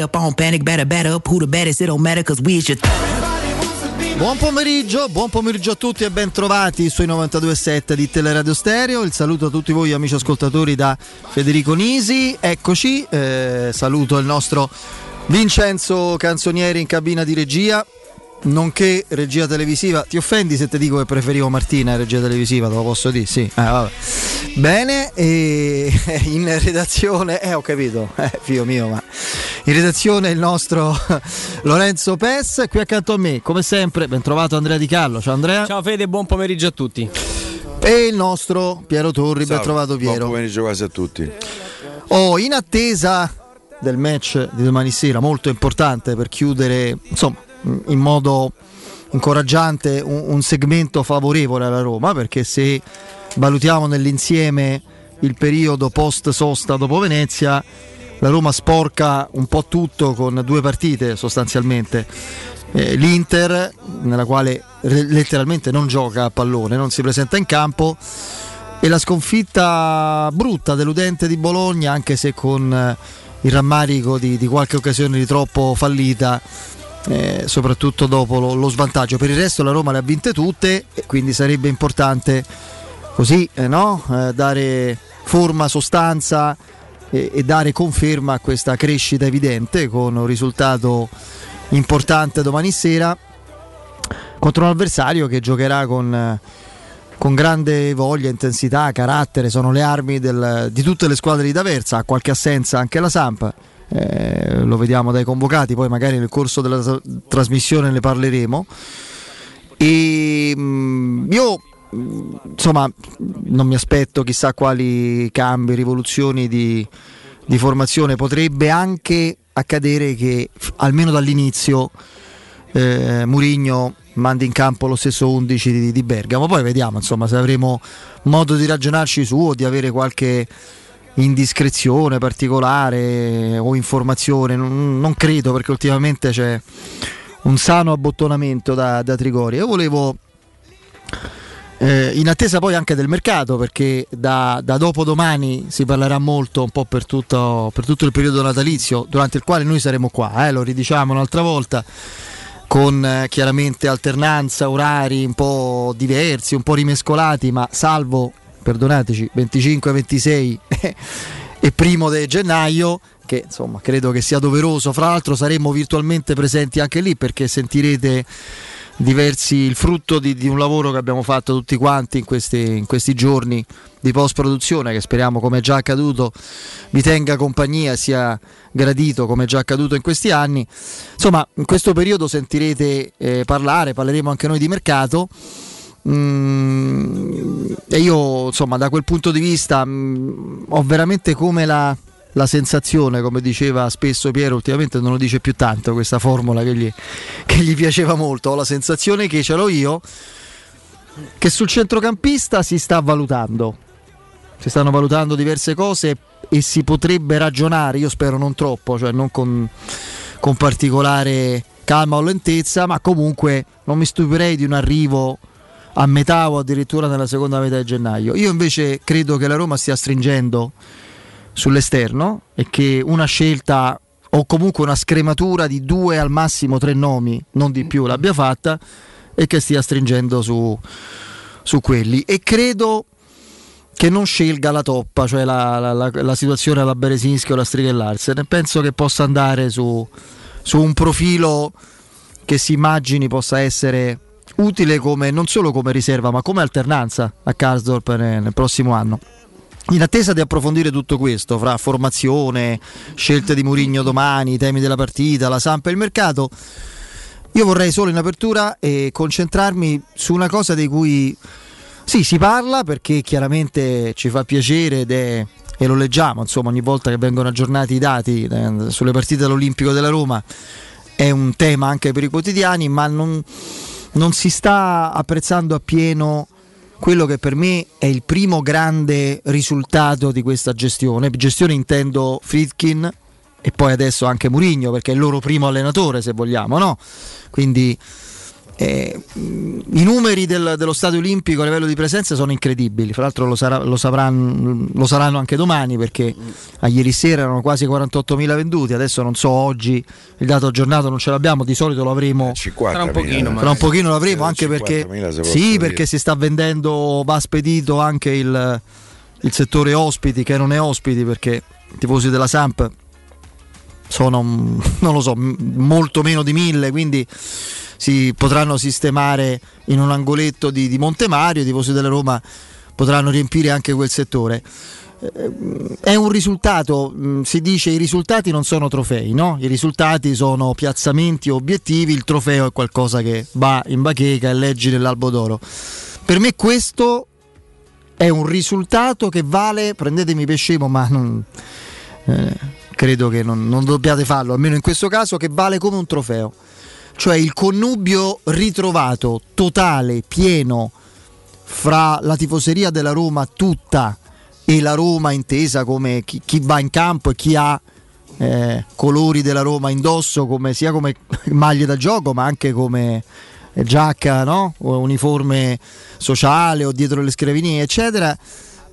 up on panic, batter, batter up. Who the baddest? It don't matter, cause we is your. Buon pomeriggio, buon pomeriggio a tutti e ben trovati sui 92.7 di Teleradio Stereo. Il saluto a tutti voi amici ascoltatori da Federico Nisi. Eccoci, eh, saluto il nostro Vincenzo Canzonieri in cabina di regia nonché regia televisiva. Ti offendi se ti dico che preferivo Martina in regia televisiva? Te lo posso dire? Sì. Eh, Bene, e in redazione, eh ho capito, eh, figlio mio, ma in redazione il nostro Lorenzo Pes, qui accanto a me, come sempre, ben trovato Andrea Di Callo. Ciao Andrea. Ciao Fede, buon pomeriggio a tutti. E il nostro Piero Torri, ben trovato Piero. Buon pomeriggio quasi a tutti. Oh, in attesa del match di domani sera, molto importante per chiudere, insomma, in modo incoraggiante un, un segmento favorevole alla Roma, perché se valutiamo nell'insieme il periodo post sosta dopo Venezia, la Roma sporca un po' tutto con due partite sostanzialmente. Eh, L'Inter, nella quale letteralmente non gioca a pallone, non si presenta in campo, e la sconfitta brutta, deludente di Bologna, anche se con eh, il rammarico di, di qualche occasione di troppo fallita. Eh, soprattutto dopo lo, lo, svantaggio. Per il resto la Roma le ha vinte tutte quindi sarebbe importante così eh, no? eh, dare forma, sostanza e, dare conferma a questa crescita evidente con un risultato importante domani sera contro un avversario che giocherà con, con grande voglia, intensità, carattere, sono le armi del, di tutte le squadre di D'Aversa, ha qualche assenza anche la Sampa. Eh, lo vediamo dai convocati, poi magari nel corso della tra- trasmissione ne parleremo. E mh, mm, io insomma non mi aspetto chissà quali cambi, rivoluzioni di, di formazione, potrebbe anche accadere che almeno dall'inizio eh, Murigno mandi in campo lo stesso 11 di, di, Bergamo, poi vediamo insomma se avremo modo di ragionarci su o di avere qualche indiscrezione particolare o informazione, non, non credo perché ultimamente c'è un sano abbottonamento da, da Trigori. Io volevo eh, in attesa poi anche del mercato, perché da, da dopodomani si parlerà molto un po' per tutto, per tutto, il periodo natalizio, durante il quale noi saremo qua, eh, lo ridiciamo un'altra volta, con eh, chiaramente alternanza, orari un po' diversi, un po' rimescolati, ma salvo, perdonateci, 25-26 e primo di gennaio che insomma credo che sia doveroso. Fra l'altro saremo virtualmente presenti anche lì perché sentirete diversi, il frutto di, di, un lavoro che abbiamo fatto tutti quanti in questi, in questi giorni di post produzione che speriamo come è già accaduto vi tenga compagnia sia gradito come è già accaduto in questi anni insomma in questo periodo sentirete eh, parlare parleremo anche noi di mercato mm, e io insomma da quel punto di vista mm, ho veramente come la la sensazione, come diceva spesso Piero, ultimamente non lo dice più tanto questa formula che gli, che gli piaceva molto, ho la sensazione che ce l'ho io, che sul centrocampista si sta valutando, si stanno valutando diverse cose e si potrebbe ragionare, io spero non troppo, cioè non con, con particolare calma o lentezza, ma comunque non mi stupirei di un arrivo a metà o addirittura nella seconda metà di gennaio. Io invece credo che la Roma stia stringendo sull'esterno e che una scelta o comunque una scrematura di due al massimo tre nomi, non di più, l'abbia fatta e che stia stringendo su, su quelli. E credo che non scelga la toppa, cioè la, la, la, la situazione alla Beresinski o alla Strighellarsen. Penso che possa andare su, su, un profilo che si immagini possa essere utile come, non solo come riserva, ma come alternanza a Karsdorp nel, prossimo anno. In attesa di approfondire tutto questo, fra formazione, scelte di Murigno domani, temi della partita, la Sampa e il mercato, io vorrei solo in apertura eh, concentrarmi su una cosa di cui sì, si parla perché chiaramente ci fa piacere ed è, e lo leggiamo insomma ogni volta che vengono aggiornati i dati eh, sulle partite dell'Olimpico della Roma è un tema anche per i quotidiani ma non, non si sta apprezzando appieno quello che per me è il primo grande risultato di questa gestione. Gestione intendo Friedkin e poi adesso anche Murigno perché è il loro primo allenatore se vogliamo, no? Quindi eh, I numeri del, dello Stadio Olimpico a livello di presenza sono incredibili, fra l'altro lo, sarà, lo, savranno, lo saranno anche domani perché a ieri sera erano quasi 48.000 venduti, adesso non so oggi il dato aggiornato non ce l'abbiamo, di solito lo avremo tra un pochino, tra un pochino lo avremo anche perché, sì, perché si sta vendendo, va spedito anche il, il settore ospiti che non è ospiti perché i tifosi della Samp sono, non lo so, molto meno di mille, quindi si potranno sistemare in un angoletto di, di Montemario, i tifosi della Roma potranno riempire anche quel settore. Eh, è un risultato, mm, si dice i risultati non sono trofei, no? i risultati sono piazzamenti obiettivi, il trofeo è qualcosa che va in bacheca e leggi nell'albo d'oro. Per me questo è un risultato che vale, prendetemi per scemo, ma non, eh, credo che non, non dobbiate farlo, almeno in questo caso, che vale come un trofeo. Cioè il connubio ritrovato, totale, pieno, fra la tifoseria della Roma tutta e la Roma intesa come chi, chi va in campo e chi ha eh, colori della Roma indosso come, sia come maglie da gioco ma anche come giacca, no? o uniforme sociale o dietro le scrivanie eccetera,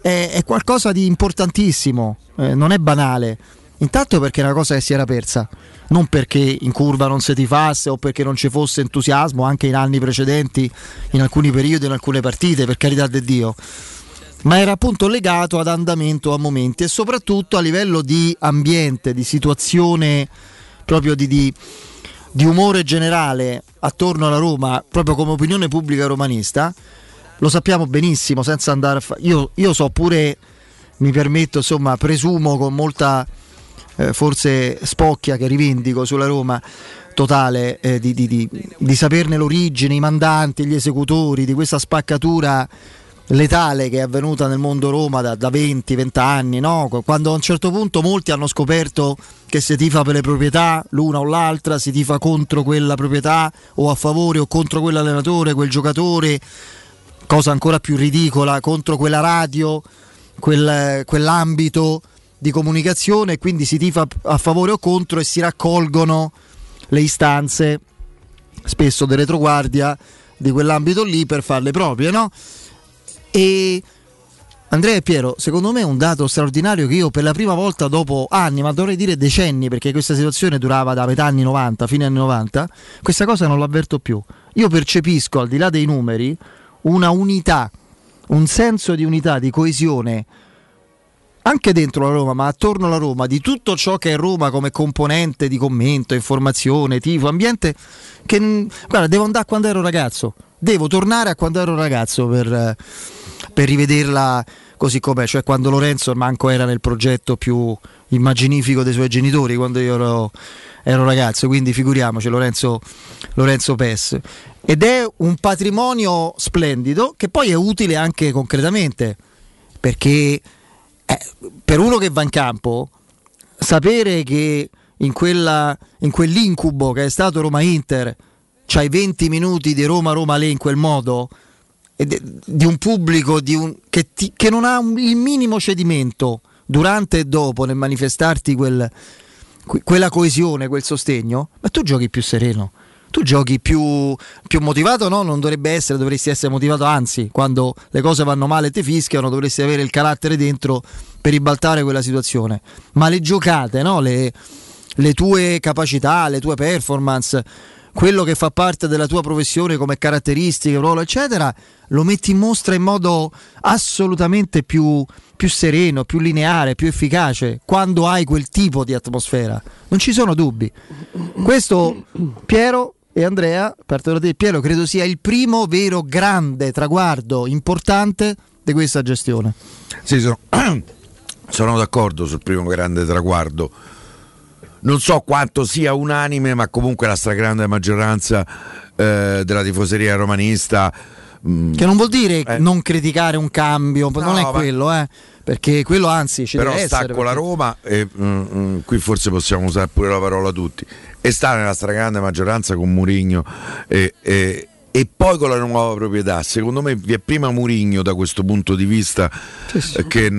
è, è qualcosa di importantissimo, eh, non è banale. Intanto perché è una cosa che si era persa, non perché in curva non si tifasse o perché non ci fosse entusiasmo anche in anni precedenti, in alcuni periodi, in alcune partite, per carità di Dio, ma era appunto legato ad andamento, a momenti e soprattutto a livello di ambiente, di situazione proprio di, di, di umore generale attorno alla Roma, proprio come opinione pubblica romanista. Lo sappiamo benissimo, senza andare a fare. Io, io so pure, mi permetto, insomma, presumo con molta eh, forse spocchia che rivendico sulla Roma totale eh, di, di, di, di, saperne l'origine, i mandanti, gli esecutori, di questa spaccatura letale che è avvenuta nel mondo Roma da, da 20-20 anni, no? quando a un certo punto molti hanno scoperto che si tifa per le proprietà, l'una o l'altra, si tifa contro quella proprietà o a favore o contro quell'allenatore, quel giocatore, cosa ancora più ridicola, contro quella radio, quel, quell'ambito di comunicazione, quindi si tifa a favore o contro e si raccolgono le istanze, spesso di retroguardia, di quell'ambito lì per farle proprie, no? E Andrea e Piero, secondo me è un dato straordinario che io per la prima volta dopo anni, ma dovrei dire decenni, perché questa situazione durava da metà anni 90, fine anni 90, questa cosa non l'avverto più. Io percepisco, al di là dei numeri, una unità, un senso di unità, di coesione anche dentro la Roma, ma attorno alla Roma, di tutto ciò che è Roma come componente di commento, informazione, tifo, ambiente, che guarda, devo andare a quando ero ragazzo, devo tornare a quando ero ragazzo per, per rivederla così com'è, cioè quando Lorenzo manco era nel progetto più immaginifico dei suoi genitori, quando io ero, ero ragazzo, quindi figuriamoci Lorenzo, Lorenzo Pes. Ed è un patrimonio splendido che poi è utile anche concretamente, perché eh, per uno che va in campo, sapere che in, quella, in quell'incubo che è stato Roma-Inter c'hai 20 minuti di Roma-Roma-Lei in quel modo, di un pubblico di un, che, ti, che, non ha un, il minimo cedimento durante e dopo nel manifestarti quel, quella coesione, quel sostegno, ma tu giochi più sereno tu giochi più, più motivato, no? Non dovrebbe essere, dovresti essere motivato, anzi, quando le cose vanno male e ti fischiano, dovresti avere il carattere dentro per ribaltare quella situazione. Ma le giocate, no? le, le tue capacità, le tue performance, quello che fa parte della tua professione come caratteristiche, ruolo, eccetera, lo metti in mostra in modo assolutamente più, più, sereno, più lineare, più efficace quando hai quel tipo di atmosfera. Non ci sono dubbi. Questo, Piero, e Andrea, parto da te, Piero, credo sia il primo vero grande traguardo importante di questa gestione. Sì, sono, sono d'accordo sul primo grande traguardo. Non so quanto sia unanime, ma comunque la stragrande maggioranza eh, della tifoseria romanista. Mm, che non vuol dire eh, non criticare un cambio, no, non è quello, eh perché quello anzi ci però deve stacco essere, la Roma e mm, mm, qui forse possiamo usare pure la parola tutti e sta nella stragrande maggioranza con Murigno e, e, e, poi con la nuova proprietà secondo me vi è prima Murigno da questo punto di vista sì, sì. Che,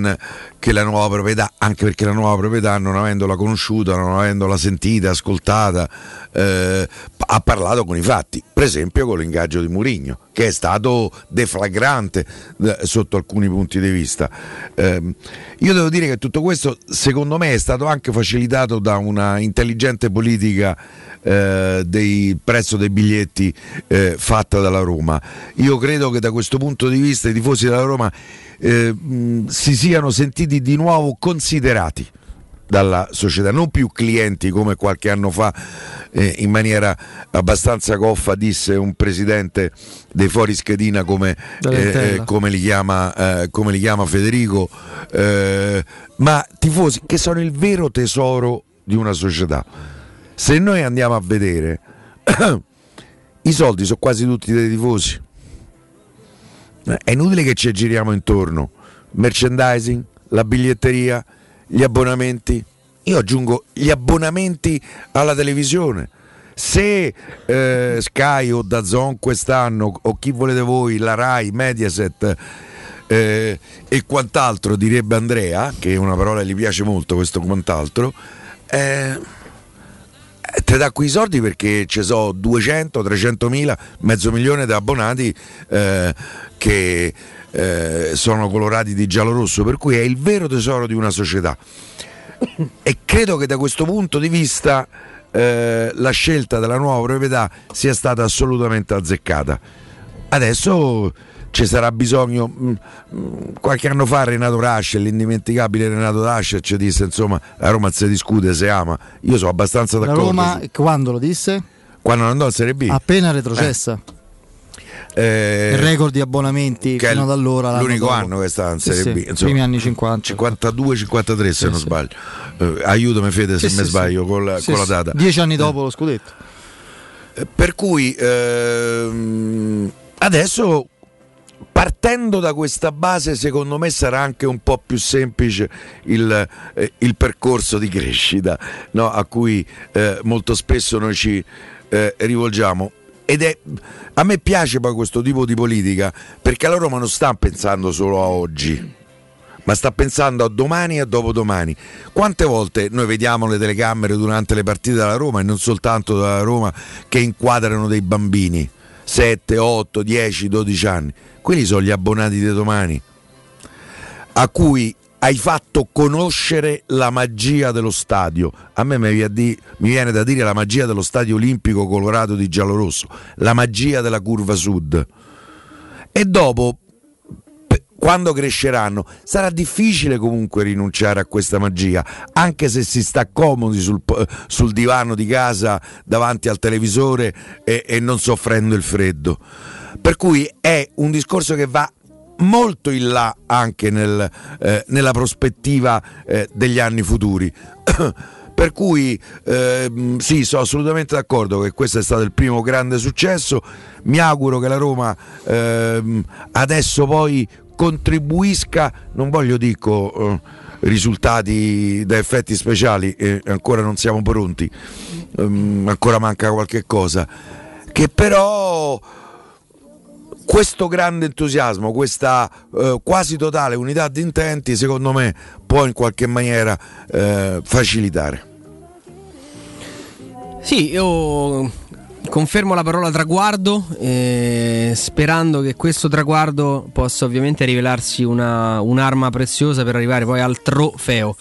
che, la nuova proprietà anche perché la nuova proprietà non avendola conosciuta non avendola sentita, ascoltata eh, ha parlato con i fatti, per esempio con l'ingaggio di Murigno, che è stato deflagrante eh, sotto alcuni punti di vista. Eh, io devo dire che tutto questo, secondo me, è stato anche facilitato da una intelligente politica eh, del prezzo dei biglietti eh, fatta dalla Roma. Io credo che da questo punto di vista i tifosi della Roma eh, mh, si siano sentiti di nuovo considerati dalla società, non più clienti come qualche anno fa eh, in maniera abbastanza goffa disse un presidente dei fuori schedina come, eh, come, li, chiama, eh, come li chiama Federico, eh, ma tifosi che sono il vero tesoro di una società. Se noi andiamo a vedere, i soldi sono quasi tutti dei tifosi. È inutile che ci giriamo intorno. Merchandising, la biglietteria, gli abbonamenti. Io aggiungo gli abbonamenti alla televisione. Se eh, Sky o Dazon quest'anno, o chi volete voi, la Rai, Mediaset eh, e quant'altro, direbbe Andrea, che è una parola che gli piace molto questo quant'altro, eh, te dà quei soldi perché ci sono 200, 300 mila, mezzo milione di abbonati eh, che eh, sono colorati di giallo-rosso, per cui è il vero tesoro di una società. E credo che da questo punto di vista eh, la scelta della nuova proprietà sia stata assolutamente azzeccata. Adesso ci sarà bisogno. Mh, mm, qualche anno fa Renato Rasce, l'indimenticabile Renato Rasce, ci disse insomma la Roma si discute, se ama. Io sono abbastanza d'accordo. La Roma su... quando lo disse? Quando andò a Serie B. Appena retrocessa. Eh. Eh, il record di abbonamenti che fino ad allora l'unico anno che sta in Serie sì, B insomma, primi anni 50 52-53 se sì, non sbaglio eh, aiutami Fede se mi sbaglio con la, con la data dieci anni dopo eh. lo scudetto eh, per cui ehm, adesso partendo da questa base secondo me sarà anche un po' più semplice il, eh, il percorso di crescita no? a cui eh, molto spesso noi ci eh, rivolgiamo ed è, a me piace poi questo tipo di politica perché la Roma non sta pensando solo a oggi ma sta pensando a domani e a dopodomani. Quante volte noi vediamo le telecamere durante le partite della Roma e non soltanto dalla Roma che inquadrano dei bambini 7, 8, 10, 12 anni? quelli sono gli abbonati di domani, a cui hai fatto conoscere la magia dello stadio. A me mi viene da dire la magia dello stadio olimpico colorato di giallo-rosso, la magia della curva sud. E dopo, quando cresceranno, sarà difficile comunque rinunciare a questa magia, anche se si sta comodi sul, sul divano di casa davanti al televisore e, e non soffrendo il freddo. Per cui è un discorso che va molto in là anche nel, eh, nella prospettiva eh, degli anni futuri. per cui eh, sì, sono assolutamente d'accordo che questo è stato il primo grande successo. Mi auguro che la Roma ehm, adesso poi contribuisca, non voglio dico eh, risultati da effetti speciali, ancora non siamo pronti, ehm, ancora manca qualche cosa, che però questo grande entusiasmo, questa eh, quasi totale unità di intenti, secondo me può in qualche maniera eh, facilitare. Sì, io confermo la parola traguardo, eh, sperando che questo traguardo possa ovviamente rivelarsi una, un'arma preziosa per arrivare poi al trofeo.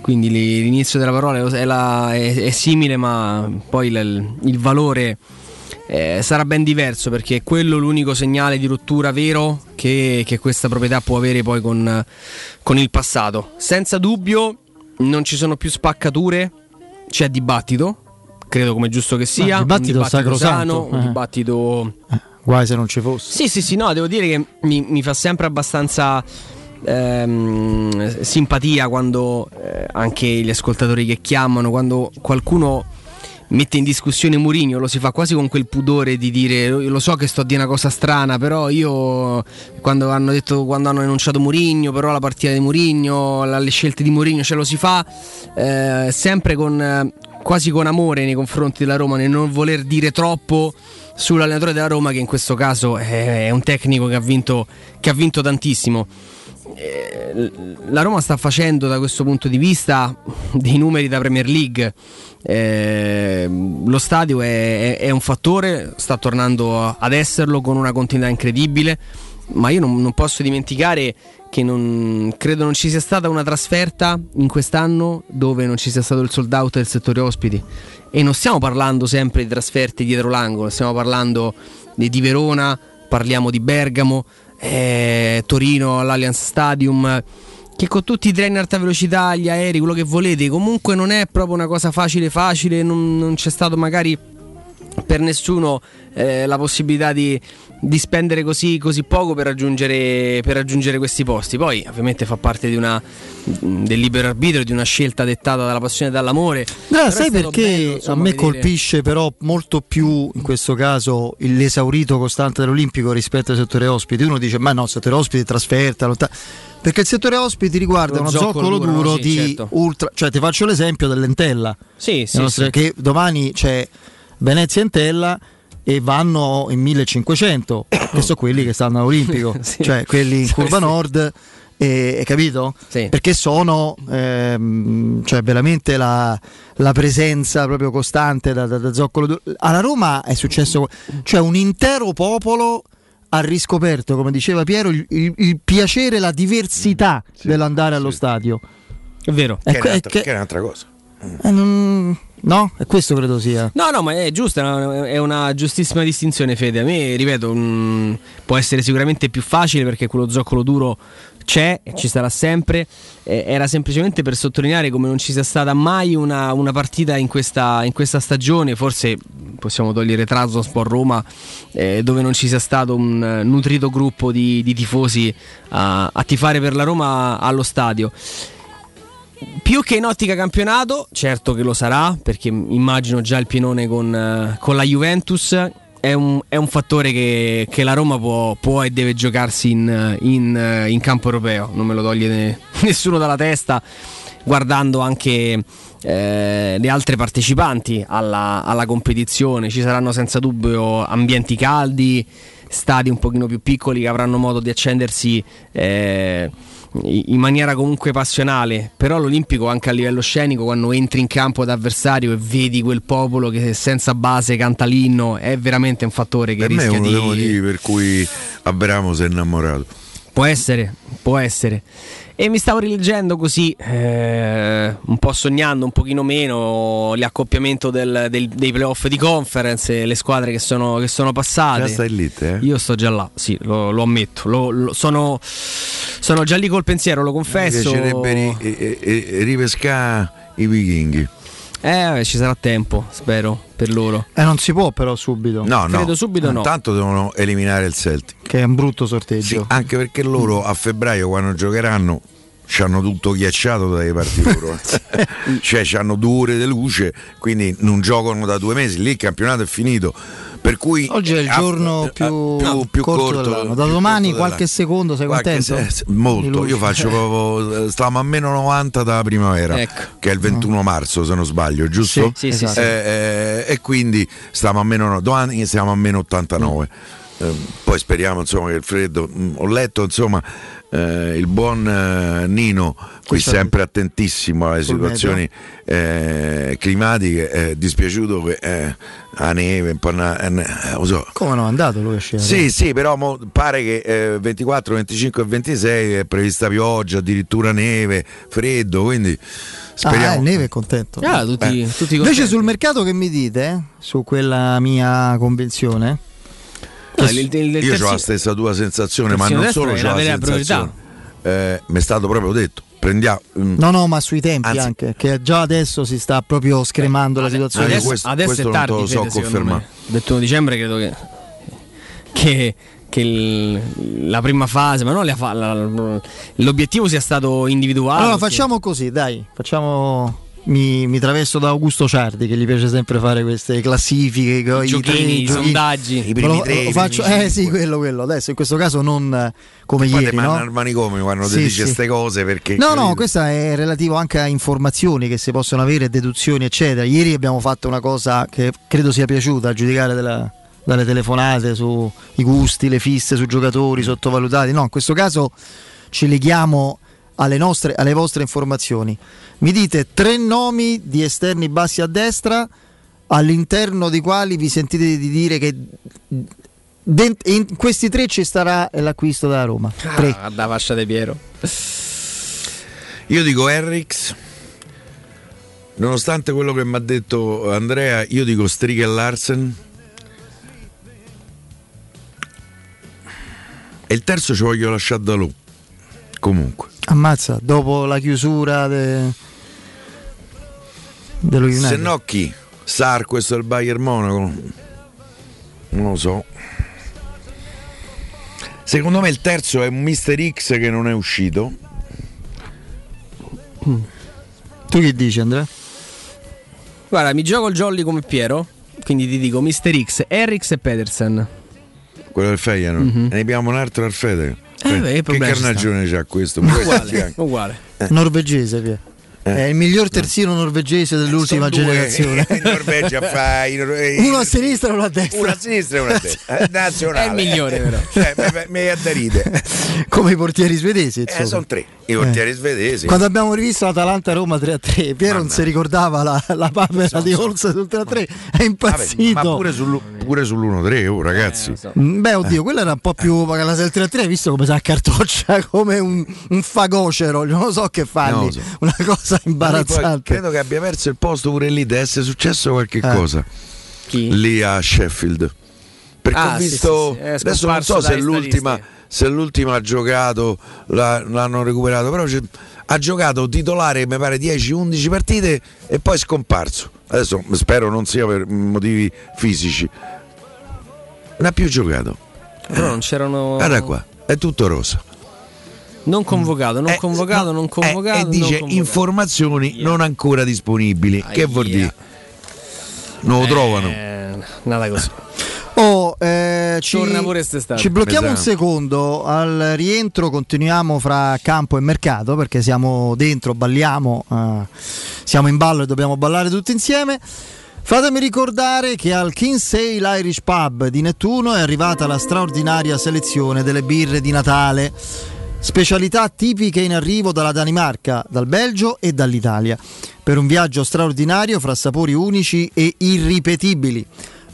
Quindi l'inizio della parola è, la, è, è simile, ma poi il, il valore eh, sarà ben diverso perché è quello l'unico segnale di rottura vero che, che questa proprietà può avere poi con, con, il passato. Senza dubbio non ci sono più spaccature, c'è dibattito, credo come giusto che sia. No, dibattito, un dibattito sano, eh. un dibattito... Eh, guai se non ci fosse. Sì, sì, sì, no, devo dire che mi, mi fa sempre abbastanza... Ehm, simpatia quando eh, anche gli ascoltatori che chiamano, quando qualcuno mette in discussione Murigno, lo si fa quasi con quel pudore di dire lo so che sto a dire una cosa strana, però io quando hanno detto quando hanno enunciato Murigno, però la partita di Murigno, le scelte di Murigno, ce lo si fa eh, sempre con quasi con amore nei confronti della Roma, nel non voler dire troppo sull'allenatore della Roma che in questo caso è un tecnico che ha vinto, che ha vinto tantissimo. Eh, la Roma sta facendo da questo punto di vista dei numeri da Premier League. Eh, lo stadio è, è, un fattore, sta tornando ad esserlo con una continuità incredibile, ma io non, non posso dimenticare che non, credo non ci sia stata una trasferta in quest'anno dove non ci sia stato il sold out del settore ospiti. E non stiamo parlando sempre di trasferte dietro l'angolo, stiamo parlando di, di Verona, parliamo di Bergamo, eh, Torino all'Allianz Stadium che con tutti i treni alta velocità, gli aerei, quello che volete, comunque non è proprio una cosa facile facile, non, non c'è stato magari per nessuno eh, la possibilità di, di spendere così, così poco per raggiungere, per raggiungere, questi posti. Poi ovviamente fa parte una, del libero arbitrio, di una scelta dettata dalla passione e dall'amore. No, sai perché bello, insomma, a me vedere... colpisce però molto più in questo caso l'esaurito costante dell'Olimpico rispetto al settore ospiti. Uno dice ma no, settore ospiti trasferta, lontano. Perché il settore ospiti riguarda Lo uno zoccolo, duro, duro sì, di certo. ultra. Cioè, ti faccio l'esempio dell'Entella. Sì, sì, nostre, sì. Che domani c'è Venezia Entella e vanno in 1500, che sono quelli che stanno all'Olimpico, sì. cioè quelli in curva nord. E, capito? Sì. Perché sono ehm, cioè veramente la, la, presenza proprio costante da, da, da Zoccolo. Alla Roma è successo, cioè un intero popolo ha riscoperto, come diceva Piero, il, il, il piacere, la diversità sì, dell'andare sì. allo stadio. È vero. Che, è, è, che, che è un'altra cosa. Eh, non, No? E questo credo sia. No, no, ma è giusta, è una giustissima distinzione, Fede. A me, ripeto, mh, mm, può essere sicuramente più facile perché quello zoccolo duro c'è e ci sarà sempre. Eh, era semplicemente per sottolineare come non ci sia stata mai una, una partita in questa, in questa, stagione, forse possiamo togliere Trabzonspor Roma, eh, dove non ci sia stato un nutrito gruppo di, di tifosi a, a tifare per la Roma allo stadio più che in ottica campionato, certo che lo sarà, perché immagino già il pienone con, uh, con la Juventus. È un, è un fattore che, che, la Roma può, può, e deve giocarsi in, in, in, campo europeo, non me lo toglie ne, nessuno dalla testa, guardando anche eh, le altre partecipanti alla, alla competizione. Ci saranno senza dubbio ambienti caldi, stadi un pochino più piccoli che avranno modo di accendersi. Eh, in maniera comunque passionale, però l'Olimpico anche a livello scenico quando entri in campo d'avversario e vedi quel popolo che senza base canta l'inno è veramente un fattore che per rischia me è uno di... dei motivi per cui Abramo si è innamorato. Può essere, può essere. E mi stavo rileggendo così, eh, un po' sognando, un pochino meno, l'accoppiamento del, del, dei playoff di conference, le squadre che sono, che sono passate. Già stai lì, te? Io sto già là, sì, lo, lo ammetto. Lo, lo, sono, sono, già lì col pensiero, lo confesso. Mi piacerebbe ri, ri, ripescare i vichinghi. Eh, ci sarà tempo, spero, per loro. Eh, non si può però subito. No, Credo no. subito no. Intanto devono eliminare il Celtic. Che è un brutto sorteggio. Sì, anche perché loro a febbraio quando giocheranno ci hanno tutto ghiacciato dai partiti loro. cioè hanno due ore di luce, quindi non giocano da due mesi, lì il campionato è finito per cui oggi è il giorno a, più, a, più, corto, corto dell'anno. Da domani qualche secondo sei qualche contento? Se, molto, io faccio proprio stiamo a meno 90 dalla primavera, ecco. che è il 21 no. marzo se non sbaglio, giusto? Sì, sì, esatto. eh, eh, e quindi stiamo a meno domani siamo a meno 89. Mm. Eh, poi speriamo insomma che il freddo mh, mm, ho letto insomma eh, il buon eh, Nino, qui sempre attentissimo alle situazioni eh, climatiche, è dispiaciuto che eh, la neve, un po' na, eh, so. Come no, è andato lui a sciare? Sì, sì, però mo, pare che 24, 25 e 26 è prevista pioggia, addirittura neve, freddo, quindi speriamo. Ah, neve è contento. Ah, tutti, tutti Invece sul mercato che mi dite, su quella mia convenzione? No, il, il, il io ho la stessa tua sensazione, ma non solo c'ho la, sensazione. Eh, mi è stato proprio detto. Prendiamo, mm. No, no, ma sui tempi Anzi, anche, che già adesso si sta proprio scremando eh, la situazione. Adesso, questo, adesso questo è tardi, non te lo so confermare. Il 21 dicembre credo che, che, che il, la prima fase, ma non la, la, l'obiettivo sia stato individuale. Allora perché... facciamo così, dai, facciamo mi, mi, travesto da Augusto Ciardi che gli piace sempre fare queste classifiche, i, giochini, i, tre, i sondaggi, i primi lo, tre. Lo faccio, eh sì, quello, quello. Adesso in questo caso non come Poi ieri. Poi no? al manicomio quando sì, ti dice queste sì. cose perché. No, no, questo è relativo anche a informazioni che si possono avere, deduzioni, eccetera. Ieri abbiamo fatto una cosa che credo sia piaciuta a giudicare della, dalle telefonate sui gusti, le fisse su giocatori sottovalutati. No, in questo caso ci leghiamo alle, nostre, alle vostre informazioni. Mi dite tre nomi di esterni bassi a destra all'interno dei quali vi sentite di dire che dent- in questi tre ci starà l'acquisto da Roma. Tre. Ah, da fascia di Piero. Io dico Henrix. Nonostante quello che mi ha detto Andrea, io dico Strigel Larsen. E il terzo ci voglio lasciare da lui. Comunque. Ammazza, dopo la chiusura de... dello United. Se no chi? Sar, questo è il Bayern Monaco? Non lo so. Secondo me il terzo è un Mister X che non è uscito. Tu che dici Andrea? Guarda, mi gioco il jolly come Piero. Quindi ti dico Mister X, Erix e Pedersen. Quello del Feyenoord. Mhm. E ne abbiamo un altro al Fede. Eh, beh, che carnagione c'ha questo? Uguale. uguale. Norvegese, via. È il miglior terzino norvegese dell'ultima Eh. Due. generazione. In Norvegia fa i nor- eh, Uno a sinistra e uno a destra. Uno a sinistra e uno a destra. È nazionale. È il migliore, però. Cioè, mi è da ridere. Come i portieri svedesi. Eh, sono tre. I portieri svedesi. Quando abbiamo rivisto l'Atalanta-Roma 3-3, Piero non si ricordava la, la papera di Olsen sul 3-3, è Vabbè, impazzito. ma pure, sul, pure sull'1-3, oh, ragazzi. Mm, Beh, oddio, quella era un po' più. Ma la 3-3 hai visto come sa cartoccia, come un, un fagocero, non lo so che lo so. Una cosa Poi imbarazzante. credo che abbia perso il posto pure lì, deve essere successo qualche Eh. cosa Chi? lì a Sheffield. Perché Ah, ho sì, visto, sì, sì, è adesso non so se l'ultima, se l'ultima ha giocato, la- l'hanno recuperato, però c'è- ha giocato titolare, mi pare 10-11 partite e poi è scomparso. Adesso spero non sia per motivi fisici. Non ha più giocato. Però non c'erano. Guarda qua, è tutto rosa. Non convocato, non Eh, convocato, no, non eh, convocato. e non dice convocato. informazioni non ancora disponibili. Che vuol dire? Non lo trovano. Eh, nada così. Oh, eh, ci, Torna pure quest'estate. ci blocchiamo un Esatto. secondo. Al rientro continuiamo fra campo e mercato perché siamo dentro, balliamo, eh, siamo in ballo e dobbiamo ballare tutti insieme. Fatemi ricordare che al Kinsale Irish Pub di Nettuno è arrivata la straordinaria selezione delle birre di Natale. Specialità tipiche in arrivo dalla Danimarca, dal Belgio e dall'Italia. Per un viaggio straordinario fra sapori unici e irripetibili.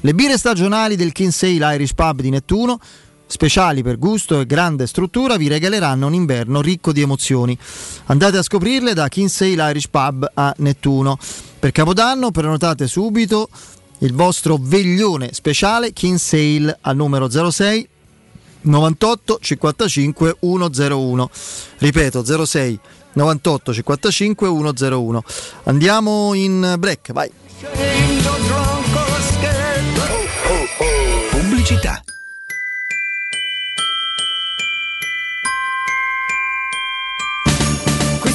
Le birre stagionali del Kinsale Irish Pub di Nettuno, speciali per gusto e grande struttura, vi regaleranno un inverno ricco di emozioni. Andate a scoprirle da Kinsale Irish Pub a Nettuno. Per Capodanno prenotate subito il vostro veglione speciale Kinsale al numero 06 98 55 101. Ripeto 06 98 55 101. Andiamo in break, vai. Pubblicità.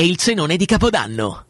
e il cenone di Capodanno.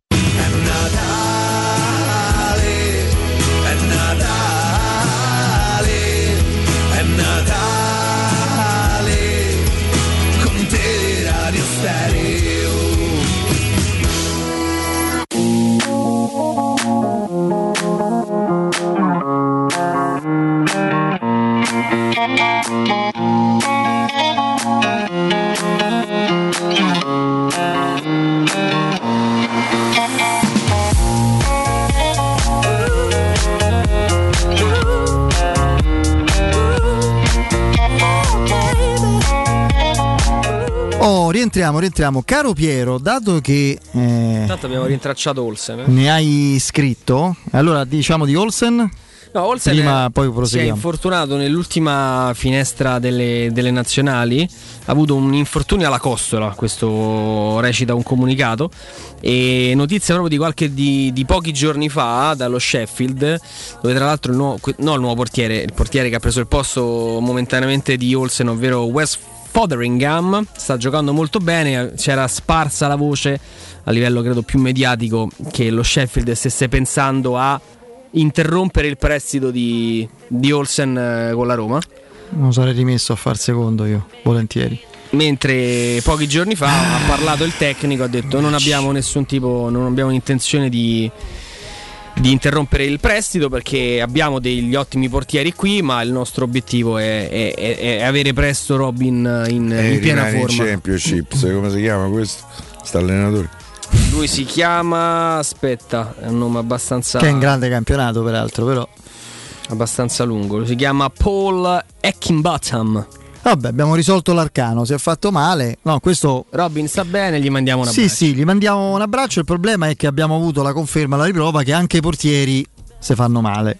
Rientriamo, rientriamo. Caro Piero, dato che eh, Intanto abbiamo rintracciato Olsen. eh. ne hai scritto, allora diciamo di Olsen. No, Olsen Prima, è- poi si è infortunato nell'ultima finestra delle, delle nazionali. Ha avuto un infortunio alla costola. Questo recita un comunicato. E notizia proprio di qualche di, di pochi giorni fa dallo Sheffield, dove tra l'altro il nuovo, no, il nuovo portiere, il portiere che ha preso il posto momentaneamente di Olsen, ovvero Wes Fotheringham, sta giocando molto bene. C'era sparsa la voce a livello credo più mediatico che lo Sheffield stesse pensando a interrompere il prestito di, di Olsen eh, con la Roma. Non sarei rimesso a far secondo io, volentieri. Mentre pochi giorni fa ha parlato il tecnico, ha detto non abbiamo nessun tipo, non abbiamo intenzione di, di interrompere il prestito perché abbiamo degli ottimi portieri qui, ma il nostro obiettivo è, è- è- è avere presto Robin in, E in piena in forma. Championship, sai come si chiama questo? Sta allenatore. Lui si chiama, aspetta, è un nome abbastanza... Che è un grande campionato, peraltro, però. abbastanza lungo. Lui si chiama Paul Eckinbottom. Vabbè, abbiamo risolto l'arcano, si è fatto male. No, questo Robin sta bene, gli mandiamo una Sì, sì, gli mandiamo un abbraccio. Il problema è che abbiamo avuto la conferma, la riprova che anche i portieri si fanno male.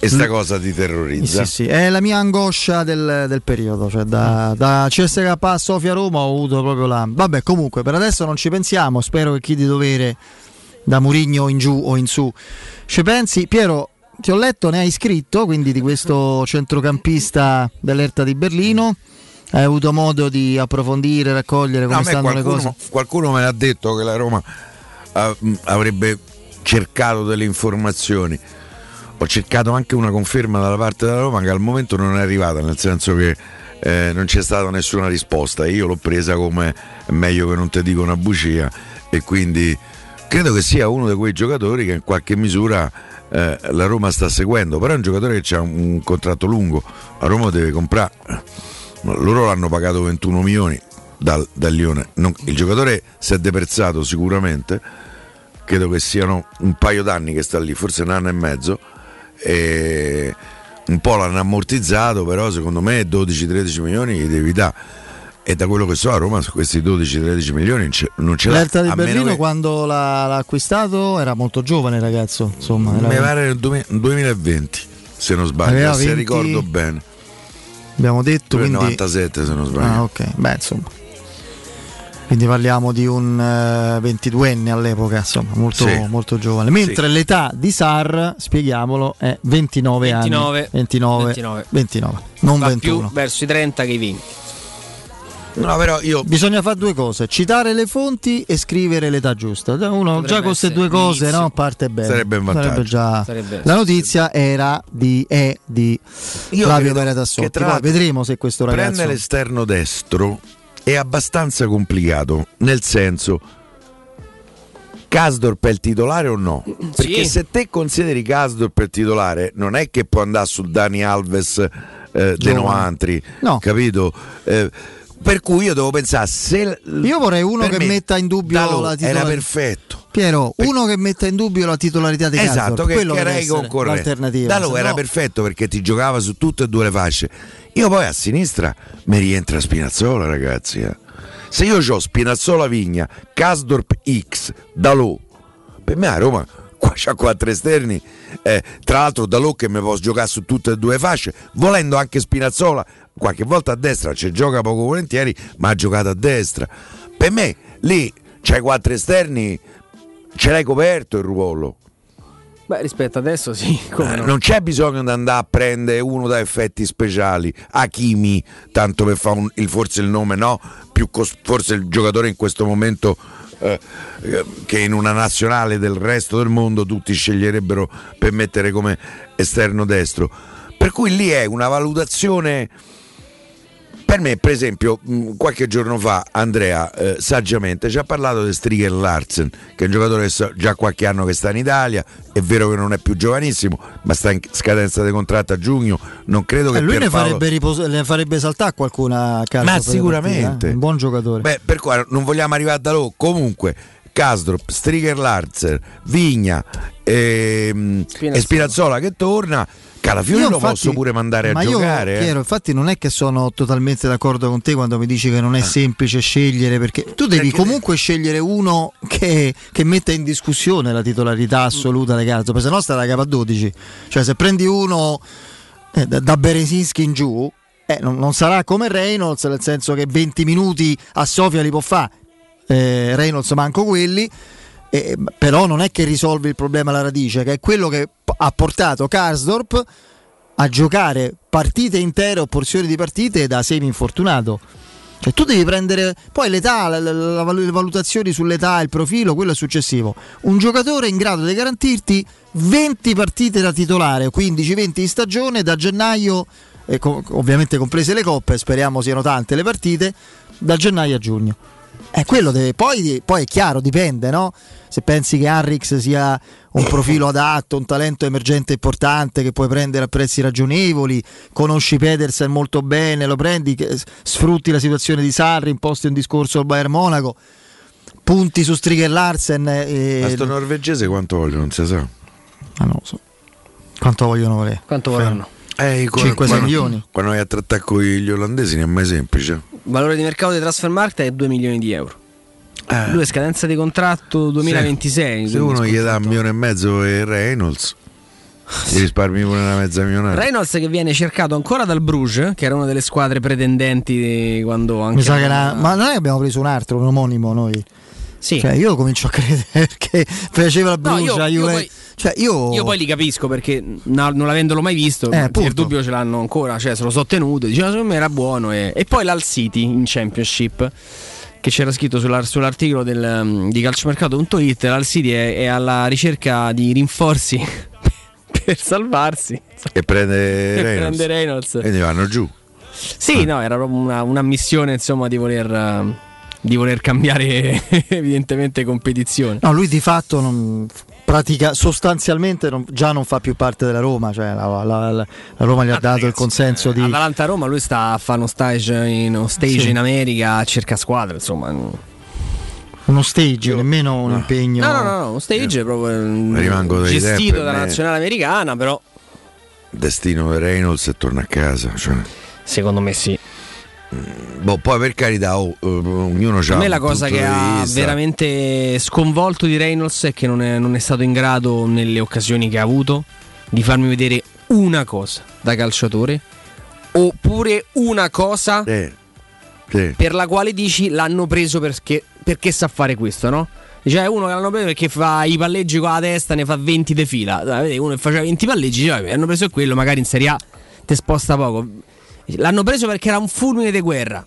E sta cosa ti terrorizza. Sì, sì, è la mia angoscia del, del periodo. Cioè da, da CSK a Sofia Roma ho avuto proprio la. Vabbè, comunque, per adesso non ci pensiamo. Spero che chi di dovere da Murigno in giù o in su ci pensi. Piero, ti ho letto, ne hai scritto quindi di questo centrocampista dell'Erta di Berlino. Hai avuto modo di approfondire, raccogliere No, come me stanno le qualcuno, cose? qualcuno me l'ha detto che la Roma ah, mh, avrebbe cercato delle informazioni. Ho cercato anche una conferma dalla parte della Roma che al momento non è arrivata, nel senso che eh, non c'è stata nessuna risposta. Io l'ho presa come meglio che non ti dico una bugia e quindi credo che sia uno di quei giocatori che in qualche misura eh, la Roma sta seguendo, però è un giocatore che ha un, contratto lungo, la Roma deve comprare. Loro l'hanno pagato 21 milioni dal, dal Lione. Non- il giocatore si è deprezzato sicuramente, credo che siano un paio d'anni che sta lì, forse un anno e mezzo. E un po' l'hanno ammortizzato, però secondo me 12-13 milioni gli devi dare. E da quello che so a Roma su questi 12-13 milioni non ce- l'ha. L'Elta di Berlino che- quando l'ha, l'ha acquistato era molto giovane ragazzo, insomma. era- mi pare nel 2000 2020, se non sbaglio, Aveva se 20 ricordo bene. abbiamo detto, quindi... 97 se non sbaglio. Ah, ok, beh, insomma. Quindi parliamo di un eh, 22enne all'epoca, insomma, molto, Sì. molto giovane. Mentre Sì. l'età di Sar, spieghiamolo, è 29, 29. anni. 29. 29. 29, non Va 21. più verso i 30 che i 20. No, però io Bisogna fare due cose: citare le fonti e scrivere l'età giusta. Uno Potrebbe già con queste due cose no, parte bene. Sarebbe un vantaggio. già- Sarebbe- La notizia era di, è di Io Flavio tra Poi l'altro vedremo se questo ragazzo. prendere l'esterno destro è abbastanza complicato, nel senso Casdorp è il titolare o no? Perché Sì. se te consideri Casdorp il titolare, non è che può andare su Dani Alves eh, De. Noantri, No. capito? Eh, per cui io devo pensare se Io vorrei uno per che me metta in dubbio Dalot la era titolarità. perfetto. Piero, uno che metta in dubbio la titolarità di Esatto, Casdorp, che, quello che era l'alternativa. Se era no- perfetto perché ti giocava su tutte e due le fasce. Io poi a sinistra mi rientra Spinazzola, ragazzi. eh. Se io ho Spinazzola Vigna, Casdorp X, Dalot, per me a Roma qua c'ha quattro esterni. eh, tra l'altro Dalot che mi posso giocare su tutte e due le fasce, volendo anche Spinazzola, qualche volta a destra ci gioca poco volentieri, ma ha giocato a destra. Per me lì c'hai quattro esterni, ce l'hai coperto il ruolo. Beh, rispetto adesso sì. Eh, no. Non c'è bisogno di andare a prendere uno da effetti speciali, Hakimi, tanto per fare un- il- forse il nome, no? Più cos- forse il giocatore in questo momento eh, eh, che in una nazionale del resto del mondo tutti sceglierebbero per mettere come esterno destro. Per cui lì è una valutazione. Per me, per esempio, mh, qualche giorno fa Andrea eh, saggiamente ci ha parlato di Striger Larsen, che è un giocatore che so- già qualche anno che sta in Italia, è vero che non è più giovanissimo, ma sta in scadenza di contratto a giugno, non credo che Eh, lui ne Pierpaolo- farebbe, ripos- ne farebbe saltare qualcuna a caso. Ma le sicuramente. partite, eh. Un buon giocatore. Beh, per qua non vogliamo arrivare da loro. Comunque, Casdrop, Striger Larsen, Vigna ehm, e Spinazzola che torna, Calafiori Io lo infatti- posso pure mandare a giocare. Io, eh. Piero, infatti non è che sono totalmente d'accordo con te quando mi dici che non è semplice scegliere, perché tu devi comunque scegliere uno che, che metta in discussione la titolarità assoluta del cazzo, perché se no sta da capo a 12. Cioè se prendi uno eh, da, da Beresinski in giù, eh, non, non sarà come Reynolds, nel senso che 20 minuti a Sofia li può fare, eh, Reynolds manco quelli. Eh, però non è che risolve il problema alla radice, che è quello che ha portato Karsdorp a giocare partite intere o porzioni di partite da semi infortunato. Cioè tu devi prendere poi l'età, la- la- la le valutazioni sull'età, il profilo, quello successivo. Un giocatore in grado di garantirti 20 partite da titolare, 15-20 in stagione da gennaio, e co- ovviamente comprese le coppe, speriamo siano tante le partite, da gennaio a giugno. Eh, quello deve, poi, poi è chiaro, dipende, no? Se pensi che Harrix sia un profilo adatto, un talento emergente importante che puoi prendere a prezzi ragionevoli, conosci Pedersen molto bene, lo prendi, sfrutti la situazione di Sarri, imposti un discorso al Bayern Monaco, punti su Striger Larsen. E... Ma sto norvegese quanto voglio, non si sa. Ma non lo so. Quanto vogliono volere? Quanto vogliono? Eh, 5-6 quando- milioni. Quando vai a trattare con gli olandesi non è mai semplice. Valore di mercato di Transfermarkt è 2 milioni di euro. Eh. Lui è scadenza di contratto 2026. Se quindi uno gli dà un milione e mezzo e Reynolds, gli risparmi pure una mezza milionaria. Reynolds che viene cercato ancora dal Bruges, che era una delle squadre pretendenti quando anche Mi sa che era- Ma noi abbiamo preso un altro, un omonimo noi. Sì. Cioè, io comincio a credere che faceva la No, Brucia, io- io Juve- poi- Cioè, io... Io poi li capisco perché non avendolo mai visto, Eh, appunto. dubbio ce l'hanno ancora, cioè se lo so tenuto, diceva secondo me era buono. E, e poi l'Al City in Championship, che c'era scritto sulla- sull'articolo del, um, di calciomercato.it, l'Al City è, è alla ricerca di rinforzi per salvarsi. E prende E Reynolds. prende Reynolds. Quindi vanno giù. Sì, no, era proprio una, una missione insomma di voler, uh, di voler cambiare evidentemente competizione. No, lui di fatto non, pratica, sostanzialmente non- già non fa più parte della Roma, cioè la, la- la- la Roma gli ha dato il consenso di... Atalanta Roma, lui sta a fare uno stage in, uno stage Sì. in America, cerca squadre, insomma. Uno stage, nemmeno un impegno. No, no, no, no, uno stage proprio mm, rimango gestito dalla nazionale americana, però Destino per Reynolds e torna a casa. Cioè. secondo me sì. Boh, poi per carità, oh, eh, ognuno ha A me la cosa che ha veramente sconvolto di Reynolds è che non è, non è stato in grado nelle occasioni che ha avuto di farmi vedere una cosa da calciatore oppure una cosa per la quale dici l'hanno preso perché, perché sa fare questo, no? Dice, è uno che l'hanno preso perché fa i palleggi con la testa, ne fa 20 di fila. Uno che faceva 20 palleggi, vabbè, hanno preso quello, magari in Serie A ti sposta poco. L'hanno preso perché era un fulmine di guerra.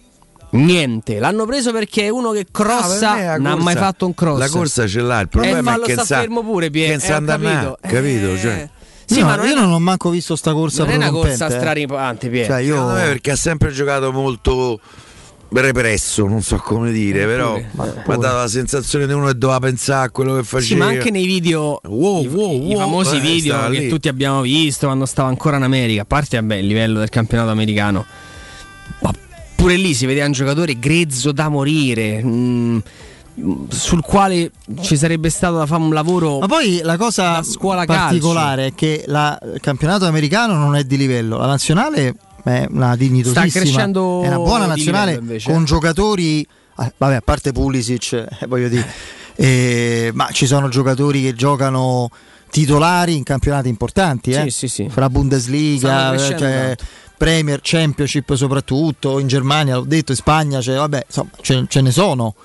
Niente, l'hanno preso perché è uno che crossa, Ah, non ha mai fatto un cross. La corsa ce l'ha, il problema Eh, è che sta fermo pure, Pie, che eh, capito. là, capito? Cioè, Sì, Io- ma non io è- non ho manco visto sta corsa non è una corsa eh. straripante, Pie. Cioè, io- Secondo me perché ha sempre giocato molto represso, non so come dire, però mi ha dato la sensazione di uno che doveva pensare a quello che faceva. Sì, ma anche nei video, Wow, i, wow, i wow, famosi eh, video che lì. tutti abbiamo visto quando stava ancora in America, a parte vabbè, il livello del campionato americano, ma pure lì si vedeva un giocatore grezzo da morire. mm, sul quale ci sarebbe stato da fare un lavoro Ma poi la cosa scuola particolare è che la- il campionato americano non è di livello, la nazionale è una dignitosissima, Sta crescendo è una buona nazionale invece. con giocatori, ah, vabbè a parte Pulisic, eh, voglio dire, eh, ma ci sono giocatori che giocano titolari in campionati importanti, eh? Sì, sì, sì. fra Bundesliga, crescendo cioè. Premier, Championship soprattutto, in Germania, l'ho detto, in Spagna, cioè, vabbè, insomma, ce, ce ne sono.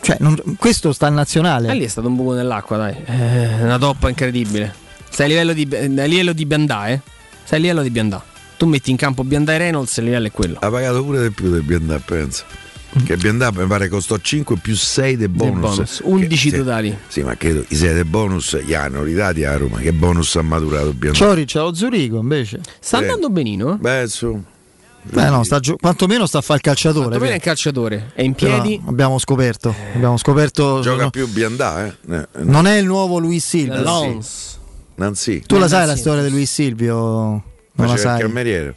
Cioè, non- questo sta in nazionale. E lì è stato un buco nell'acqua, dai. Eh, una toppa incredibile. Stai a livello di, a livello di Biandà, eh? Stai a livello di Biandà. Tu metti in campo Biandà e Reynolds, il livello è quello. Ha pagato pure di più del Biandà, penso. Che Biandà mi pare costò 5 più 6 dei bonus. bonus, 11 Che- totali. Sì, ma credo i 6 dei bonus gli hanno ridati a Roma. Che bonus ha maturato Biandà? Cioric allo Zurigo invece. Sta Sì. andando benino, eh? Beh, su. Beh, no, sta gio- quantomeno sta a fare il calciatore. Quantomeno è un calciatore. È in Però piedi. abbiamo scoperto. Abbiamo scoperto. Gioca no- più Biandà, eh? Eh, eh, non è il nuovo Luis Silvio. Lons. Nancy. Tu la sai la Nancy. storia di Luis Silvio? Non la Faceva il sai. cameriere.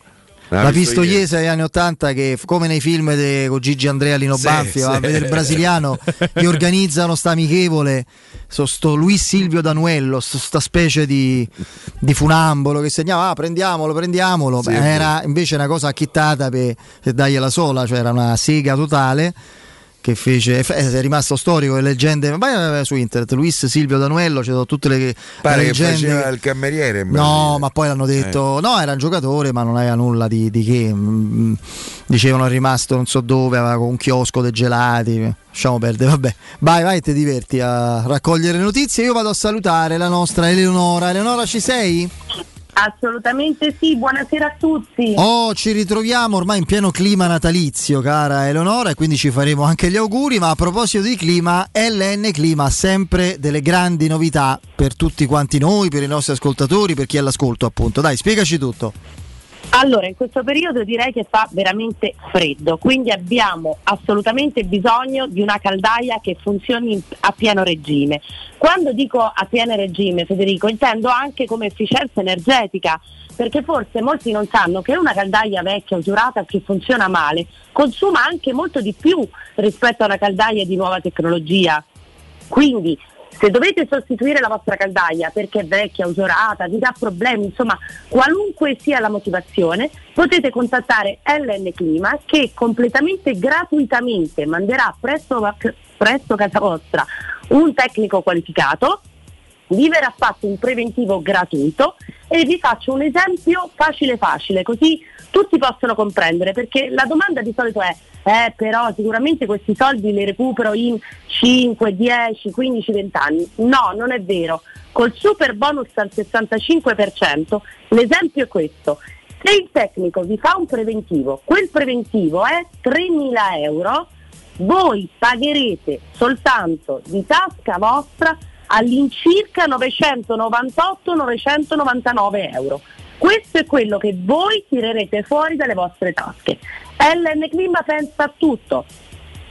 La ieri. pistoiese degli anni Ottanta che f- come nei film de- con Gigi Andrea Lino Sì, Banfi va a sì. vedere il brasiliano gli organizzano sta amichevole so sto Luis Silvio Danuello sto- sta specie di, di funambolo che segnava ah prendiamolo prendiamolo Sì, Beh, era invece una cosa acchittata per, per dargliela sola cioè era una sega totale che fece è è rimasto storico le leggende vai su internet Luis Silvio Danuello c'è tutte le, Pare le che leggende faceva il cameriere. No, ma poi l'hanno detto: Eh. no, era un giocatore, ma non aveva nulla di, di che. Mm, Dicevano è rimasto non so dove, aveva un chiosco dei gelati. Lasciamo perdere, vabbè. Vai, vai, ti diverti a raccogliere notizie. Io vado a salutare la nostra Eleonora. Eleonora, ci sei? Assolutamente sì, buonasera a tutti. Oh, ci ritroviamo ormai in pieno clima natalizio, cara Eleonora, e quindi ci faremo anche gli auguri. Ma a proposito di clima, LN Clima ha sempre delle grandi novità per tutti quanti noi, per i nostri ascoltatori, per chi è all'ascolto, appunto. Dai, spiegaci tutto. Allora, in questo periodo direi che fa veramente freddo, quindi abbiamo assolutamente bisogno di una caldaia che funzioni a pieno regime. Quando dico a pieno regime, Federico, intendo anche come efficienza energetica, perché forse molti non sanno che una caldaia vecchia, usurata, che funziona male, consuma anche molto di più rispetto a una caldaia di nuova tecnologia. Quindi se dovete sostituire la vostra caldaia perché è vecchia, usurata, vi dà problemi, insomma, qualunque sia la motivazione, potete contattare LN Clima che completamente gratuitamente manderà presso, presso casa vostra un tecnico qualificato vi verrà fatto un preventivo gratuito e vi faccio un esempio facile facile, così tutti possono comprendere, perché la domanda di solito è eh, però sicuramente questi soldi li recupero in 5, 10, 15, 20 anni. No, non è vero. Col super bonus al 65% l'esempio è questo. Se il tecnico vi fa un preventivo, quel preventivo è 3.000 euro, voi pagherete soltanto di tasca vostra all'incirca 998-999 euro. Questo è quello che voi tirerete fuori dalle vostre tasche. LN Clima pensa a tutto,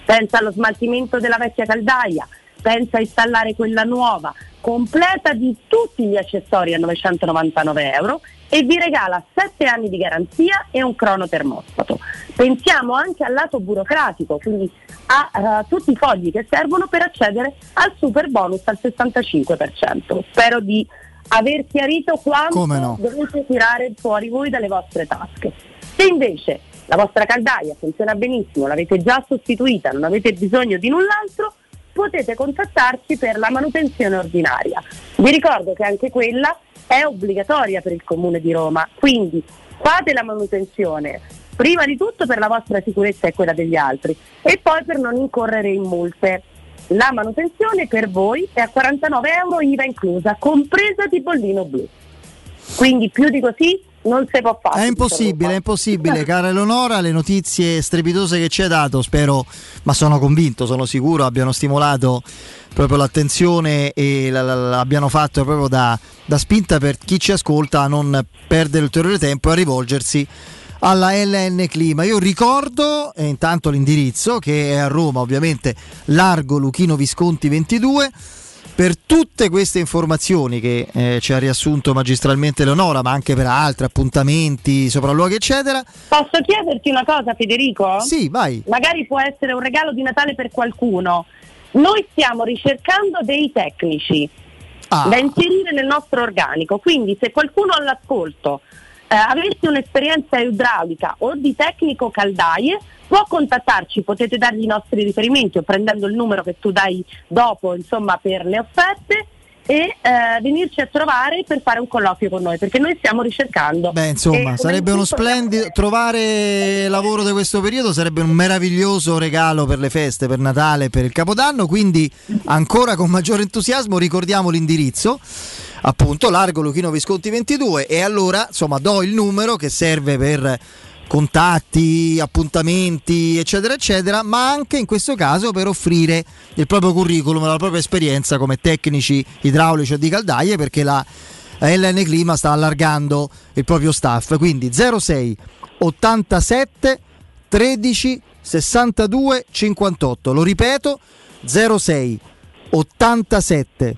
pensa allo smaltimento della vecchia caldaia, pensa a installare quella nuova, completa di tutti gli accessori a 999 euro e vi regala 7 anni di garanzia e un crono termostato. Pensiamo anche al lato burocratico, quindi a eh, tutti i fogli che servono per accedere al super bonus al 65%. Spero di aver chiarito quanto no? dovete tirare fuori voi dalle vostre tasche. Se invece la vostra caldaia funziona benissimo, l'avete già sostituita, non avete bisogno di null'altro, potete contattarci per la manutenzione ordinaria. Vi ricordo che anche quella è obbligatoria per il Comune di Roma, quindi fate la manutenzione prima di tutto per la vostra sicurezza e quella degli altri e poi per non incorrere in multe. La manutenzione per voi è a 49 euro IVA inclusa, compresa di bollino blu. Quindi più di così non si può fare. È impossibile, è impossibile, cara Eleonora. Le notizie strepitose che ci hai dato, spero, ma sono convinto, sono sicuro, abbiano stimolato proprio l'attenzione e la- la- la- abbiano fatto proprio da, da spinta per chi ci ascolta a non perdere ulteriore tempo e a rivolgersi alla LN Clima. Io ricordo eh, intanto l'indirizzo che è a Roma, ovviamente Largo Luchino Visconti 22. Per tutte queste informazioni che eh, ci ha riassunto magistralmente Leonora, ma anche per altri appuntamenti, sopralluoghi, eccetera, Posso chiederti una cosa Federico? Sì, vai. Magari può essere un regalo di Natale per qualcuno. Noi stiamo ricercando dei tecnici Ah. da inserire nel nostro organico, quindi se qualcuno all'ascolto eh, avesse un'esperienza idraulica o di tecnico caldaie, può contattarci, potete dargli i nostri riferimenti o prendendo il numero che tu dai dopo insomma, per le offerte e eh, venirci a trovare per fare un colloquio con noi, perché noi stiamo ricercando. Beh, insomma, E sarebbe uno splendido trovare lavoro di questo periodo, sarebbe un meraviglioso regalo per le feste, per Natale, per il Capodanno, quindi ancora con maggiore entusiasmo ricordiamo l'indirizzo. Appunto, Largo Luchino Visconti 22 e allora, insomma, do il numero che serve per contatti, appuntamenti, eccetera, eccetera, ma anche in questo caso per offrire il proprio curriculum, la propria esperienza come tecnici idraulici o di caldaie, perché la LN Clima sta allargando il proprio staff. Quindi 06 87 13 62 58. Lo ripeto, 06 87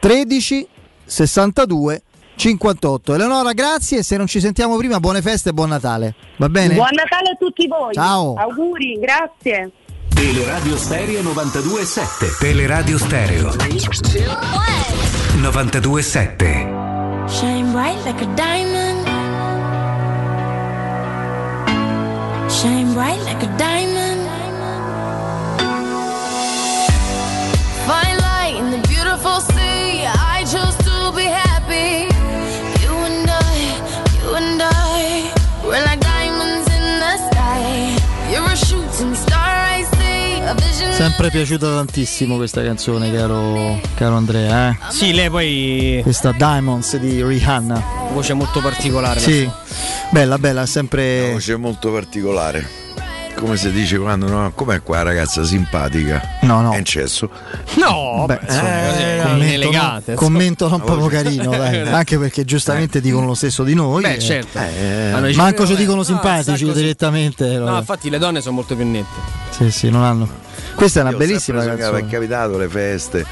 13 62 58. Eleonora, grazie e se non ci sentiamo prima, buone feste e buon Natale. Va bene? Buon Natale a tutti voi. Ciao. Auguri, grazie. Teleradio Stereo 92.7 Teleradio Stereo 92.7 Shine bright like a diamond. Shine bright like a diamond. Fine light in the beautiful Sempre piaciuta tantissimo questa canzone, caro, caro Andrea. Eh? Sì, lei poi. Questa Diamonds di Rihanna. Voce molto particolare. Sì, bella, bella, sempre. Una voce molto particolare. Come si dice quando no? Com'è qua ragazza simpatica? No, no. È incesso. No, Beh, insomma, eh, commento, inelegante, non, commento non proprio carino, dai. anche perché giustamente dicono lo stesso di noi. Beh, eh. certo. Eh, noi Manco ci dicono no, simpatici direttamente. No, no. infatti le donne sono molto più nette. Sì, sì, non hanno. Questa è una Io bellissima canzone. È capitato le feste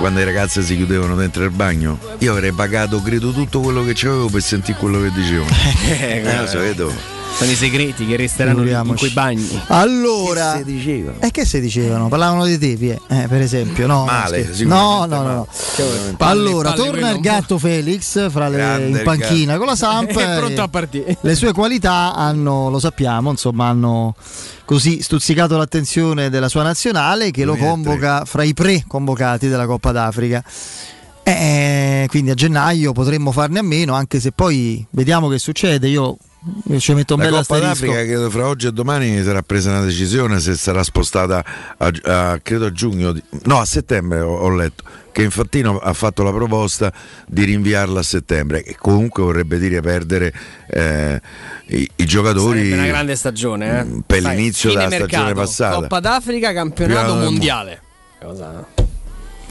quando le ragazze si chiudevano dentro il bagno. Io avrei pagato, credo, tutto quello che c'avevo per sentire quello che dicevano. eh, lo so, vedo. Sono i segreti che resteranno in quei bagni. Allora, Che si diceva? e che si dicevano? Parlavano di te, eh, per esempio. No, Male, no, no, no, no. Palle- allora, palle torna il gatto Felix fra le, in panchina con la Samp. È pronto a partire. Le sue qualità hanno, lo sappiamo, insomma, hanno così stuzzicato l'attenzione della sua nazionale che lo 2003. convoca fra i pre-convocati della Coppa d'Africa. Eh, quindi a gennaio potremmo farne a meno, anche se poi vediamo che succede. Io ci metto un La bel Coppa asterisco. d'Africa credo fra oggi e domani sarà presa una decisione se sarà spostata a, a- credo a giugno, no a settembre ho, ho letto che Infantino ha fatto la proposta di rinviarla a settembre e comunque vorrebbe dire perdere eh, i, i giocatori Sarebbe una grande stagione, eh. per Sai, l'inizio della stagione mercato, passata. Coppa d'Africa, campionato mondiale. Cosa-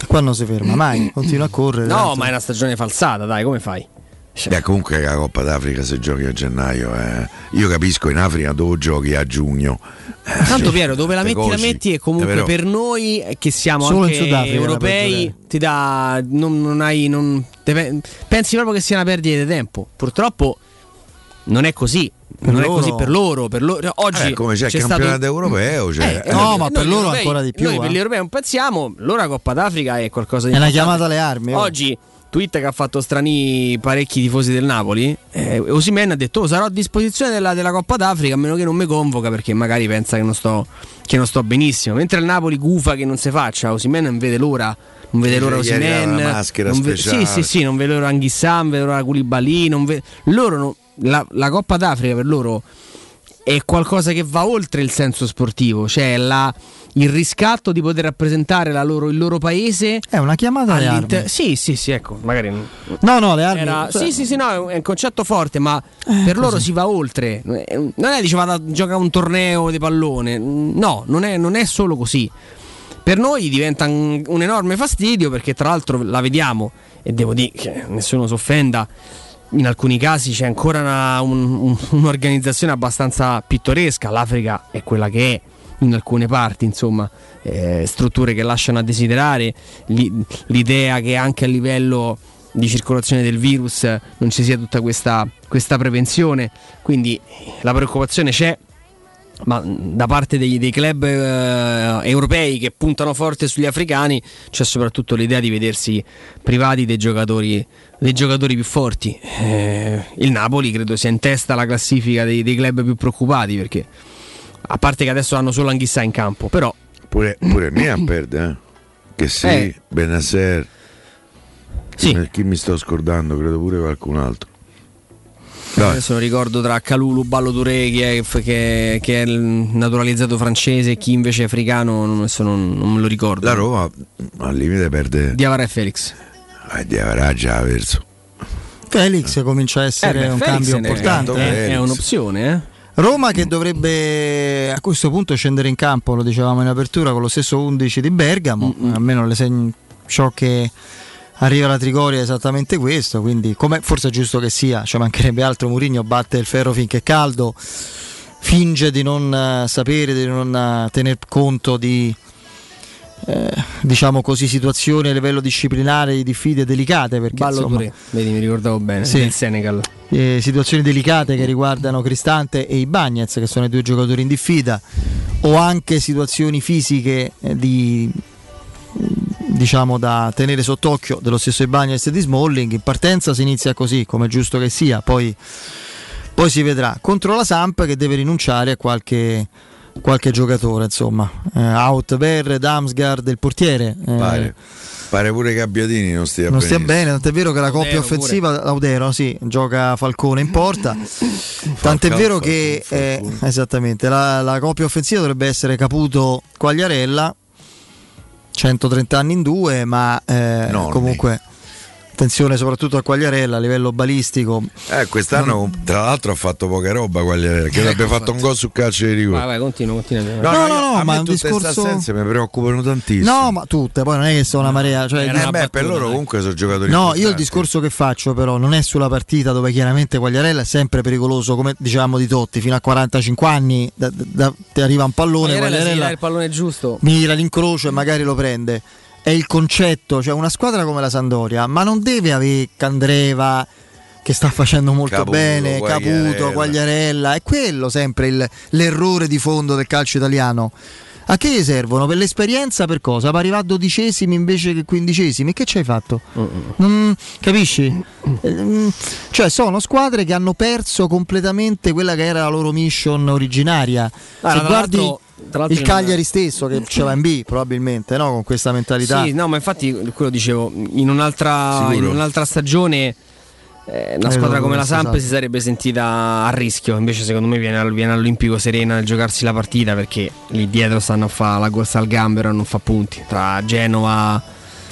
Qua non si ferma mai, continua a correre. No, tanto. ma è una stagione falsata, dai, come fai? Beh, comunque la Coppa d'Africa se giochi a gennaio eh. io capisco in Africa dove giochi a giugno Eh, Tanto Piero, dove la metti la metti e comunque È vero. per noi eh, che siamo Solo in anche la europei ti dà non, non hai non, te pe- pensi proprio che sia una perdita di tempo. Purtroppo non è così. Per non loro- è così per loro, per loro. Oggi Eh, come c'è il c'è stato- campionato europeo cioè, Eh, No, ma per loro europei- ancora di più, Noi eh. per gli europei non pensiamo, l'ora Coppa d'Africa è qualcosa di È una chiamata alle armi. oh. Oggi tweet che ha fatto strani parecchi tifosi del Napoli. Eh, Osimen ha detto: "Oh, sarò a disposizione della, della Coppa d'Africa a meno che non mi convoca perché magari pensa che non sto, che non sto benissimo. Mentre il Napoli gufa che non si faccia, Osimen non vede l'ora. Non vede l'ora Osimen. la maschera non ve- sì, sì, sì, non vede l'ora Anghissà, non vede l'ora Koulibaly, non ve- loro non- la, la Coppa d'Africa per loro è qualcosa che va oltre il senso sportivo, cioè la- il riscatto di poter rappresentare la loro- il loro paese. È una chiamata alle armi. Sì, sì, sì, ecco, magari No, no, le armi. era- cioè, sì, sì, sì, no, è un- concetto forte, ma per loro si va oltre. Eh, Non è dice vado a giocare un torneo di pallone. No, non è, non è solo così. Per noi diventa un, un enorme fastidio perché tra l'altro la vediamo e devo dire che nessuno si offenda. In alcuni casi c'è ancora una- un- un- un'organizzazione abbastanza pittoresca. L'Africa è quella che è in alcune parti, insomma, eh, strutture che lasciano a desiderare. L'i- l'idea che anche a livello di circolazione del virus non ci sia tutta questa, questa prevenzione. Quindi la preoccupazione c'è, ma da parte dei, dei club eh, europei che puntano forte sugli africani c'è soprattutto l'idea di vedersi privati dei giocatori, dei giocatori più forti. Eh, il Napoli credo sia in testa alla classifica dei, dei club più preoccupati perché a parte che adesso hanno solo Anghissà in campo, però pure, pure il Milan perde eh. che sì, Eh. Benasser Sì. chi, chi mi sto scordando credo pure qualcun altro Dai. adesso non ricordo tra Calulu, Ballo Touré che è, che, che è il naturalizzato francese e chi invece è africano, non, adesso non, non me lo ricordo. la Roma al limite perde Diavara e Felix. eh, di avrà già verso Felix comincia a essere Eh beh, un Felix cambio importante. È, è un'opzione, eh? Roma che dovrebbe a questo punto scendere in campo, lo dicevamo in apertura, con lo stesso 11 di Bergamo, almeno le seg- ciò che arriva alla Trigoria è esattamente questo, quindi come forse è giusto che sia, ci mancherebbe altro, Mourinho batte il ferro finché è caldo, finge di non eh, sapere, di non eh, tener conto di eh, diciamo così situazioni a livello disciplinare di diffide delicate perché Ballo insomma, Touré, vedi, mi ricordavo bene, Sì. del Senegal. eh, situazioni delicate che riguardano Cristante e i Bagnets, che sono i due giocatori in diffida, o anche situazioni fisiche eh, di diciamo da tenere sott'occhio dello stesso Ibagnez e di Smalling. In partenza si inizia così, come è giusto che sia, poi, poi si vedrà. Contro la Samp che deve rinunciare a qualche, qualche giocatore, insomma. Eh, out Ver, Damsgaard, il portiere. eh, pare pare pure che Abbiadini non stia non stia bene, tant'è vero che la coppia Laudero offensiva, Laudero, sì, gioca Falcone in porta. Tant'è Falcao, vero che eh, esattamente la, la coppia offensiva dovrebbe essere Caputo Quagliarella, 130 anni in due, ma eh, comunque attenzione soprattutto a Quagliarella a livello balistico. Eh, quest'anno tra l'altro ha fatto poca roba Quagliarella, che abbia fatto un gol su calcio di rigore. Vai, vai, continua, continua. No, no, io- no, a ma me è un tutte discorso- assenze mi preoccupano tantissimo. No, ma tutte, poi non è che sono una marea. Cioè, Eh, una beh, per battuta, loro dai. comunque sono giocatori No, io il importanti. discorso che faccio però non è sulla partita dove chiaramente Quagliarella è sempre pericoloso, come dicevamo di Totti, fino a 45 anni da- da- ti arriva un pallone, Quagliarella Quagliarella il pallone giusto. mira l'incrocio e magari lo prende. È il concetto, cioè una squadra come la Sandoria, ma non deve avere Candreva che sta facendo molto Caputo, bene, Quagliarella. Caputo, Quagliarella, è quello sempre il- l'errore di fondo del calcio italiano. A che servono? Per l'esperienza per cosa? Per arrivare a dodicesimi invece che quindicesimi? Che ci hai fatto? Non- capisci? Mm, Cioè sono squadre che hanno perso completamente quella che era la loro mission originaria. Ah, Se guardi il Cagliari stesso che ce l'ha in B probabilmente, no? con questa mentalità. Sì, no, ma infatti quello dicevo, in un'altra, in un'altra stagione eh, una Eh, squadra come la lo Samp esatto. si sarebbe sentita a rischio, invece secondo me viene, al- viene all'Olimpico serena nel giocarsi la partita perché lì dietro stanno a fare la corsa al gambero e non fa punti, tra Genova,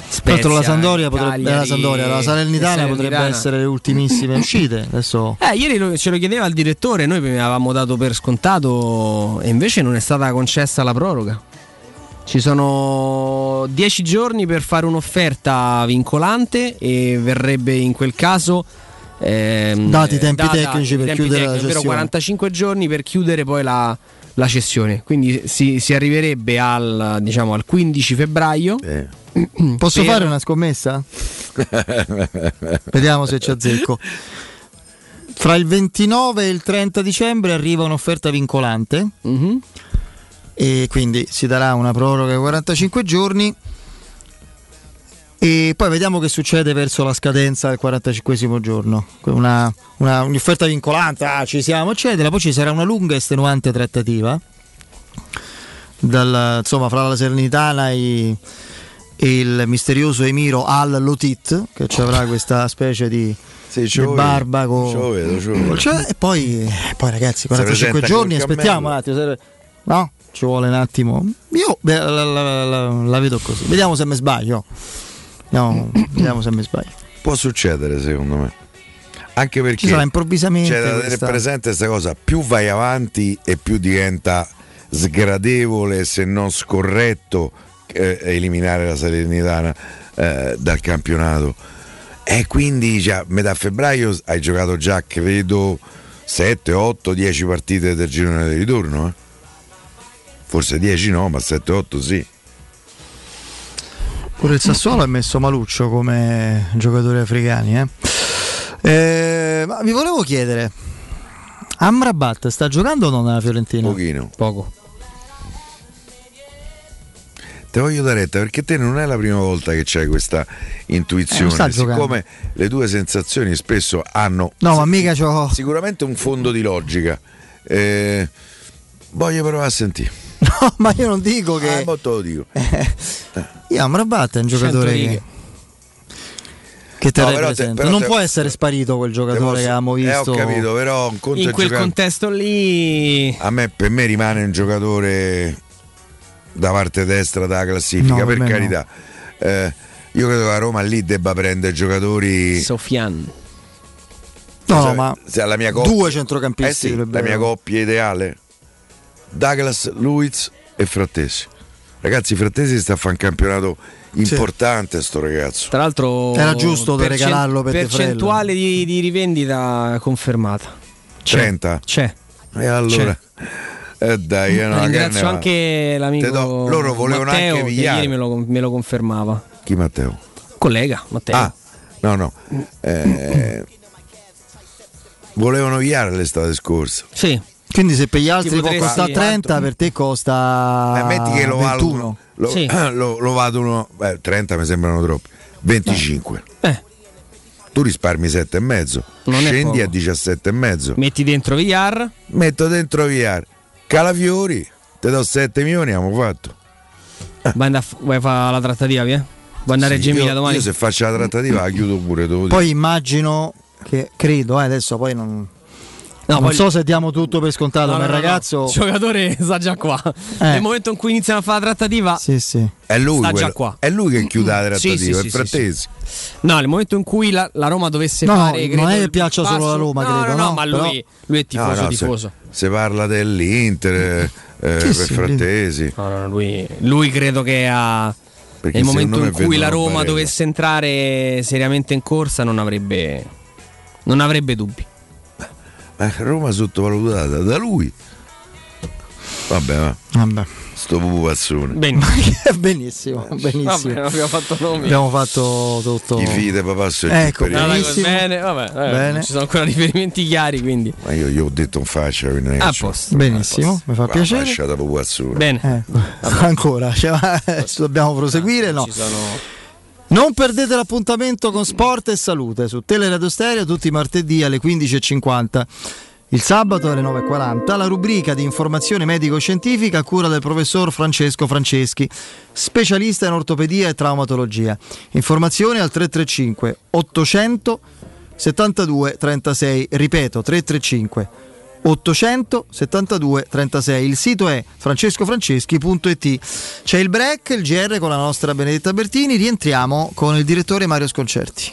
Spezia, la Sandoria, potrebbe, Cagliari la, Sandoria, la Salernitana potrebbe essere le ultimissime uscite. Adesso Eh, ieri ce lo chiedeva il direttore, noi avevamo dato per scontato e invece non è stata concessa la proroga. Ci sono 10 giorni per fare un'offerta vincolante e verrebbe in quel caso ehm, Dati i tempi data- tecnici per tempi chiudere la ovvero cessione. 45 giorni per chiudere poi la, la cessione. Quindi si, si arriverebbe al, diciamo, al 15 febbraio. posso per- fare una scommessa? Vediamo se ci azzecco. Fra il 29 e il 30 dicembre arriva un'offerta vincolante Mhm. e quindi si darà una proroga di 45 giorni e poi vediamo che succede verso la scadenza del 45 giorno. Una, una- un'offerta vincolante, ah, ci siamo, eccetera. Poi ci sarà una lunga e estenuante trattativa dal, insomma, fra la Salernitana e, e il misterioso Emiro Al Lotit, che ci avrà questa specie di, Sì, di barba con- vedo, vedo. Cioè, e poi, poi ragazzi, Si 45 presenta giorni, aspettiamo un attimo. No, ci vuole un attimo. Io beh, la, la- la- la vedo così. Vediamo se mi sbaglio. No, vediamo se mi sbaglio. Può succedere secondo me. Anche perché Ci sarà improvvisamente c'è da tenere questa- presente questa cosa, più vai avanti e più diventa sgradevole se non scorretto eh, eliminare la Salernitana eh, dal campionato. E quindi già a metà febbraio hai giocato già credo 7, 8, 10 partite del girone di ritorno. eh. Forse 10 no, ma 7, 8 sì. Pure il Sassuolo ha messo Maluccio come giocatore africani. Eh? Eh, ma vi volevo chiedere, Amrabat sta giocando o no nella Fiorentina? Pochino. Poco. Te voglio dare retta perché te non è la prima volta che c'hai questa Eh, intuizione. giocando. siccome le tue sensazioni spesso hanno No, ma mica c'ho... sicuramente un fondo di logica. Eh, voglio provare a sentire. No, ma io non dico che... Ah, mo te lo dico. Io Amrabat è un giocatore che, che te No, però te- però non te- può essere sparito quel giocatore posso- che avevamo Eh, visto. ho capito, però un conto In quel contesto lì A me, per me rimane un giocatore da parte destra della classifica, No, per carità. Eh, io credo che la Roma lì debba prendere giocatori. Sofian. No, Se- ma se la mia coppia- due centrocampisti Eh sì, la mia coppia ideale. Douglas, Luiz e Frattesi. Ragazzi, Frattesi sta a fare un campionato importante sto ragazzo. Tra l'altro Era giusto per regalarlo per percentuale di, di rivendita confermata. C'è. 30. C'è. E allora eh dai, eh, no, Ringrazio anche l'amico do- loro volevano Matteo, anche che Vigliare. ieri me lo, me lo confermava. Chi Matteo? Collega Matteo. Ah, no, no. Eh, volevano viare l'estate scorsa. Sì. Quindi se per gli altri può costare 30, per te costa Eh, metti che lo 21. valuto. Lo, Sì. lo, lo valuto. Beh, 30 mi sembrano troppi. 25. Eh. Tu risparmi 7 e mezzo. Non è Scendi poco. a 17 e mezzo. Metti dentro Villar. Metto dentro Viar. Calafiori. Te do 7 milioni, abbiamo fatto. Vai, andare a f- vai a fare la trattativa, via? Vuoi andare a Sì, Emilia io, domani? io se faccio la trattativa la chiudo pure. Poi immagino che credo, eh, adesso poi non, No, non poi- so se diamo tutto per scontato, No, ma no, il no, ragazzo no. Il giocatore sta già qua. Nel momento in cui iniziano a fare la trattativa, Sì, sì. È lui, sta già quello- qua. è lui che chiude la trattativa, sì, è sì, sì, Frattesi. No, nel momento in cui la, la Roma dovesse No, fare. non credo, è che piaccia solo passo- la Roma, no, credo, No, no, no? ma Però- lui, lui è tifoso, No, no, tifoso. Se, se parla dell'Inter eh, Sì, per sì, Frattesi. No, no, lui, lui credo che ha. Perché nel momento me in cui la Roma dovesse entrare seriamente in corsa, non avrebbe. Non avrebbe dubbi. Ma Roma sottovalutata da lui. Vabbè, va. Vabbè. Sto pupazzone. benissimo, benissimo. Vabbè, non abbiamo fatto nomi. Abbiamo fatto tutto. I figli di papà sono Ecco, benissimo. Bene, vabbè, eh, Bene. ci sono ancora riferimenti chiari, quindi. Ma io gli ho detto in faccia, quindi non è A posto. Benissimo, mi fa Va, piacere. Lasciata pupazzone. Bene. Eh, ancora, cioè, dobbiamo proseguire? No. Ci sono. Non perdete l'appuntamento con Sport e Salute su Teleradio Stereo tutti i martedì alle 15.50. Il sabato alle 9.40 la rubrica di informazione medico-scientifica a cura del professor Francesco Franceschi, specialista in ortopedia e traumatologia. Informazioni al 335 800 72 36, ripeto 335 800 72 36. Il sito è francescofranceschi.it. C'è il break, il GR con la nostra Benedetta Bertini, rientriamo con il direttore Mario Sconcerti.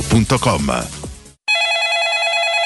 materasso.com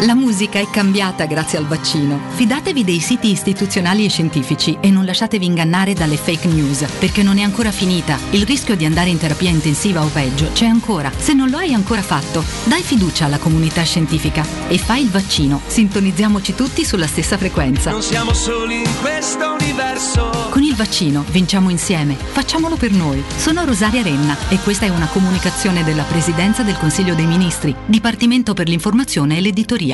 La musica è cambiata grazie al vaccino. Fidatevi dei siti istituzionali e scientifici e non lasciatevi ingannare dalle fake news, perché non è ancora finita. Il rischio di andare in terapia intensiva o peggio c'è ancora. Se non lo hai ancora fatto, dai fiducia alla comunità scientifica e fai il vaccino. Sintonizziamoci tutti sulla stessa frequenza. Non siamo soli in questo universo. Con il vaccino vinciamo insieme. Facciamolo per noi. Sono Rosaria Renna e questa è una comunicazione della Presidenza del Consiglio dei Ministri, Dipartimento per l'informazione e l'editoria.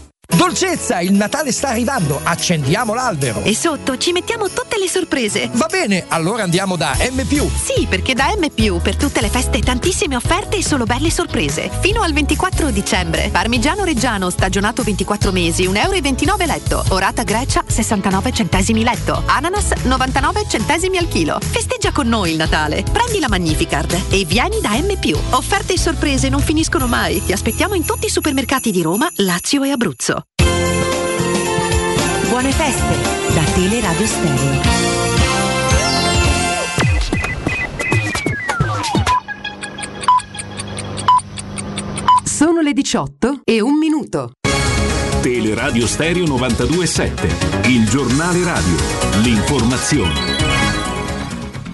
Dolcezza, il Natale sta arrivando, accendiamo l'albero. E sotto ci mettiamo tutte le sorprese. Va bene, allora andiamo da M. Sì, perché da M per tutte le feste tantissime offerte e solo belle sorprese. Fino al 24 dicembre. Parmigiano Reggiano stagionato 24 mesi, 1,29 euro letto. Orata Grecia 69 centesimi letto. Ananas 99 centesimi al chilo. Festeggia con noi il Natale. Prendi la Magnificard e vieni da M. Offerte e sorprese non finiscono mai. Ti aspettiamo in tutti i supermercati di Roma, Lazio e Abruzzo. Buone feste da Teleradio Stereo. Sono le 18 e un minuto. Teleradio Stereo 927, il giornale radio, l'informazione.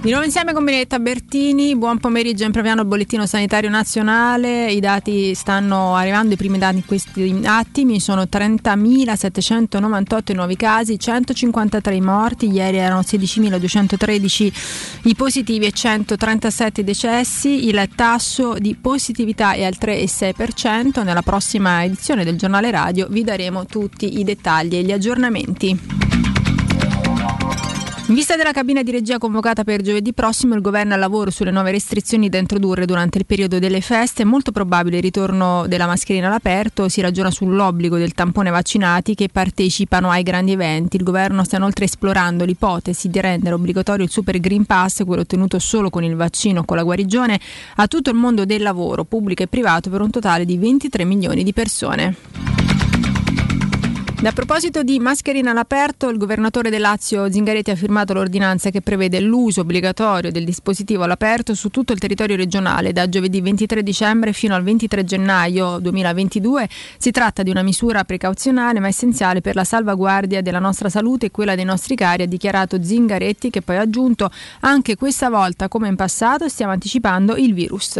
Di nuovo insieme con Benedetta Bertini, buon pomeriggio in Proviano al bollettino sanitario nazionale, i dati stanno arrivando, i primi dati in questi attimi, sono 30.798 nuovi casi, 153 morti, ieri erano 16.213 i positivi e 137 decessi, il tasso di positività è al 3,6%, nella prossima edizione del giornale radio vi daremo tutti i dettagli e gli aggiornamenti. In vista della cabina di regia convocata per giovedì prossimo, il governo al lavoro sulle nuove restrizioni da introdurre durante il periodo delle feste. È molto probabile il ritorno della mascherina all'aperto. Si ragiona sull'obbligo del tampone vaccinati che partecipano ai grandi eventi. Il governo sta inoltre esplorando l'ipotesi di rendere obbligatorio il Super Green Pass, quello ottenuto solo con il vaccino o con la guarigione, a tutto il mondo del lavoro, pubblico e privato, per un totale di 23 milioni di persone. A proposito di mascherina all'aperto, il governatore del Lazio Zingaretti ha firmato l'ordinanza che prevede l'uso obbligatorio del dispositivo all'aperto su tutto il territorio regionale da giovedì 23 dicembre fino al 23 gennaio 2022. Si tratta di una misura precauzionale ma essenziale per la salvaguardia della nostra salute e quella dei nostri cari, ha dichiarato Zingaretti che poi ha aggiunto anche questa volta come in passato stiamo anticipando il virus.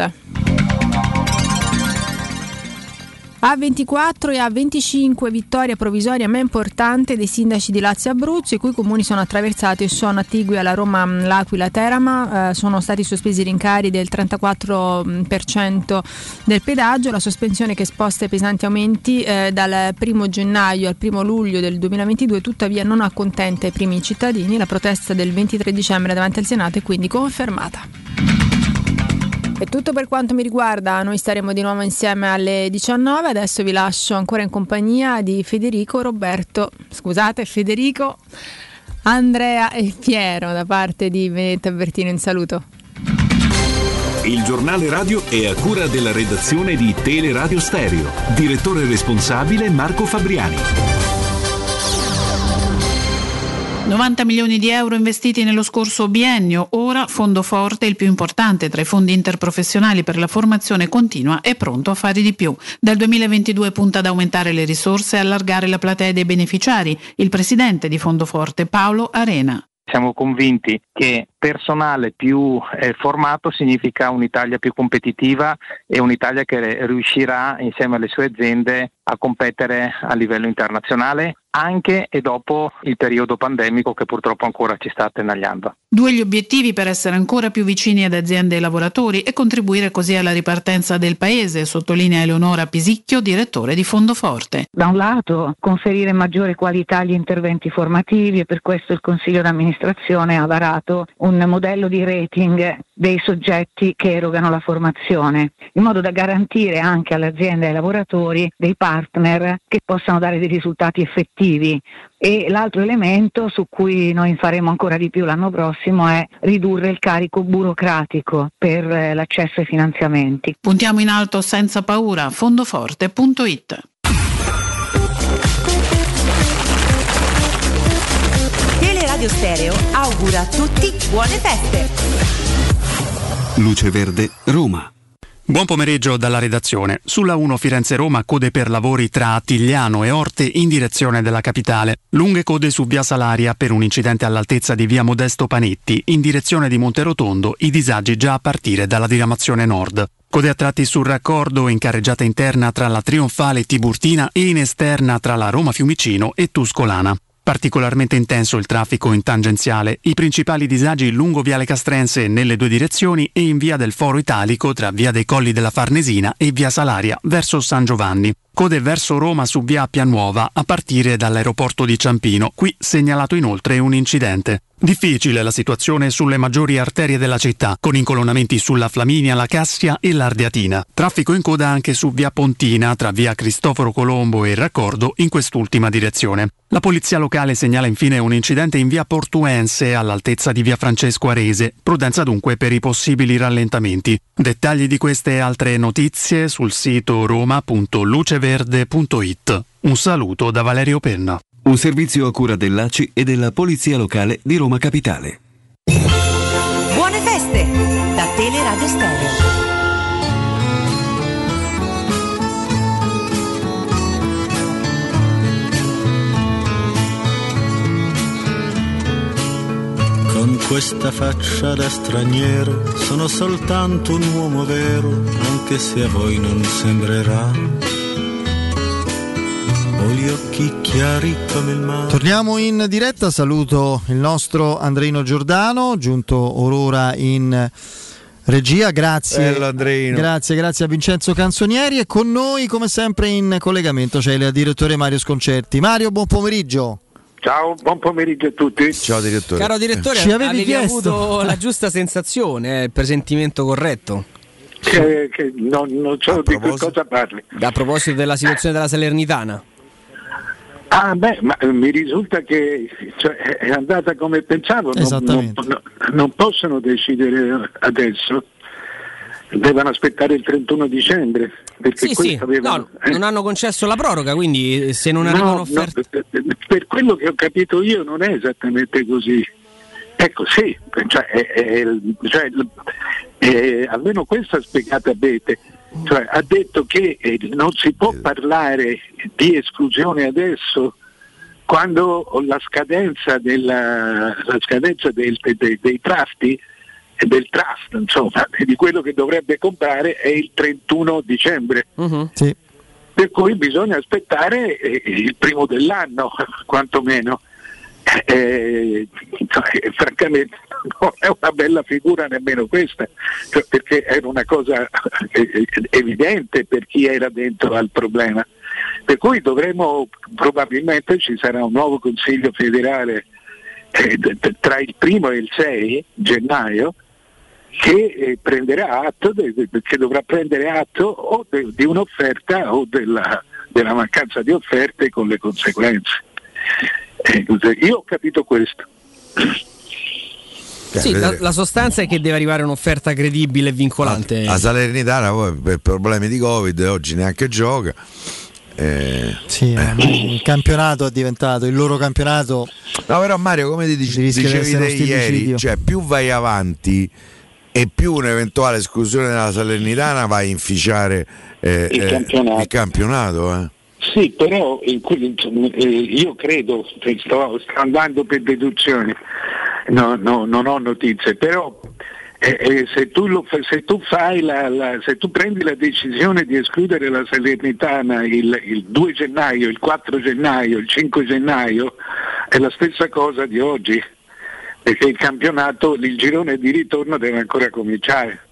A 24 e a 25 vittoria provvisoria ma importante dei sindaci di Lazio e Abruzzo, i cui comuni sono attraversati e sono attigui alla Roma, L'Aquila, Terama. Eh, sono stati sospesi i rincari del 34% del pedaggio, la sospensione che sposta i pesanti aumenti eh, dal 1 gennaio al 1 luglio del 2022 tuttavia non accontenta i primi cittadini. La protesta del 23 dicembre davanti al Senato è quindi confermata. È tutto per quanto mi riguarda, noi staremo di nuovo insieme alle 19, adesso vi lascio ancora in compagnia di Federico, Roberto, scusate Federico, Andrea e Piero da parte di Benedetta Bertino in saluto. Il giornale radio è a cura della redazione di Teleradio Stereo, direttore responsabile Marco Fabriani. 90 milioni di euro investiti nello scorso biennio, ora Fondo Forte, il più importante tra i fondi interprofessionali per la formazione continua, è pronto a fare di più. Dal 2022 punta ad aumentare le risorse e allargare la platea dei beneficiari. Il presidente di Fondo Forte, Paolo Arena. Siamo convinti che personale più eh, formato significa un'Italia più competitiva e un'Italia che riuscirà insieme alle sue aziende a competere a livello internazionale anche e dopo il periodo pandemico che purtroppo ancora ci sta attenagliando. Due gli obiettivi per essere ancora più vicini ad aziende e lavoratori e contribuire così alla ripartenza del paese, sottolinea Eleonora Pisicchio, direttore di Fondo Forte. Da un lato conferire maggiore qualità agli interventi formativi e per questo il Consiglio d'amministrazione ha varato un modello di rating dei soggetti che erogano la formazione, in modo da garantire anche alle aziende e ai lavoratori dei partner che possano dare dei risultati effettivi. E l'altro elemento su cui noi faremo ancora di più l'anno prossimo è ridurre il carico burocratico per eh, l'accesso ai finanziamenti. Puntiamo in alto senza paura, fondoforte.it. Teleradio Stereo augura a tutti buone feste. Luce Verde, Roma. Buon pomeriggio dalla redazione. Sulla 1 Firenze-Roma code per lavori tra Attigliano e Orte in direzione della capitale. Lunghe code su via Salaria per un incidente all'altezza di via Modesto Panetti in direzione di Monterotondo, i disagi già a partire dalla diramazione nord. Code a tratti sul raccordo in carreggiata interna tra la Trionfale Tiburtina e in esterna tra la Roma Fiumicino e Tuscolana. Particolarmente intenso il traffico in tangenziale, i principali disagi lungo Viale Castrense nelle due direzioni e in via del Foro Italico tra via dei Colli della Farnesina e via Salaria verso San Giovanni. Code verso Roma su via Appia Nuova a partire dall'aeroporto di Ciampino. Qui segnalato inoltre un incidente. Difficile la situazione sulle maggiori arterie della città, con incolonnamenti sulla Flaminia, la Cassia e l'Ardeatina. Traffico in coda anche su via Pontina, tra via Cristoforo Colombo e il raccordo, in quest'ultima direzione. La polizia locale segnala infine un incidente in via Portuense, all'altezza di via Francesco Arese. Prudenza dunque per i possibili rallentamenti. Dettagli di queste e altre notizie sul sito verde.it. Un saluto da Valerio Penna. Un servizio a cura dell'ACI e della Polizia Locale di Roma Capitale. Buone feste da Teleradio Stereo. Con questa faccia da straniero sono soltanto un uomo vero, anche se a voi non sembrerà. Ho gli occhi chiari come il mare. Torniamo in diretta, saluto il nostro Andreino Giordano, giunto orora in regia, grazie. Grazie, grazie a Vincenzo Canzonieri e con noi come sempre in collegamento c'è il direttore Mario Sconcerti. Mario, buon pomeriggio. Ciao, buon pomeriggio a tutti. Ciao direttore. Caro direttore, Ci avevi avevi chiesto. avuto la giusta sensazione, il presentimento corretto. Che, che non, non so A di che cosa parli. A proposito della situazione della Salernitana. Ah, beh, ma eh, mi risulta che cioè, è andata come pensavo. Non, non- non possono decidere adesso, devono aspettare il 31 dicembre. Perché Sì, questo sì, avevano- no, non hanno concesso la proroga, quindi eh, se non arrivano No, offerte... no, per quello che ho capito io non è esattamente così. Ecco, sì, cioè, è- è- cioè, è- almeno questo ha spiegato Abete. Cioè, ha detto che eh, non si può parlare di esclusione adesso quando la scadenza, della, la scadenza del- dei, dei trafti e del trust, insomma, di quello che dovrebbe comprare è il 31 dicembre Mhm. Sì. per cui bisogna aspettare eh, il primo dell'anno, quantomeno. Eh, cioè, francamente non è una bella figura nemmeno questa, cioè, perché era una cosa eh, evidente per chi era dentro al problema. Per cui dovremo, probabilmente ci sarà un nuovo Consiglio federale eh, tra il primo e il 6 gennaio che eh, prenderà atto, che dovrà prendere atto o di un'offerta o della, della mancanza di offerte con le conseguenze. Eh, io ho capito questo. Sì, la, la sostanza è che deve arrivare un'offerta credibile e vincolante. La Salernitana poi per problemi di Covid oggi neanche gioca. Eh, Sì, ormai il campionato è diventato il loro campionato. No, però Mario, come ti dici- Rischia di dicevi te ieri, cioè più vai avanti e più un'eventuale esclusione della Salernitana va a inficiare eh, Il eh, campionato. il campionato, eh. Sì, però que- eh, io credo, sto, andando per deduzioni, no, no, non ho notizie, però eh, eh, se, tu lo se tu la, la- se tu prendi la decisione di escludere la Salernitana il, il 2 gennaio, il 4 gennaio, il 5 gennaio, è la stessa cosa di oggi, perché il campionato, il girone di ritorno deve ancora cominciare.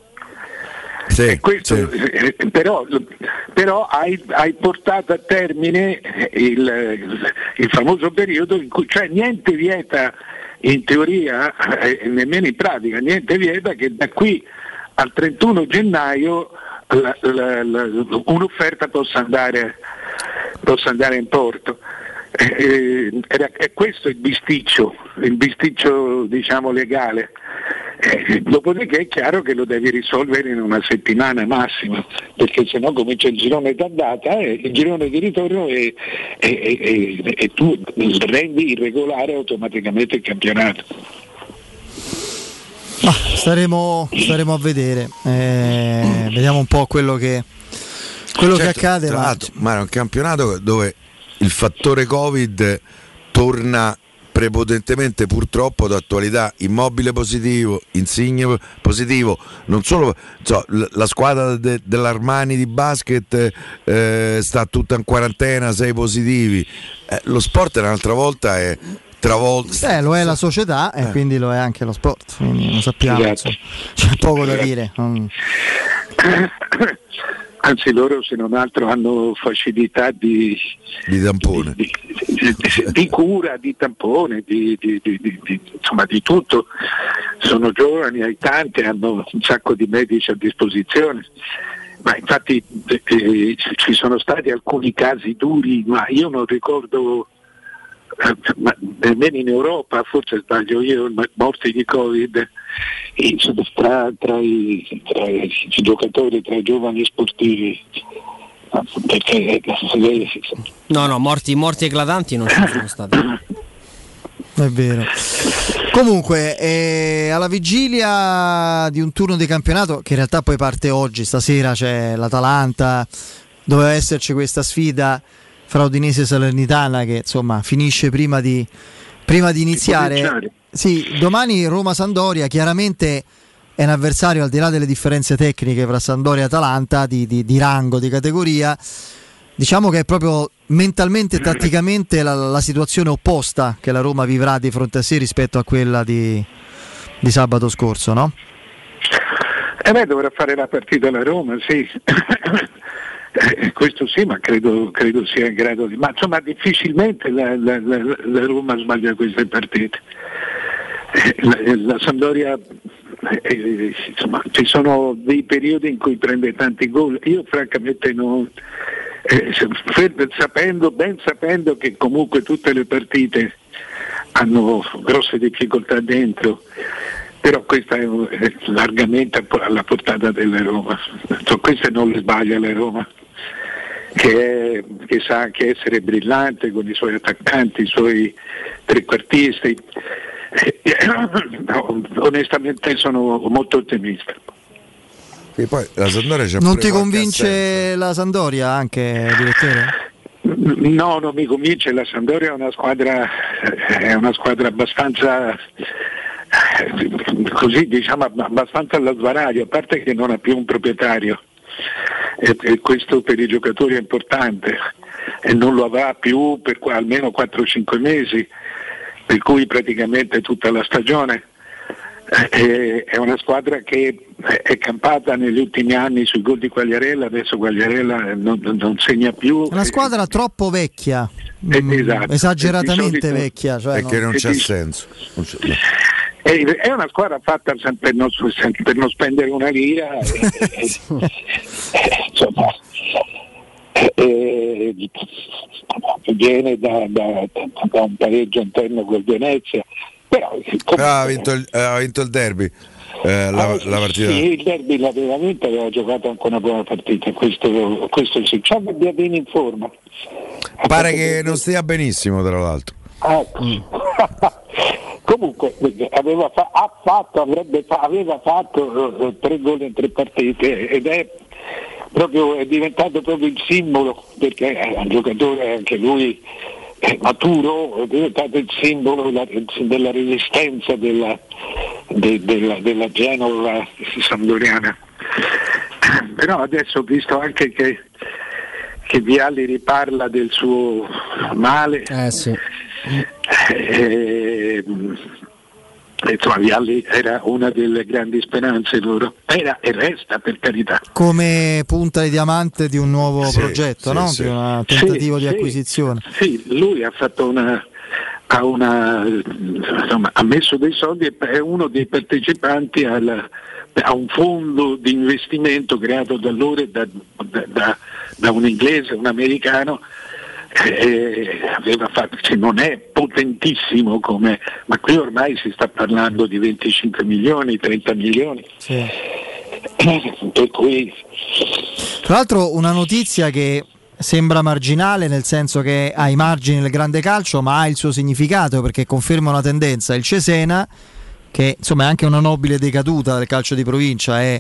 Sì, Questo, sì. eh, però, però hai, hai portato a termine il, il famoso periodo in cui cioè, niente vieta in teoria e nemmeno in pratica, niente vieta che da qui al 31 gennaio la- la- la- un'offerta possa andare, possa andare in porto. Eh, eh, era- è questo il bisticcio, il bisticcio diciamo legale. Eh, dopodiché è chiaro che lo devi risolvere in una settimana massimo, perché sennò comincia il girone d'andata e il girone di ritorno e, e- e- e- e tu rendi irregolare automaticamente il campionato. Ma staremo, staremo a vedere. Eh, vediamo un po' quello che, quello che Certo, accade. tra ma- ma è un campionato dove il fattore Covid torna prepotentemente purtroppo d'attualità immobile positivo, insigne positivo, non solo so, l- la squadra de- dell'Armani di basket eh, sta tutta in quarantena, sei positivi, Eh, lo sport un'altra volta è travolto. Eh, lo è la società e quindi lo è anche lo sport, quindi lo sappiamo. Esatto. insomma. C'è poco da dire. non- Anzi loro se non altro hanno facilità di, di tampone, di, di- di cura, di tampone, di, di- di- di- di- insomma di tutto. Sono giovani, hai tanti, hanno un sacco di medici a disposizione. Ma infatti eh, ci sono stati alcuni casi duri, ma io non ricordo eh, ma nemmeno in Europa, forse sbaglio io, morti di Covid eh, tra, tra i, tra i giocatori, tra i giovani sportivi. Ah, Perché eh, No, no, morti, morti eclatanti non ci sono stati. È vero. Comunque, eh, alla vigilia di un turno di campionato, che in realtà poi parte oggi, stasera c'è l'Atalanta, doveva esserci questa sfida fra Udinese e Salernitana che insomma finisce prima di, prima di iniziare. Sì, domani Roma-Sandoria chiaramente è un avversario al di là delle differenze tecniche fra Sandoria e Atalanta di, di, di rango, di categoria. Diciamo che è proprio mentalmente e tatticamente la, la situazione opposta che la Roma vivrà di fronte a sé rispetto a quella di, di sabato scorso, no? E beh, dovrà fare la partita alla Roma, sì. Eh, questo sì, ma credo, credo, sia in grado di. Ma insomma difficilmente la, la, la, la Roma sbaglia queste partite. Eh, la, Sampdoria eh, insomma, ci sono dei periodi in cui prende tanti gol. Io francamente non. Eh, sapendo, ben sapendo che comunque tutte le partite hanno grosse difficoltà dentro, però questa è, largamente alla portata della Roma. So, queste non le sbaglia la Roma che, è, che, sa anche essere brillante con i suoi attaccanti, i suoi trequartisti. No, onestamente sono molto ottimista. E poi la Sandoria c'è non ti convince la Sandoria anche, direttore? No, non mi convince, la Sandoria è una squadra, è una squadra abbastanza così diciamo abbastanza alla svarario, a parte che non ha più un proprietario. E, e questo per i giocatori è importante. E non lo avrà più per almeno 4-5 mesi, per cui praticamente tutta la stagione. Eh, è una squadra che è campata negli ultimi anni sui gol di Quagliarella, adesso Quagliarella non, non segna più. È una squadra troppo vecchia, mm, esatto. esageratamente solito, vecchia. Cioè perché non, non c'è senso. Non c'è. È una squadra fatta per non, per non spendere una lira, e, insomma, e, viene da, da, da, un pareggio interno col Venezia. Però, comunque, ah, ha, vinto il, ha, vinto il, derby. Eh, la, ah, la partita. Sì, il derby l'aveva vinto aveva giocato anche una buona partita, questo, questo sì. Ciò che bene in forma. Pare che non stia benissimo, tra l'altro. Ah, mm. Comunque aveva, fa- fatto, avrebbe fa- aveva fatto eh, tre gol in tre partite ed è, proprio, è diventato proprio il simbolo, perché è un giocatore anche lui è maturo, è diventato il simbolo della, della resistenza della, de, della, della Genova sandoriana. Però adesso ho visto anche che, che Vialli riparla del suo male. Eh sì eh, insomma Vialli era una delle grandi speranze loro, era e resta per carità. Come punta di diamante di un nuovo sì, progetto, sì, no? Sì. di un tentativo di acquisizione. Sì, lui ha fatto una, ha, una, insomma, ha messo dei soldi e è uno dei partecipanti al, a un fondo di investimento creato da loro da, da, da un inglese, un americano eh, fatto, cioè non è potentissimo come, ma qui ormai si sta parlando di 25 milioni, 30 milioni. Sì. Per cui... Tra l'altro una notizia che sembra marginale nel senso che ha i margini del grande calcio ma ha il suo significato perché conferma una tendenza. Il Cesena che insomma è anche una nobile decaduta del calcio di provincia, è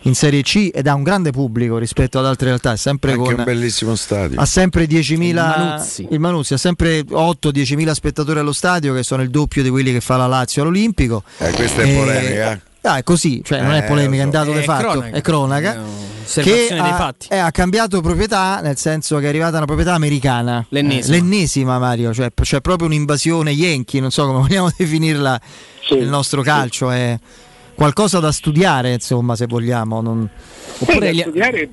in Serie C ed ha un grande pubblico rispetto ad altre realtà, è sempre anche con, un bellissimo stadio. Ha sempre 10.000 il Manuzzi. il Manuzzi ha sempre 8-10.000 spettatori allo stadio che sono il doppio di quelli che fa la Lazio all'Olimpico. Eh, questa è e... polemica. Ah, è così, cioè non è eh, polemica, è un dato di fatto, cronaca. è cronaca. È che ha, eh, ha, cambiato proprietà, nel senso che è arrivata una proprietà americana. L'ennesima. Eh, l'ennesima Mario, cioè c'è proprio un'invasione Yankee, non so come vogliamo definirla sì, il nostro calcio sì. è qualcosa da studiare, insomma, se vogliamo. Non... Oppure gli... studiare,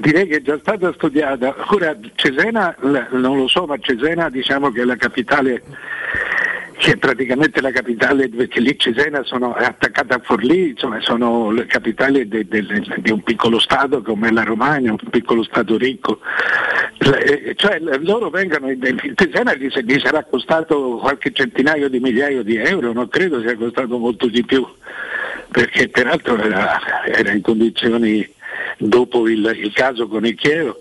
direi che è già stata studiata. Ora Cesena, non lo so, ma Cesena diciamo che è la capitale che è praticamente la capitale, perché lì Cesena sono, è attaccata a Forlì, insomma, sono le capitali di un piccolo Stato come la Romagna, un piccolo Stato ricco. Le, cioè loro vengono, il Cesena gli, gli, sarà costato qualche centinaio di migliaia di euro, non credo sia costato molto di più, perché peraltro era, era in condizioni dopo il, il caso con il Chievo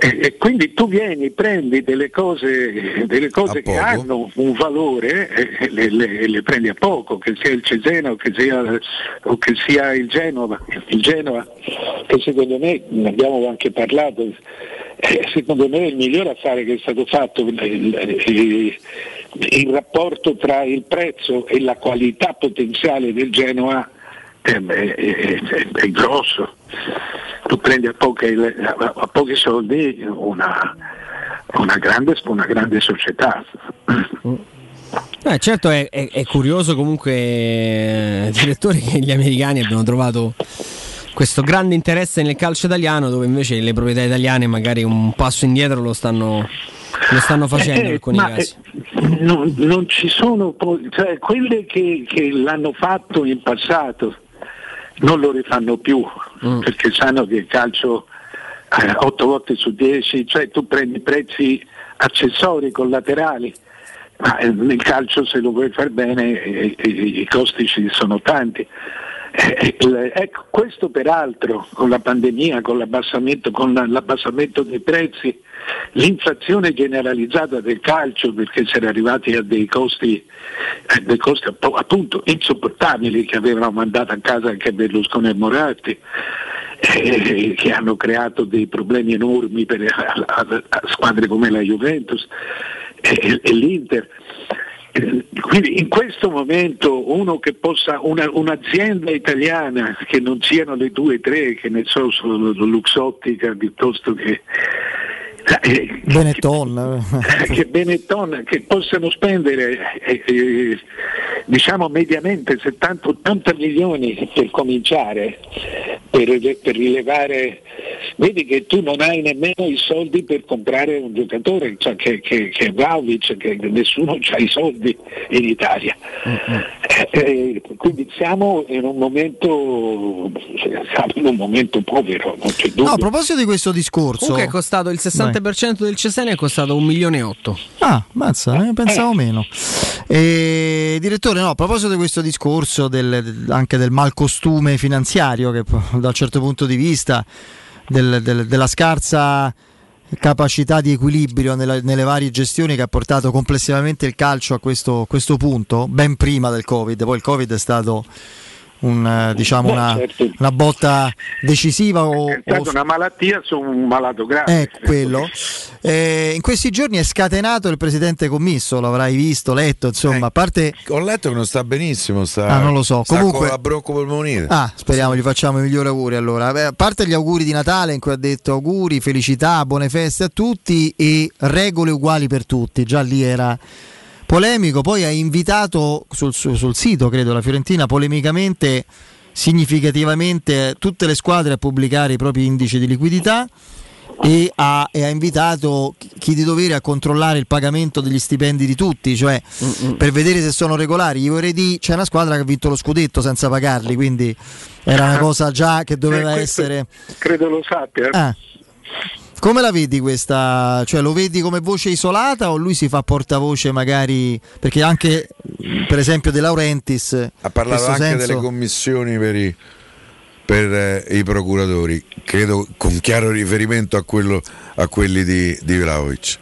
e, quindi tu vieni, prendi delle cose, delle cose che hanno un valore e le, le, le, prendi a poco, che sia il Cesena o che sia, o che sia il Genova. Il Genova, che secondo me, ne abbiamo anche parlato, eh, secondo me è il miglior affare che è stato fatto. Il, il, il rapporto tra il prezzo e la qualità potenziale del Genoa è, è- è- è grosso. Tu prendi a, poche- a pochi soldi una, una grande, una grande società. Eh, certo è, è- curioso comunque, eh, direttore, che gli americani abbiano trovato questo grande interesse nel calcio italiano dove invece le proprietà italiane magari un passo indietro lo stanno, lo stanno facendo in Eh, alcuni ma, casi. eh, non, non ci sono, cioè, quelle che, che l'hanno fatto in passato non lo rifanno più Mm. perché sanno che il calcio 8 volte su 10, cioè tu prendi prezzi accessori, collaterali, ma eh, nel calcio se lo vuoi far bene eh, eh, i costi ci sono tanti. Eh, il- ecco, questo peraltro con la pandemia, con l'abbassamento, con la- l'abbassamento dei prezzi, l'inflazione generalizzata del calcio perché si era arrivati a dei costi, eh, dei costi appunto insopportabili che avevano mandato a casa anche Berlusconi e Moratti, eh, che hanno creato dei problemi enormi per a- a- a squadre come la Juventus e, e l'Inter. Quindi in questo momento uno che possa, una- un'azienda italiana che non siano le due o tre, che ne so, solo Luxottica piuttosto che eh, Benetton. che Benetton che possano spendere eh, eh, diciamo mediamente 70-80 milioni per cominciare per, per rilevare vedi che tu non hai nemmeno i soldi per comprare un giocatore cioè che, che, che è Vlahovic, che nessuno ha i soldi in Italia Eh, eh, quindi siamo in un momento siamo in un momento povero non c'è dubbio No, a proposito di questo discorso. Comunque è costato il 60% del Cesena è costato un milione e otto. Ah, mazza, ne pensavo meno. E, direttore, no, a proposito di questo discorso del- anche del malcostume finanziario, che da un certo punto di vista del- del- della scarsa capacità di equilibrio nella- nelle varie gestioni che ha portato complessivamente il calcio a questo, questo punto, ben prima del Covid. Poi il Covid è stato un, eh, diciamo Beh, una, certo. una botta decisiva o, è stata o- una malattia su un malato grave Ecco quello. Eh, in questi giorni è scatenato il presidente commisso, l'avrai visto, letto, insomma, a parte... Ho letto che non sta benissimo, sta, Ah, non lo so. sta Comunque- con la broncopolmonite. Ah, speriamo, gli facciamo i migliori auguri allora. Beh, a parte gli auguri di Natale in cui ha detto auguri, felicità, buone feste a tutti e regole uguali per tutti, già lì era polemico, poi ha invitato sul, sul- sul sito, credo, la Fiorentina, polemicamente, significativamente, tutte le squadre a pubblicare i propri indici di liquidità e ha, e ha invitato chi- di dovere a controllare il pagamento degli stipendi di tutti, cioè per vedere se sono regolari. Io vorrei dire, c'è una squadra che ha vinto lo scudetto senza pagarli, quindi era una cosa già che doveva Eh, essere... credo lo sappia Ah. Come la vedi questa? Cioè lo vedi come voce isolata o lui si fa portavoce magari perché anche per esempio De Laurentiis Ha parlato anche senso- delle commissioni per i, per, eh, i procuratori, credo con chiaro riferimento a, quello, a quelli di, di Vlahovic.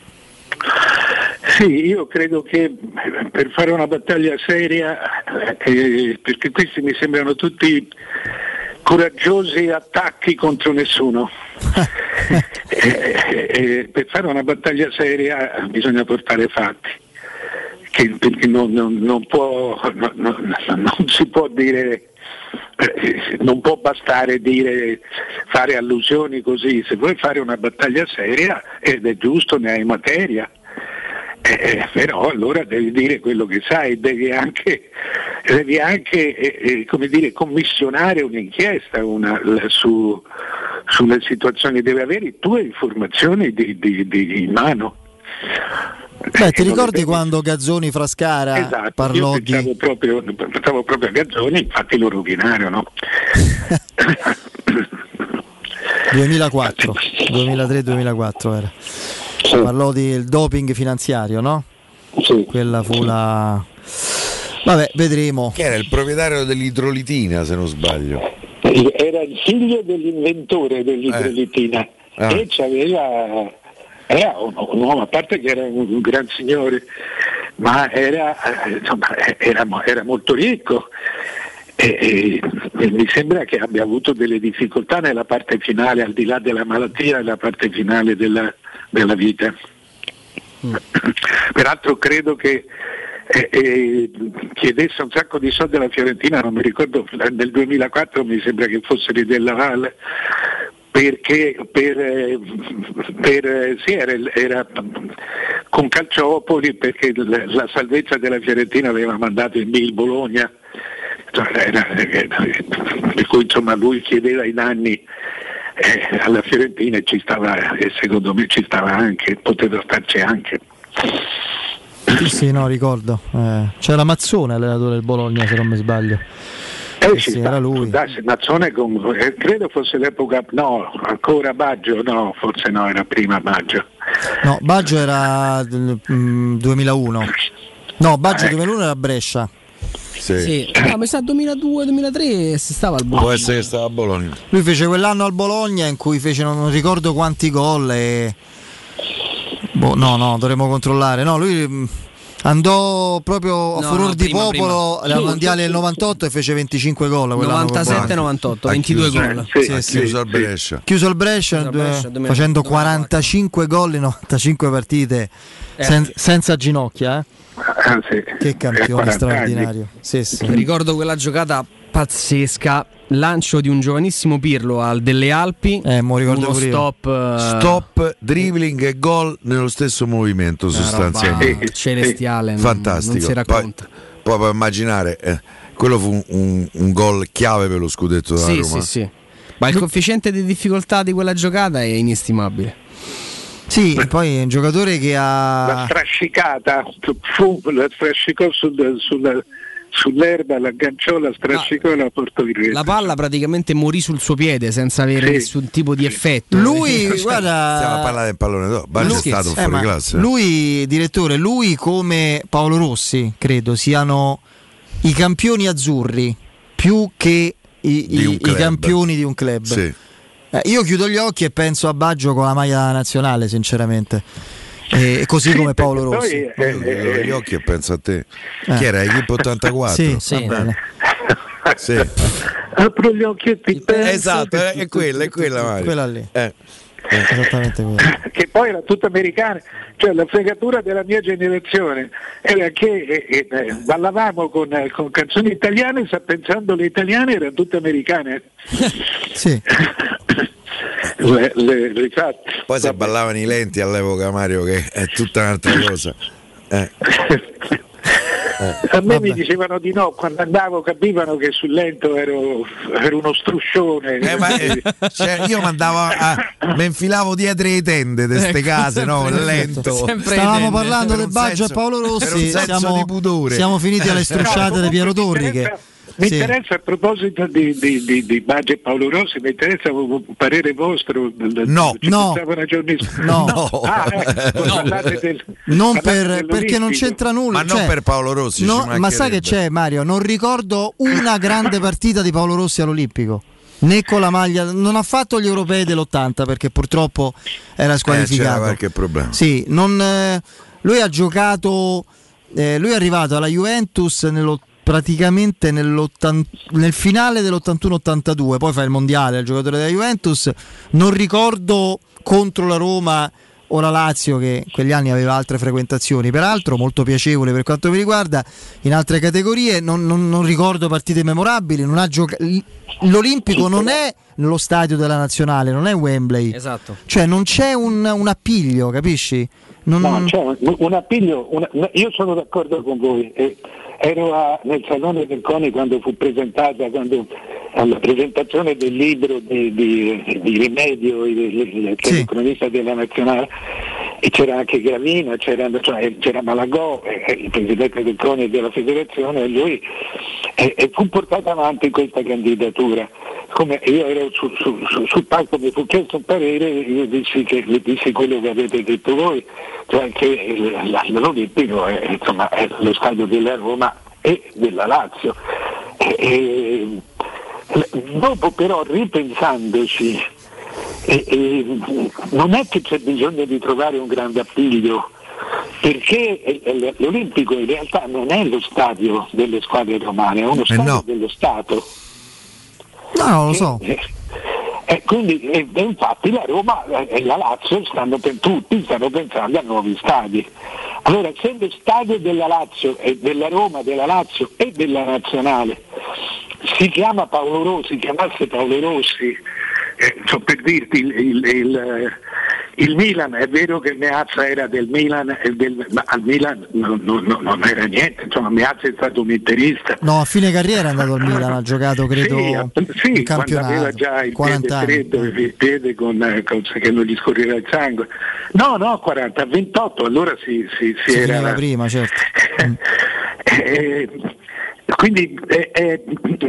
Sì, io credo che eh, per fare una battaglia seria, eh, perché questi mi sembrano tutti coraggiosi attacchi contro nessuno. Eh, eh, per fare una battaglia seria bisogna portare fatti, che- perché non, non- non può- non si può dire eh, non può bastare dire fare allusioni così, se vuoi fare una battaglia seria ed è giusto, ne hai materia, eh, però allora devi dire quello che sai, devi anche, devi anche eh, eh, come dire, commissionare un'inchiesta una- su- sulle situazioni, devi avere tue informazioni di, di- di- in mano. Beh, ti non le ricordi quando Gazzoni Frascara Esatto, parlò io di proprio, pensavo proprio a Gazzoni, infatti lo rovinarono. 2004, 2003-2004 era. Parlò del doping finanziario, no? Quella fu la Vabbè, vedremo. Che era il proprietario dell'idrolitina, se non sbaglio. Era il figlio dell'inventore dell'idrolitina Ah. e c'aveva, era un, un uomo, a parte che era un, un gran signore, ma era, eh, insomma, era, era molto ricco. E, e- e mi sembra che abbia avuto delle difficoltà nella parte finale, al di là della malattia, nella parte finale della, della vita. Peraltro credo che eh, eh, chiedesse un sacco di soldi alla Fiorentina, non mi ricordo, nel 2004 mi sembra che fosse di Della Valle, perché per, eh, per, eh, sì, era, era con Calciopoli perché la, la salvezza della Fiorentina aveva mandato in B il Bologna, cioè, era, eh, per cui insomma lui chiedeva in anni eh, alla Fiorentina ci stava e secondo me ci stava anche, poteva starci anche. Sì, sì, no, ricordo. Eh, c'era Mazzone, allenatore del Bologna, se non mi sbaglio. Eh, Eh sì, era lui. darsi, Mazzone con- eh, credo fosse l'epoca, no, ancora Baggio, no, forse no, era prima Baggio. No, Baggio era mm, 2001. No, Baggio Ecco. 2001 era Brescia. Sì. Ah, mi sa 2002-2003 si stava al Bologna. Può essere che stava a Bologna. Lui fece quell'anno al Bologna in cui fece non, non ricordo quanti gol e... Boh, no, no, dovremmo controllare. No, lui mm, andò proprio a No, furor no, di prima, popolo prima. alla mondiale del 98 e fece 25 gol. quell'anno col Bologna. 97-98, 22 gol. Sì, ha sì. chiuso al Brescia. Chiuso il Brescia, Chiuso il Brescia, eh, facendo 45 gol in 95 partite sen- senza ginocchia. eh. Ah, sì. Che campione 40 straordinario. Sì, sì. Ricordo quella giocata pazzesca. Lancio di un giovanissimo Pirlo al delle Alpi. Eh, mo ricordo stop. eh, Stop, dribbling e gol nello stesso movimento sostanzialmente. celestiale. non- Fantastico. Non si Poi, racconta. poi puoi immaginare, eh, quello fu un, un- un gol chiave per lo scudetto della Sì, Roma. sì, sì. Ma il coefficiente di difficoltà di quella giocata è inestimabile. Sì, e poi è un giocatore che La ha. strascicata, fu, la strascicò sul- sulla- sull'erba, l'agganciò, la strascicò e la portò in rete. La palla praticamente morì sul suo piede senza avere Sì. nessun tipo di effetto. Lui, Cioè, Stiamo a guarda. parlare del pallone d'oro. Baggio è Lui- stato eh, fuori classe. Lui, direttore, lui come Paolo Rossi, credo, siano i campioni azzurri più che i, i- i campioni di un club. Sì. Eh, io chiudo gli occhi e penso a Baggio con la maglia nazionale, sinceramente. E così come Paolo Poi, Rossi. eh, Poi chiudo eh, gli occhi e penso a te. Eh. Chi era? Equipe 84? Sì, Sì. Sì. apro gli occhi e ti penso Esatto, è quella, è quella Mario. Quella lì. Eh. Esattamente che poi era tutta americana, cioè la fregatura della mia generazione era che eh, eh, ballavamo con, eh, con canzoni italiane, sta pensando le italiane erano tutte americane. Sì. Le, le, le. Poi se ballavano i lenti all'epoca Mario che è tutta un'altra cosa. Eh. A me mi dicevano di no, quando andavo capivano che sul lento ero, ero uno struscione. Eh, ma, eh, cioè, io mandavo a, mi infilavo dietro le tende di queste Ecco, case, no? Lento. Stavamo parlando del Baggio senso- e Paolo Rossi. Siamo, di pudore. siamo finiti alle strusciate di Piero Torri. Che, Mi sì. interessa a proposito di, di, di, di Baggio e Paolo Rossi, mi interessa un parere vostro. No, Ci no. giornata. No. Ah, ecco, parlate del- Non per, perché non c'entra nulla. Ma non cioè, per Paolo Rossi, no, ma sai che c'è Mario? Non ricordo una grande partita di Paolo Rossi all'Olimpico. Né con la maglia, non ha fatto gli europei dell'80 perché purtroppo era Eh, c'era squalificato. qualche problema. Sì, non, eh, lui ha giocato, eh, lui è arrivato alla Juventus nello- praticamente nel finale dell'81-82, poi fa il mondiale, il giocatore della Juventus, non ricordo contro la Roma o la Lazio che in quegli anni aveva altre frequentazioni, peraltro molto piacevole per quanto mi riguarda, in altre categorie non, non- non ricordo partite memorabili, non ha gioca- l- l'Olimpico non è nello stadio della nazionale, non è Wembley. Esatto. Cioè non c'è un, un appiglio, capisci? Non- No, c'è un, un appiglio, una- io sono d'accordo con voi. eh, ero a- nel Salone del CONI quando fu presentata, quando, alla presentazione del libro di, di- di Rimedio, il, il cronista della nazionale, e c'era anche Gravina, c'era, cioè, c'era Malagò, eh, il presidente del CONI e della federazione, e lui e, e fu portata avanti questa candidatura. Come io ero su- su- su- sul palco, mi fu chiesto un parere, io dissi, che, dissi quello che avete detto voi, cioè che l'Olimpico è, insomma, è lo stadio della Roma e della Lazio. E- e- dopo però ripensandoci, e- non è che c'è bisogno di trovare un grande appiglio, perché eh, eh, l'Olimpico in realtà non è lo stadio delle squadre romane, è uno stadio no. dello Stato. No, lo so. Eh, E quindi, e, e infatti la Roma e la Lazio stanno per tutti stanno pensando a nuovi stadi. Allora, se lo stadio della Lazio e della Roma, della Lazio e della Nazionale si chiama Paolo Rossi, chiamasse Paolo Rossi, eh, so per dirti il, il, il, il Milan, è vero che Meazza era del Milan, e del, ma al Milan non, non- non era niente, insomma Meazza è stato un interista. No, a fine carriera è andato al Milan, ha giocato credo Sì, sì, quando campionato. aveva già il 40 piede freddo, il piede con, eh, con- che non gli scorreva il sangue. No, no, 40, 28, allora si, si, si Si era... prima, certo. Eh, quindi eh, eh,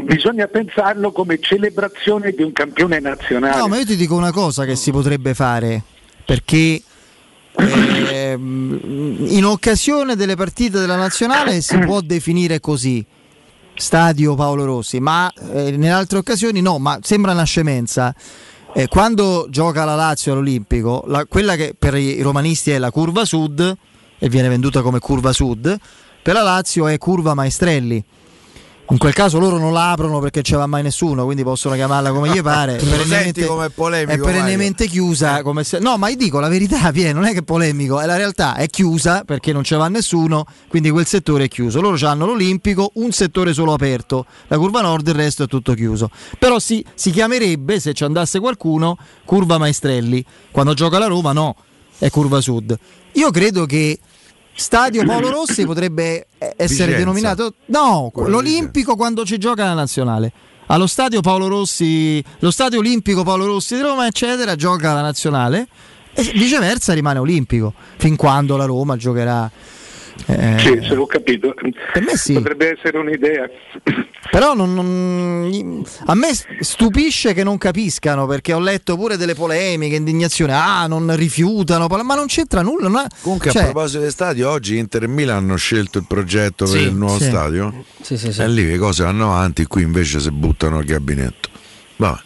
bisogna pensarlo come celebrazione di un campione nazionale. No, ma io ti dico una cosa che si potrebbe fare, perché ehm, in occasione delle partite della nazionale si può definire così. Stadio Paolo Rossi, ma eh, nelle altre occasioni no, ma sembra una scemenza. Eh, quando gioca la Lazio all'Olimpico, la- quella che per i romanisti è la curva sud e viene venduta come curva sud, per la Lazio è curva Maestrelli. In quel caso loro non la aprono perché ce va mai nessuno, quindi possono chiamarla come gli pare. Lo Perennemente- com'è polemico, È perennemente chiusa. Come se- no, ma io dico la verità, Pie, non è che è polemico, è la realtà, è chiusa perché non ce va nessuno, quindi quel settore è chiuso. Loro hanno l'Olimpico, un settore solo aperto, la curva nord, il resto è tutto chiuso. Però si, si chiamerebbe, se ci andasse qualcuno, curva Maestrelli. Quando gioca la Roma no, è curva sud. Io credo che Stadio Paolo Rossi potrebbe eh, essere Vicenza. denominato no, Quello l'Olimpico quando ci gioca la nazionale. Allo stadio Paolo Rossi, lo stadio olimpico Paolo Rossi di Roma, eccetera, gioca la nazionale e viceversa rimane olimpico fin quando la Roma giocherà. Eh, Sì, se l'ho capito. Per me sì. Potrebbe essere un'idea. Però non- non- a me stupisce che non capiscano perché ho letto pure delle polemiche, indignazione, ah non rifiutano, ma non c'entra nulla. non è- Comunque, cioè, a proposito dei stadi, oggi Inter e Milan hanno scelto il progetto Sì, per il nuovo sì. stadio. Sì, sì, sì. E lì le cose vanno avanti, qui invece si buttano al gabinetto. Vabbè.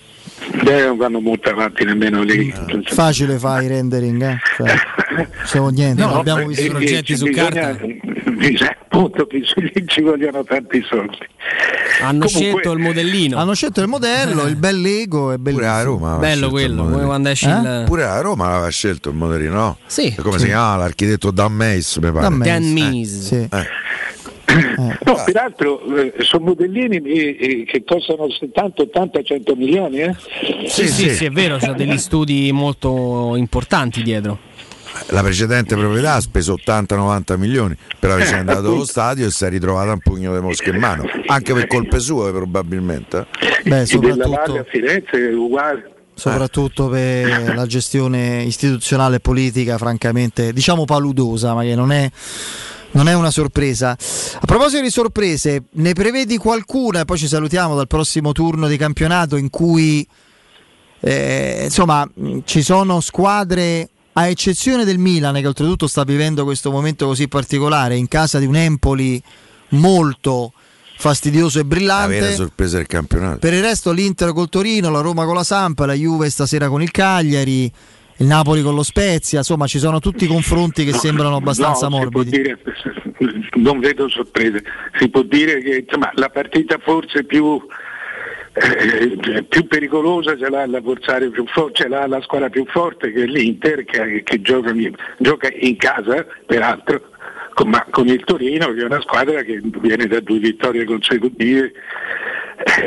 Beh, non vanno molto avanti nemmeno lì. facile fare i rendering, eh? Cioè, siamo niente, No, non abbiamo eh, visto eh, progetti su bisogna- carta. bisogna- appunto, bisogna- ci vogliono tanti soldi. Hanno Comunque- scelto il modellino. Hanno scelto il modello, il bel Lego è bellissimo. Pure a Roma. Bello scelto il quello, come quando esce Eh? il- Pure a Roma aveva scelto il modelino, no? Sì. Come Sì. si chiama? L'architetto Dan Meis, mi pare. Dan Meis. Dan Eh. Meis. Sì. Eh. No, peraltro eh, sono modellini eh, eh, che costano 70, 80, 100 milioni. Eh? Sì, sì, sì, è vero, c'ha degli studi molto importanti dietro. La precedente proprietà ha speso 80-90 milioni per Eh, averci andato allo stadio e si è ritrovata un pugno di mosche in mano, anche per colpe sue probabilmente. Beh, E della soprattutto, a Firenze è uguale. soprattutto per la gestione istituzionale e politica, francamente, diciamo paludosa, ma che non è, non è una sorpresa. A proposito di sorprese, ne prevedi qualcuna e poi ci salutiamo dal prossimo turno di campionato in cui eh, insomma ci sono squadre a eccezione del Milan che oltretutto sta vivendo questo momento così particolare in casa di un Empoli molto fastidioso e La brillante. vera sorpresa del campionato. Per il resto l'Inter col Torino, la Roma con la Sampa, la Juve stasera con il Cagliari, il Napoli con lo Spezia, insomma ci sono tutti i confronti che No, sembrano abbastanza no, morbidi. dire- non vedo sorprese. Si può dire che insomma, la partita forse più, eh, più pericolosa ce l'ha forte, ce l'ha la squadra più forte che è l'Inter che, che gioca, gioca in casa, peraltro, con, ma con il Torino che è una squadra che viene da due vittorie consecutive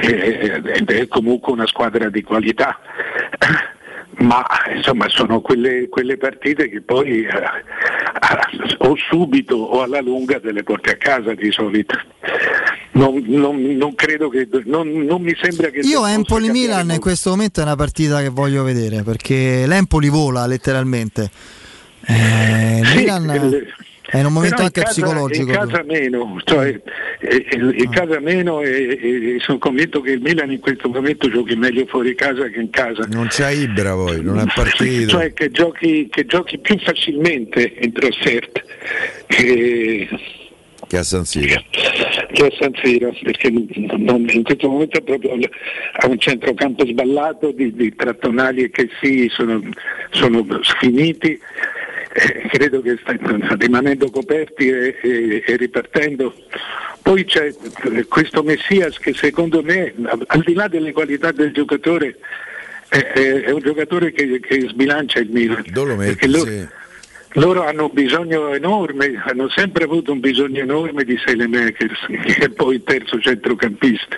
eh, ed è comunque una squadra di qualità. Ma insomma sono quelle, quelle partite che poi eh, o subito o alla lunga te le porti a casa di solito. Non, non- non credo che non, non mi sembra che Io Empoli Milan in questo momento è una partita che voglio vedere perché l'Empoli vola letteralmente. Eh, Sì, Milan eh, è in un momento Però anche in casa, psicologico. In casa meno, cioè, eh, eh, Ah. in casa meno e, e sono convinto che il Milan in questo momento giochi meglio fuori casa che in casa. Non c'è Ibra poi, non è partito. Cioè che giochi, che giochi più facilmente in trasferta che, Che a San Siro. che a San Siro, perché non- in questo momento proprio ha un centrocampo sballato di, di trattonali che sì sono, sono sfiniti. Eh, credo che sta rimanendo coperti e, e- e ripartendo. Poi c'è eh, questo Messias che secondo me, al di là delle qualità del giocatore, è, è- è un giocatore che, che sbilancia il Milan. perché loro, sì. loro hanno un bisogno enorme, hanno sempre avuto un bisogno enorme di Selemakers, che è poi il terzo centrocampista.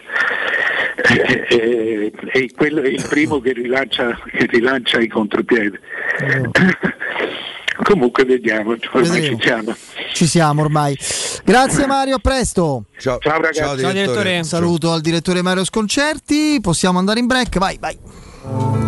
Eh, eh, e quello è il primo che rilancia, che rilancia i contropiedi. Comunque vediamo, ormai ci siamo. Ci siamo ormai. Grazie Mario, a presto. Ciao, Ciao ragazzi. Ciao, direttore. Saluto al direttore Mario Sconcerti. Possiamo andare in break? Vai, vai.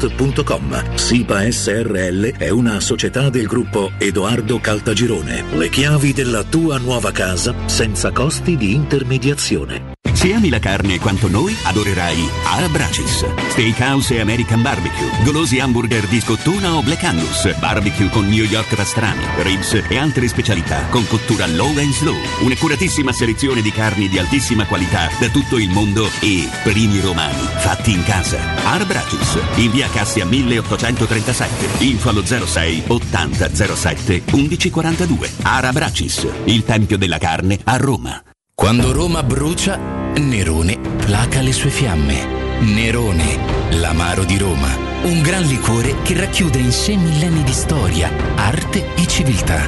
www.kcalt.com. SIPA SRL è una società del gruppo Edoardo Caltagirone. Le chiavi della tua nuova casa senza costi di intermediazione. Se ami la carne quanto noi, adorerai Arabracis. Steakhouse e American Barbecue. Golosi hamburger di scottuna o Black Angus. Barbecue con New York pastrami, ribs e altre specialità con cottura low and slow. Un'accuratissima selezione di carni di altissima qualità da tutto il mondo e primi romani fatti in casa. Arabracis. In via Cassia 1837. Info allo 06 80 07 1142. Arabracis. Il tempio della carne a Roma. Quando Roma brucia, Nerone placa le sue fiamme. Nerone, l'amaro di Roma. Un gran liquore che racchiude in sé millenni di storia, arte e civiltà.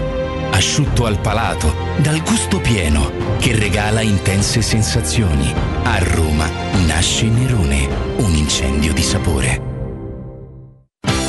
Asciutto al palato, dal gusto pieno, che regala intense sensazioni. A Roma nasce Nerone, un incendio di sapore.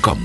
con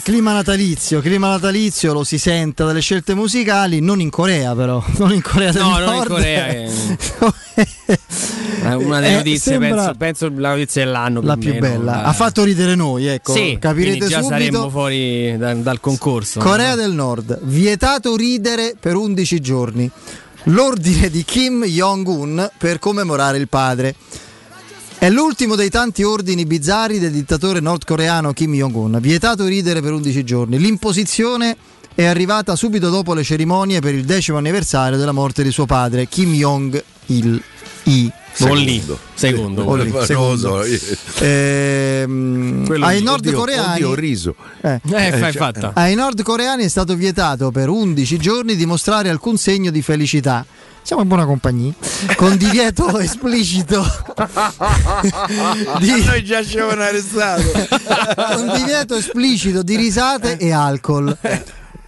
Eh, clima natalizio, clima natalizio lo si sente dalle scelte musicali, non in Corea però, non in Corea del No, Nord. non in Corea. È una delle Eh, notizie, penso, penso la notizia dell'anno. La più meno, bella. la- Ha fatto ridere noi, ecco, Sì, capirete già subito. saremmo fuori da- dal concorso. Corea del Nord, vietato ridere per 11 giorni. L'ordine di Kim Jong-un per commemorare il padre. È l'ultimo dei tanti ordini bizzarri del dittatore nordcoreano Kim Jong-un. Vietato ridere per 11 giorni. L'imposizione è arrivata subito dopo le cerimonie per il decimo anniversario della morte di suo padre, Kim Jong-il. I. Bolli. Secondo. Lo secondo. Quello ai nordcoreani oddio, ho riso. eh. Eh, fai fatta. ai nordcoreani è stato vietato per 11 giorni di mostrare alcun segno di felicità. Siamo in buona compagnia. Con divieto esplicito di- A noi già ci avevano arrestato. con divieto esplicito di risate e alcol.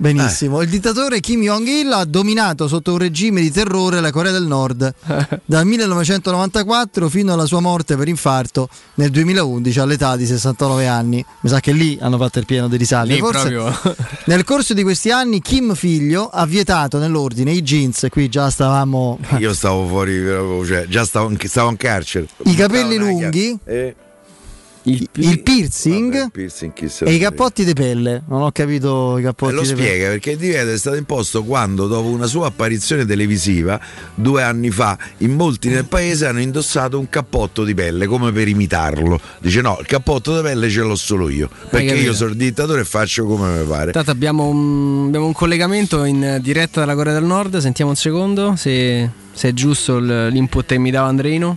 Benissimo, il dittatore Kim Jong-il ha dominato sotto un regime di terrore la Corea del Nord. Dal 1994 fino alla sua morte per infarto nel 2011 all'età di 69 anni. Mi sa che lì hanno fatto il pieno Forse proprio. nel corso di questi anni Kim figlio ha vietato nell'ordine i jeans, qui già stavamo Io stavo fuori, cioè, già stavo in, stavo in carcere. i capelli lunghi, eh, il, piercing vabbè, piercing, chi se e i cappotti di pelle. Non ho capito i E cappotti lo di pelle. spiega perché il divieto è stato imposto quando, dopo una sua apparizione televisiva due anni fa, in molti nel paese hanno indossato un cappotto di pelle come per imitarlo. Dice: No, il cappotto di pelle ce l'ho solo io perché io sono il dittatore e faccio come mi pare. Intanto abbiamo un, abbiamo un collegamento in diretta dalla Corea del Nord. Sentiamo un secondo se, se è giusto il- l'input che mi dava Andreino.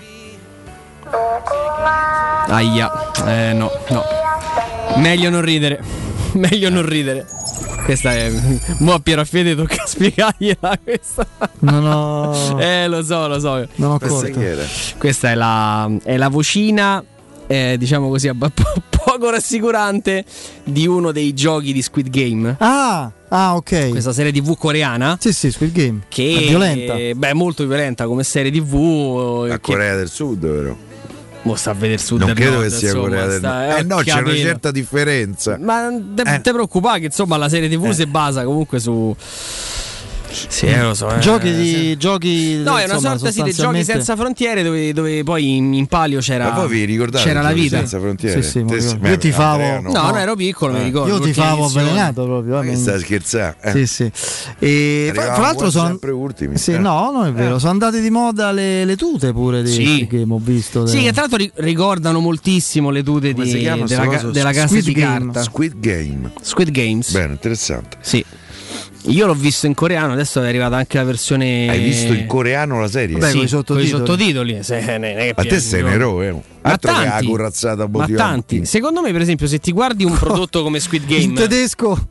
Aia, eh no, no. Meglio non ridere. Meglio non ridere. Questa è. Mo a Piero Fede tocca spiegargliela questa. Non ho. Eh, lo so, lo so. Non ho Questa colto. Questa è la, è la vocina, eh, diciamo così, po- poco rassicurante di uno dei giochi di Squid Game. Ah, ah, ok. Questa serie TV coreana. Sì, sì, Squid Game. Che È violenta. Beh, molto violenta come serie TV. La che- Corea del Sud, vero? Mo sta a vedere sud Non credo nord, che sia insomma, Corea del Nord. eh, Eh no, c'è una certa differenza. Ma non te, Eh. te preoccupare che insomma la serie TV si basa comunque su. Sì, eh, lo so. eh, Giochi sì. di. Giochi, No, è una insomma, sorta sì, di giochi senza frontiere dove, dove poi in, in palio c'era, Ma voi vi ricordate c'era la vita. senza frontiere? Sì, sì, Te- beh, Io ti favo- Andrea No, no, ero piccolo, mi ricordo. Io ti favo avvelenato proprio. Eh, stai scherzando? Eh? Sì, sì. E fra, l'altro sono. sempre ultimi. Sì, Eh. no, non è vero. Sono andate di moda le, le tute pure di Sì. Game, ho visto. Sì, che tra l'altro ri- ricordano moltissimo le tute di, della, sta casa di carta. Squid Game. Squid Games. Bene, interessante. Sì. Io l'ho visto in coreano, adesso è arrivata anche la versione. Hai visto in coreano la serie? Beh, Sì, coi sottotitoli. coi sottotitoli, se- ne- ne- Ma te sei un eroe, eh. Ma Altro che la tanti, corazzata a ma tanti. Secondo me, per esempio, se ti guardi un prodotto come Squid Game. In tedesco.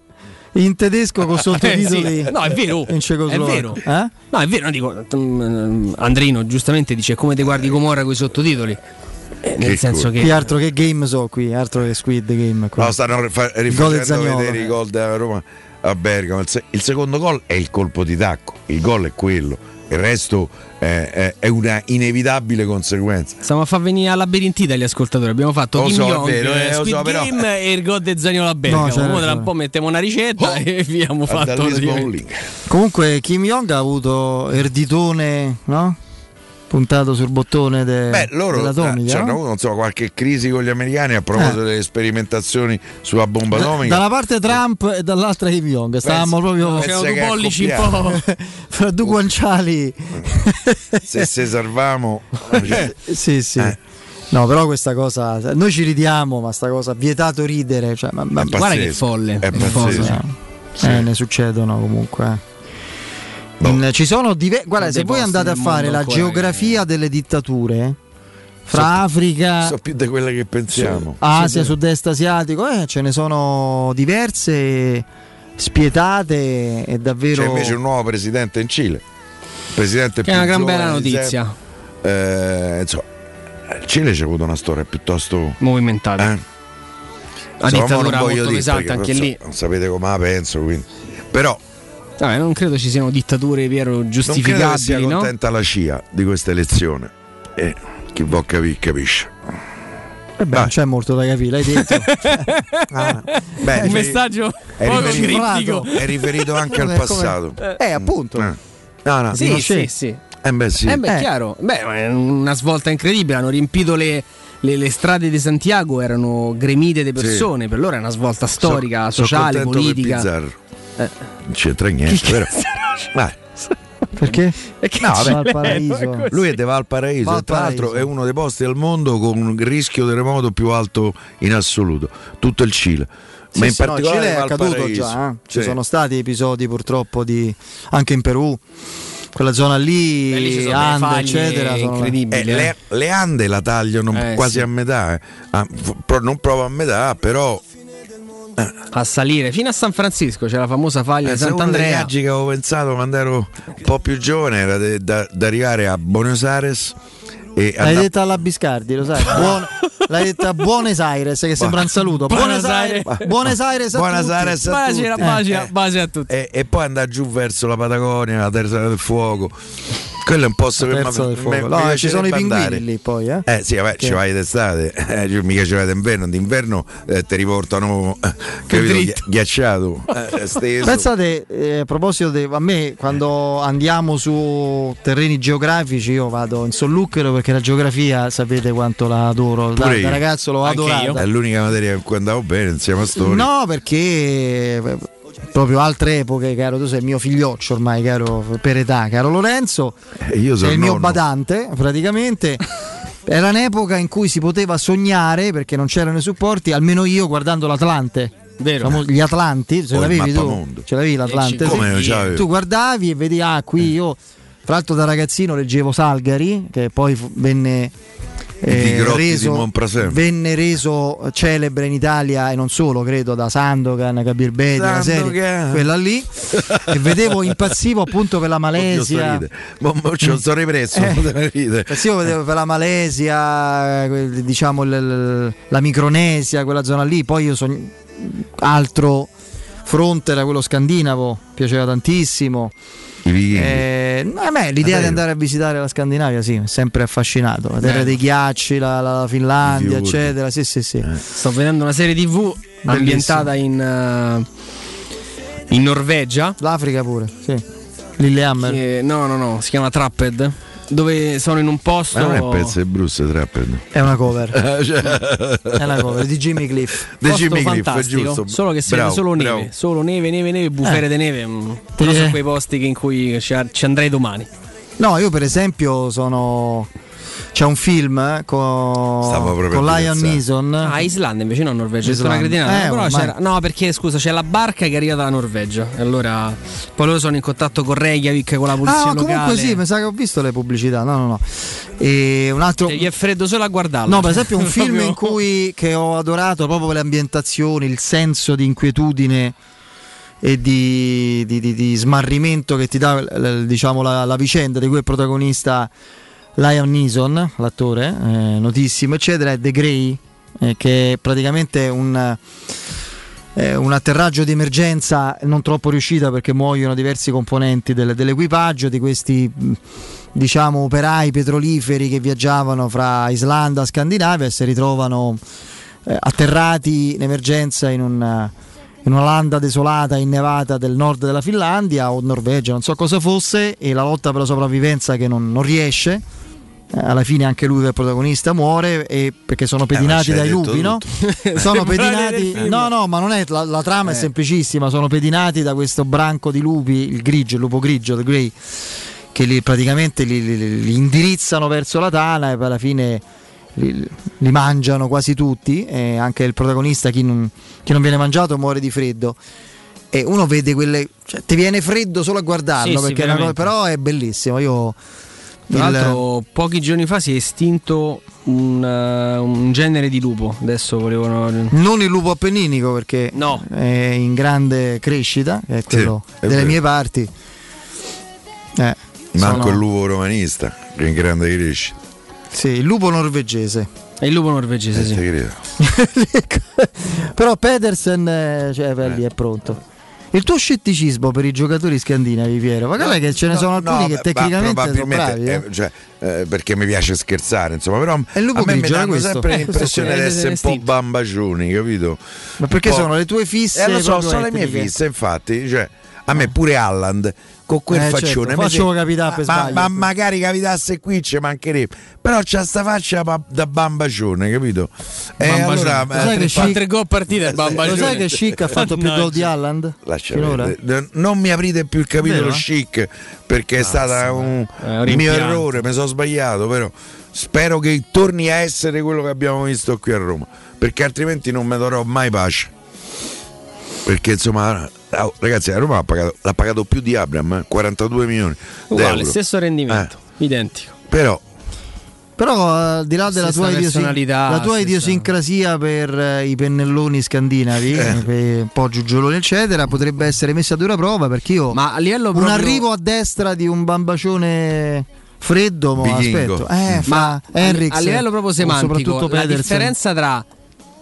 In tedesco con sottotitoli. Eh, sì. No, è vero. In È cecoslovacco. vero. Eh? No, è vero, dico, mm, Andrino giustamente dice come ti guardi Gomorra con i sottotitoli. Eh, nel Che senso. Qui che altro che game so qui, altro che Squid Game. qui. No, stanno rifa- rifacendo vedere i gol della Roma a Bergamo. Il, se- il secondo gol è il colpo di tacco, il gol è quello, il resto è, è- è una inevitabile conseguenza. stiamo a far venire a labirintita gli ascoltatori. Abbiamo fatto Lo Kim so, Jong, vero, eh, Squid so, però- Game e il God de Zagnolo a Bergamo. No, c'hai Ora tra un po' mettiamo una ricetta e via, abbiamo fatto. Comunque Kim Jong ha avuto erditone, no? Puntato sul bottone de- Beh, loro dell'atomica. eh, hanno no? avuto non so, qualche crisi con gli americani a proposito Eh. delle sperimentazioni sulla bomba atomica. Dalla parte Trump e dall'altra Kim Jong. Stavamo proprio pensa C'erano due è pollici un po'. fra due guanciali. Se se salviamo, cioè, sì, sì. Eh. No, però questa cosa. Noi ci ridiamo, ma sta cosa vietato ridere. Cioè, ma, ma- È Guarda che folle. È pazzesco. folle. eh, ne succedono comunque. Eh. Boh. In- ci sono diver- Guarda, se voi andate a fare la geografia delle dittature, fra Africa, so più di quelle che pensiamo. Asia, sud-est asiatico, eh, ce ne sono diverse spietate e davvero. C'è invece un nuovo presidente in Cile. Presidente Che è una gran bella notizia. Eh, insomma, il Cile c'ha avuto una storia piuttosto. Movimentata. Eh? La Insomma, dittatura molto dire, pesante anche so- lì. Non sapete come la penso, quindi. Però Vabbè, non credo ci siano dittature, Piero, non credo che sia no? contenta la CIA di questa elezione. E chi può capire capisce. Eh beh, non c'è molto da capire, l'hai detto. Ah, beh, Un messaggio è poco riferito, è riferito anche al Eh, come- passato. Eh, appunto. Eh. No, no, Sì, sì, sì. Eh beh, sì. Eh beh, chiaro. Beh, una svolta incredibile. Hanno riempito le, le- le strade di Santiago, erano gremite di persone. Per loro è una svolta storica, Sono sociale, contento per politica. Pizzarro. Eh. Non c'entra niente, però. Vai. Perché? No, vabbè. Valparaíso. Lui è di Valparaíso, tra l'altro è uno dei posti al mondo con un rischio terremoto più alto in assoluto, tutto il Cile. Sì, Ma in sì, no, il particolare Cile è accaduto già, eh. ci Sì. sono stati episodi purtroppo di, anche in Perù, quella zona lì, Beh, lì Ande, eccetera. sono- incredibili. Eh, le, le Ande la tagliano Eh, quasi sì. a metà, eh. Ah, f- pro- non proprio a metà, però A salire fino a San Francisco c'è la famosa faglia eh, di se uno Sant'Andrea. viaggi che avevo pensato quando ero un po' più giovane era da, da arrivare a Buenos Aires e L'hai detta alla Biscardi, lo sai? Buon- l'hai detta a Buenos Aires, che sembra un saluto. Buenos Buenos Aires, Buenos Aires a Buenos tutti. Aires a tutti. baci, Eh, baci a tutti. e, e poi andare giù verso la Patagonia, la terra del fuoco. Quello è un posto che Terza mi- No, ci sono i pinguini lì poi, eh? Eh sì, vabbè, Che- ci vai d'estate, eh, mica ci vai d'inverno, d'inverno eh, ti riportano eh, capito, ghiacciato, eh. Pensate, eh, a proposito, di, a me quando andiamo su terreni geografici, io vado in solluchero perché la geografia sapete quanto la adoro. Da, da ragazzo l'ho Anche adorata. io. È l'unica materia in cui andavo bene insieme a Storia. No, perché eh, proprio altre epoche, caro, tu sei il mio figlioccio ormai, caro per età, caro Lorenzo. Eh, io sono il mio badante, praticamente. Era un'epoca in cui si poteva sognare perché non c'erano i supporti, almeno io guardando l'Atlante. Vero. Famo- Gli Atlanti, ce l'avevi tu? mappamondo. Ce l'avevi l'Atlante? Sì. Tu guardavi e vedi, ah, qui io, tra l'altro da ragazzino leggevo Salgari, che poi venne eh, reso, venne reso celebre in Italia e non solo, credo, da Sandokan, Kabir Bedi, la serie, quella lì. e vedevo, impazzivo appunto per la Malesia. Ce lo sono ripreso, Eh. vedevo per la Malesia, diciamo la Micronesia, quella zona lì. Poi io sono altro fronte era quello scandinavo, piaceva tantissimo. I vichinghi. Eh, a me l'idea di andare a visitare la Scandinavia, sì, mi è sempre affascinato. La terra Bello. dei ghiacci, la, la Finlandia, eccetera. Sì, sì, sì. Sto vedendo una serie TV ambientata in, eh, in Norvegia. L'Africa pure, sì. Lillehammer. Che- no, no, no, si chiama Trapped. Dove sono in un posto. Ma non è un pezzo di Bruce Trapped. È una cover. Cioè- È una cover di Jimmy Cliff. Di Jimmy Cliff, fantastico, giusto. Solo che si Bravo, vede solo neve, bravo. solo neve, neve, neve, bufere Eh. di neve. mm. Però Eh. sono quei posti che- in cui ci, ci andrei domani. No, io per esempio sono. C'è un film eh, con, con pensare. Neeson. Ah, Islanda invece no, Norvegia. Islanda. una cretinata. Eh, Però c'era- no, perché scusa, c'è la barca che arriva dalla Norvegia. E allora poi loro sono in contatto con Reykjavik, con la polizia Ah, locale. comunque sì, mi sa che ho visto le pubblicità. No, no, no. E un altro. Cioè, gli è freddo solo a guardarlo. No, per esempio un film in cui che ho adorato proprio per le ambientazioni, il senso di inquietudine e di, di- di- di smarrimento che ti dà diciamo, la, la vicenda di cui è protagonista Liam Neeson, l'attore, eh, notissimo, eccetera, è The Grey, eh, che è praticamente un, eh, un atterraggio di emergenza non troppo riuscita perché muoiono diversi componenti del- dell'equipaggio di questi diciamo operai petroliferi che viaggiavano fra Islanda, Scandinavia e si ritrovano eh, atterrati in emergenza in un in una landa desolata innevata del nord della Finlandia o Norvegia, non so cosa fosse, e la lotta per la sopravvivenza che non, non riesce. Eh, alla fine anche lui, che è il protagonista, muore e- perché sono pedinati ci hai dai lupi, no? tutto. sono pedinati. No, no, ma non è la, la trama è Eh. semplicissima. Sono pedinati da questo branco di lupi, il grigio, il lupo grigio, the grey, che li, praticamente li, li- li indirizzano verso la tana e poi alla fine li, mangiano quasi tutti. E anche il protagonista, chi non, chi non viene mangiato, muore di freddo. E uno vede quelle. Cioè, ti viene freddo solo a guardarlo, Sì, sì, è cosa- però è bellissimo. Io. Tra il- l'altro, pochi giorni fa si è estinto un, eh, un genere di lupo. Adesso volevano. Non il lupo appenninico perché No. è in grande crescita, è quello è delle vero. mie parti. Eh, Manco sono- il lupo romanista, che è in grande crescita. Sì, il lupo norvegese. È il lupo norvegese, Eh, sì. Però Pedersen eh, cioè, beh, lì è pronto. Il tuo scetticismo per i giocatori scandinavi, Piero, ma guarda che ce ne sono alcuni No, che tecnicamente sono bravi. eh. eh, cioè, eh, perché mi piace scherzare, insomma, però E a me mi danno questo? sempre Eh, l'impressione di essere un po' bambagioni, capito? Ma perché sono le tue fisse Eh, lo so, sono le mie fisse, infatti, cioè, a me pure Alland con quel Eh, faccione. Certo, mi faccelo se- capitare per ma, sbaglio. ma magari capitasse qui ci mancherebbe. Però c'ha sta faccia da bambacione capito? E Bambacione. allora Lo sai eh, che fa- tre gol bambacione. Lo sai che Schick ha fatto più gol di perdere. non mi aprite più il capitolo chic perché è stato un, un mio errore mi sono sbagliato però spero che torni a essere quello che abbiamo visto qui a Roma perché altrimenti non mi darò mai pace. Perché insomma oh, ragazzi a Roma l'ha pagato, l'ha pagato più di Abram eh, 42 milioni Uguale, stesso rendimento, Eh, identico. però Però al di là della tua, idiosin- personalità, la tua idiosincrasia per eh, i pennelloni scandinavi, Eh. per un po' giugioloni eccetera, potrebbe essere messa a dura prova perché io Ma a livello un proprio- arrivo a destra di un bambacione freddo, mo aspetto. Eh, Ma fa a, Henriks, a livello proprio semantico, soprattutto la Pedersen. differenza tra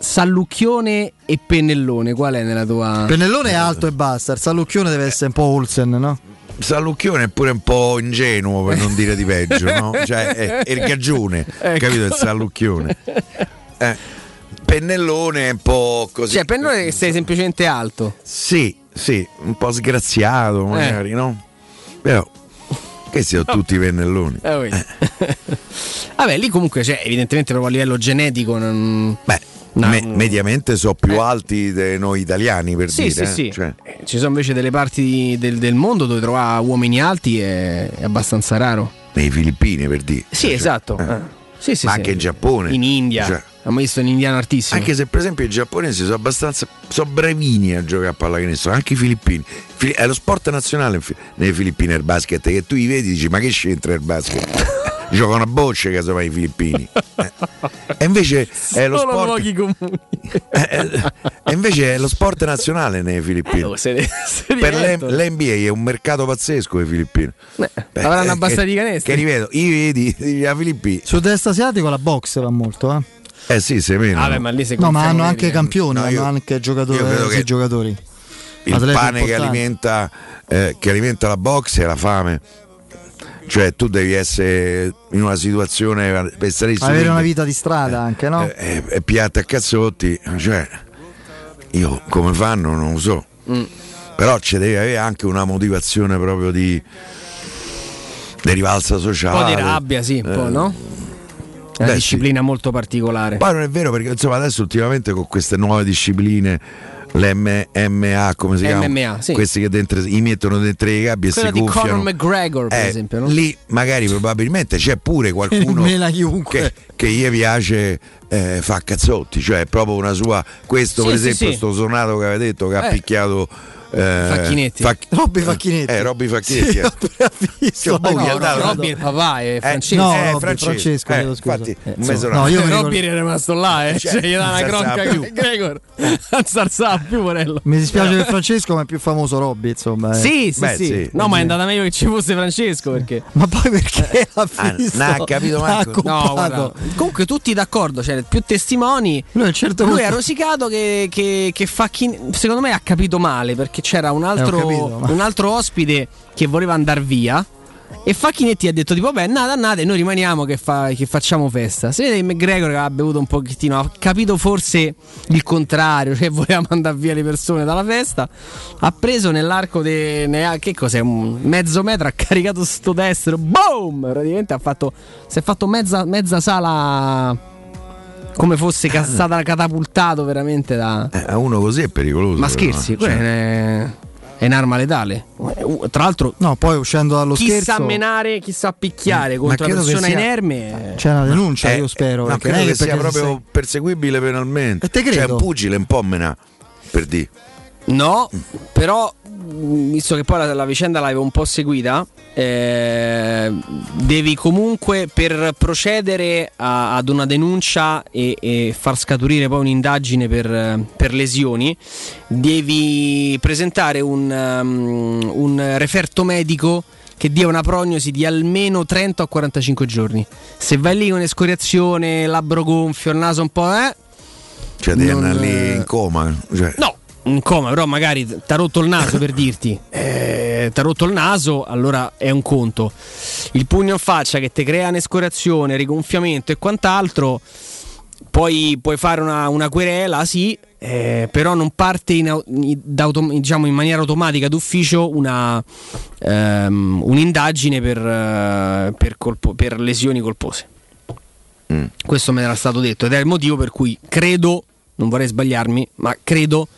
Sallucchione e Pennellone, qual è nella tua... Pennellone è alto e basta, il Sallucchione deve essere un po' Olsen, no? Sallucchione è pure un po' ingenuo per non dire di peggio, no? Cioè è, è il gaggione, Ecco. capito? Il sallucchione. Eh, pennellone è un po' così. Cioè, Pennellone che sei semplicemente alto. Sì, sì, un po' sgraziato magari, Eh. no? Però che siano tutti pennelloni. Eh, vedi. Vabbè, lì comunque c'è evidentemente proprio a livello genetico. Non... Beh, No, me- mediamente sono più alti di noi italiani per Sì, dire. sì, eh. sì. Cioè, Eh, Ci sono invece delle parti del, del mondo dove trovare uomini alti è, è abbastanza raro. nei Filippini per dire. Sì, Cioè, esatto. eh. Eh. Sì, sì, Ma sì. anche in Giappone. In India. Cioè, Abbiamo visto un indiano altissimo. Anche se per esempio i giapponesi sono abbastanza sono bravini a giocare a pallacanestro, anche i filippini. Fili- È lo sport nazionale nelle Filippine il basket, che tu li vedi e dici ma che c'entra il basket? Giocano a bocce casomai i filippini. Eh. E invece è lo Solo sport. luoghi comuni. eh, eh, e invece è lo sport nazionale nelle Filippine. Oh, se ne- se per l'NBA è un mercato pazzesco le Filippine. Beh, avranno eh, abbastanza che- di canestri. Che ripeto, i vedi, i Filippini. Sud-est asiatico la box va molto, eh? Eh sì, se meno. Vabbè, ma lì No, ma hanno anche che- campioni, No, hanno io- anche giocatori, io credo sì, che- giocatori. il Atleti pane che alimenta, eh, che alimenta la box è la fame. Cioè tu devi essere in una situazione per stare Avere una vita di strada anche, no? eh, eh, e piatta a cazzotti, cioè io come fanno non lo so. Mm. Però ci deve avere anche una motivazione proprio di, di rivalsa Un sociale. po' di rabbia, sì, un po', Eh, no? Una beh, disciplina molto particolare. Poi non è vero perché insomma adesso ultimamente con queste nuove discipline, l'MMA come si chiama? MMA, sì. Questi che dentro, i mettono dentro le gabbie e Quella si di Conor. McGregor, per Eh, esempio, no? Lì magari probabilmente c'è pure qualcuno che, che gli piace eh, fa cazzotti, cioè è proprio una sua. Questo Sì, per sì, esempio, sì. sto sonato che aveva detto che ha Eh. picchiato. Eh, Facchinetti. Fac- Robby Facchinetti. Eh, Robby Facchinetti. Sì, eh. ho appena visto. Cioè, No, ha no, no, Robby è il papà, è Francesco. No, Eh, Robby, Francesco, Francesco, eh, infatti, Eh, no, no. io mi Robby ricordo- era rimasto là, eh. Cioè, Cioè, gli dà una cronca più. Gregor non alzava più, Morello. Mi dispiace per Francesco, ma è più famoso Robby, insomma. eh. Sì, sì, Beh, sì, sì. No, ma è andata meglio che ci fosse Francesco perché. Ma poi perché ha Ah, visto? non ha capito manco. ha No, guarda, comunque tutti d'accordo, cioè più testimoni. Lui certo Lui ha rosicato che, che, che secondo me ha capito male perché c'era un altro, Eh, ho capito, ma- un altro ospite che voleva andare via. E Facchinetti ha detto tipo vabbè andate andate noi rimaniamo che, fa- che facciamo festa Si vede che McGregor che ha bevuto un pochettino Ha capito forse il contrario Cioè voleva mandare via le persone dalla festa Ha preso nell'arco di Che cos'è? Un mezzo metro Ha caricato sto destro Boom Praticamente ha fatto Si è fatto mezza, mezza sala Come fosse ca- stata catapultato veramente da Eh, a uno così è pericoloso. Ma però, scherzi eh. Cioè, è, è un'arma letale Tra l'altro No, poi uscendo dallo chi scherzo sa menare, chi sa picchiare contro una persona sia- inerme. c'è una denuncia, eh, io spero. Perché credo che sia proprio sei- perseguibile penalmente. E te credo. Cioè, un pugile un po' mena per dire. No, però visto che poi la, la vicenda l'avevo un po' seguita, eh, devi comunque per procedere a- ad una denuncia e, e far scaturire poi un'indagine per, per lesioni, devi presentare un, um, un referto medico che dia una prognosi di almeno 30 o 45 giorni. Se vai lì con escoriazione, labbro gonfio, il naso un po', eh, Cioè, devi Non, andare lì eh, in coma. Cioè, No, in coma, però magari ti ha rotto il naso per dirti, eh, ti ha rotto il naso, allora è un conto. Il pugno in faccia che ti crea un'escorazione, rigonfiamento e quant'altro, poi puoi fare una, una querela, sì, eh, però non parte in, in- diciamo in maniera automatica d'ufficio una, ehm, un'indagine per, eh, per colpo- per lesioni colpose. Questo me era stato detto ed è il motivo per cui credo, non vorrei sbagliarmi, ma credo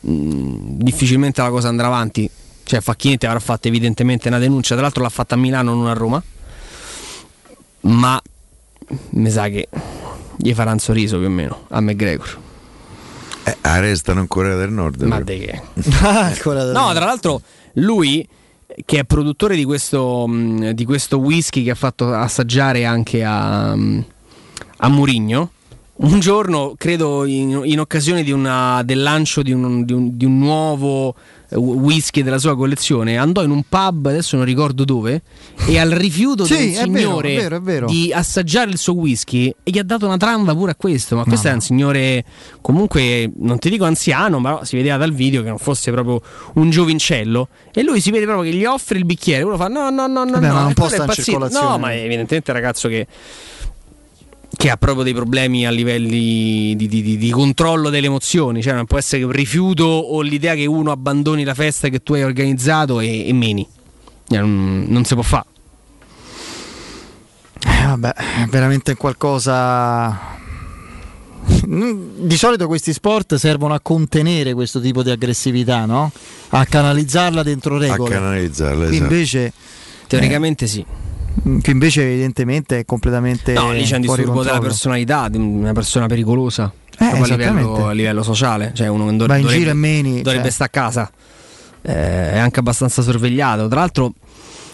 mh, difficilmente la cosa andrà avanti. Cioè Facchinetti avrà fatto evidentemente una denuncia, tra l'altro l'ha fatta a Milano, non a Roma. Ma mi sa che gli farà un sorriso più o meno a McGregor. Eh, arrestano in Corea del Nord. Ma di che? No, tra l'altro lui che è produttore di questo, mh, di questo whisky che ha fatto assaggiare anche a, mh, a Murigno. Un giorno, credo in, in occasione di una- del lancio di un, di un- di un nuovo eh, whisky della sua collezione, andò in un pub, adesso non ricordo dove, e al rifiuto Sì, del è vero, signore è vero, è vero. di assaggiare il suo whisky e gli ha dato una tramba pure a questo. Ma questo è un signore comunque, non ti dico anziano, ma si vedeva dal video che non fosse proprio un giovincello. E lui si vede proprio che gli offre il bicchiere. Uno fa: No, no, no, no, Vabbè, no. ma è sta in circolazione. No, ma è evidentemente un ragazzo che. Che ha proprio dei problemi a livelli di, di- di- di controllo delle emozioni, cioè non può essere un rifiuto o l'idea che uno abbandoni la festa che tu hai organizzato e, e meni. Cioè, Non, non si può fare. Eh, vabbè, è veramente qualcosa. Di solito questi sport servono a contenere questo tipo di aggressività, no? A canalizzarla dentro A regole. canalizzarla, Qui esatto. invece, Teoricamente sì. Qui invece evidentemente è completamente No, lì c'è un disturbo della personalità di una persona pericolosa. proprio a, livello, a livello sociale. Cioè uno che dov- Va in dovrebbe, giro e meni, dovrebbe cioè. stare a casa. Eh, è anche abbastanza sorvegliato. Tra l'altro,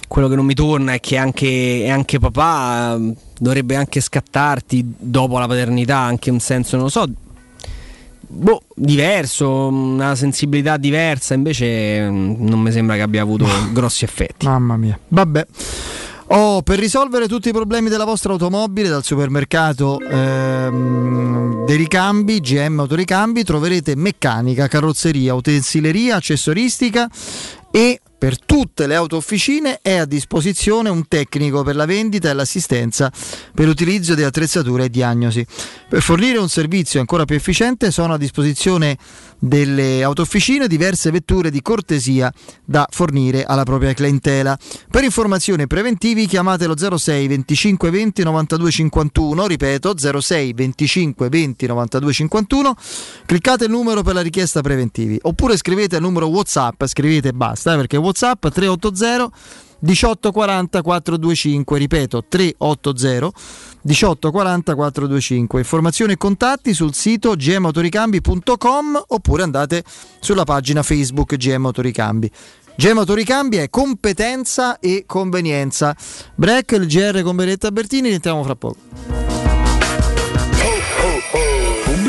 quello che non mi torna è che anche, anche papà eh, dovrebbe anche scattarti dopo la paternità, anche un senso, non lo so. Boh, diverso, una sensibilità diversa, invece mm, non mi sembra che abbia avuto grossi effetti. Mamma mia. Vabbè. Oh, per risolvere tutti i problemi della vostra automobile dal supermercato ehm, dei ricambi, GM Autoricambi, troverete meccanica, carrozzeria, utensileria, accessoristica e per tutte le auto officine è a disposizione un tecnico per la vendita e l'assistenza per l'utilizzo di attrezzature e diagnosi. Per fornire un servizio ancora più efficiente sono a disposizione delle autofficine diverse vetture di cortesia da fornire alla propria clientela. Per informazioni preventivi chiamate lo 06 25 20 92 51, ripeto 06 25 20 92 51, cliccate il numero per la richiesta preventivi oppure scrivete il numero WhatsApp, scrivete e basta eh, perché WhatsApp 380 1840 425, ripeto 380 1840 425. Informazioni e contatti sul sito gmautoricambi.com oppure andate sulla pagina Facebook GM Autoricambi. GM Autoricambi è competenza e convenienza. Break, il GR con Beretta Bertini, iniziamo fra poco.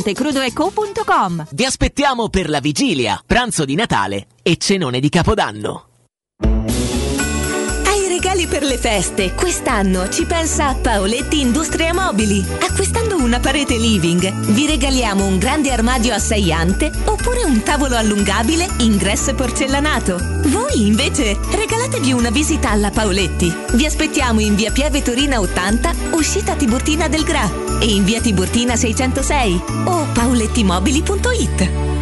crudoeco.com. Vi aspettiamo per la vigilia, pranzo di Natale e cenone di Capodanno. Regali per le feste, quest'anno ci pensa Paoletti Industria Mobili. Acquistando una parete living, vi regaliamo un grande armadio a 6 ante oppure un tavolo allungabile ingresso e porcellanato. Voi invece regalatevi una visita alla Paoletti. Vi aspettiamo in via Pieve Torina 80, uscita Tiburtina del Gra e in via Tiburtina 606 o paolettimobili.it.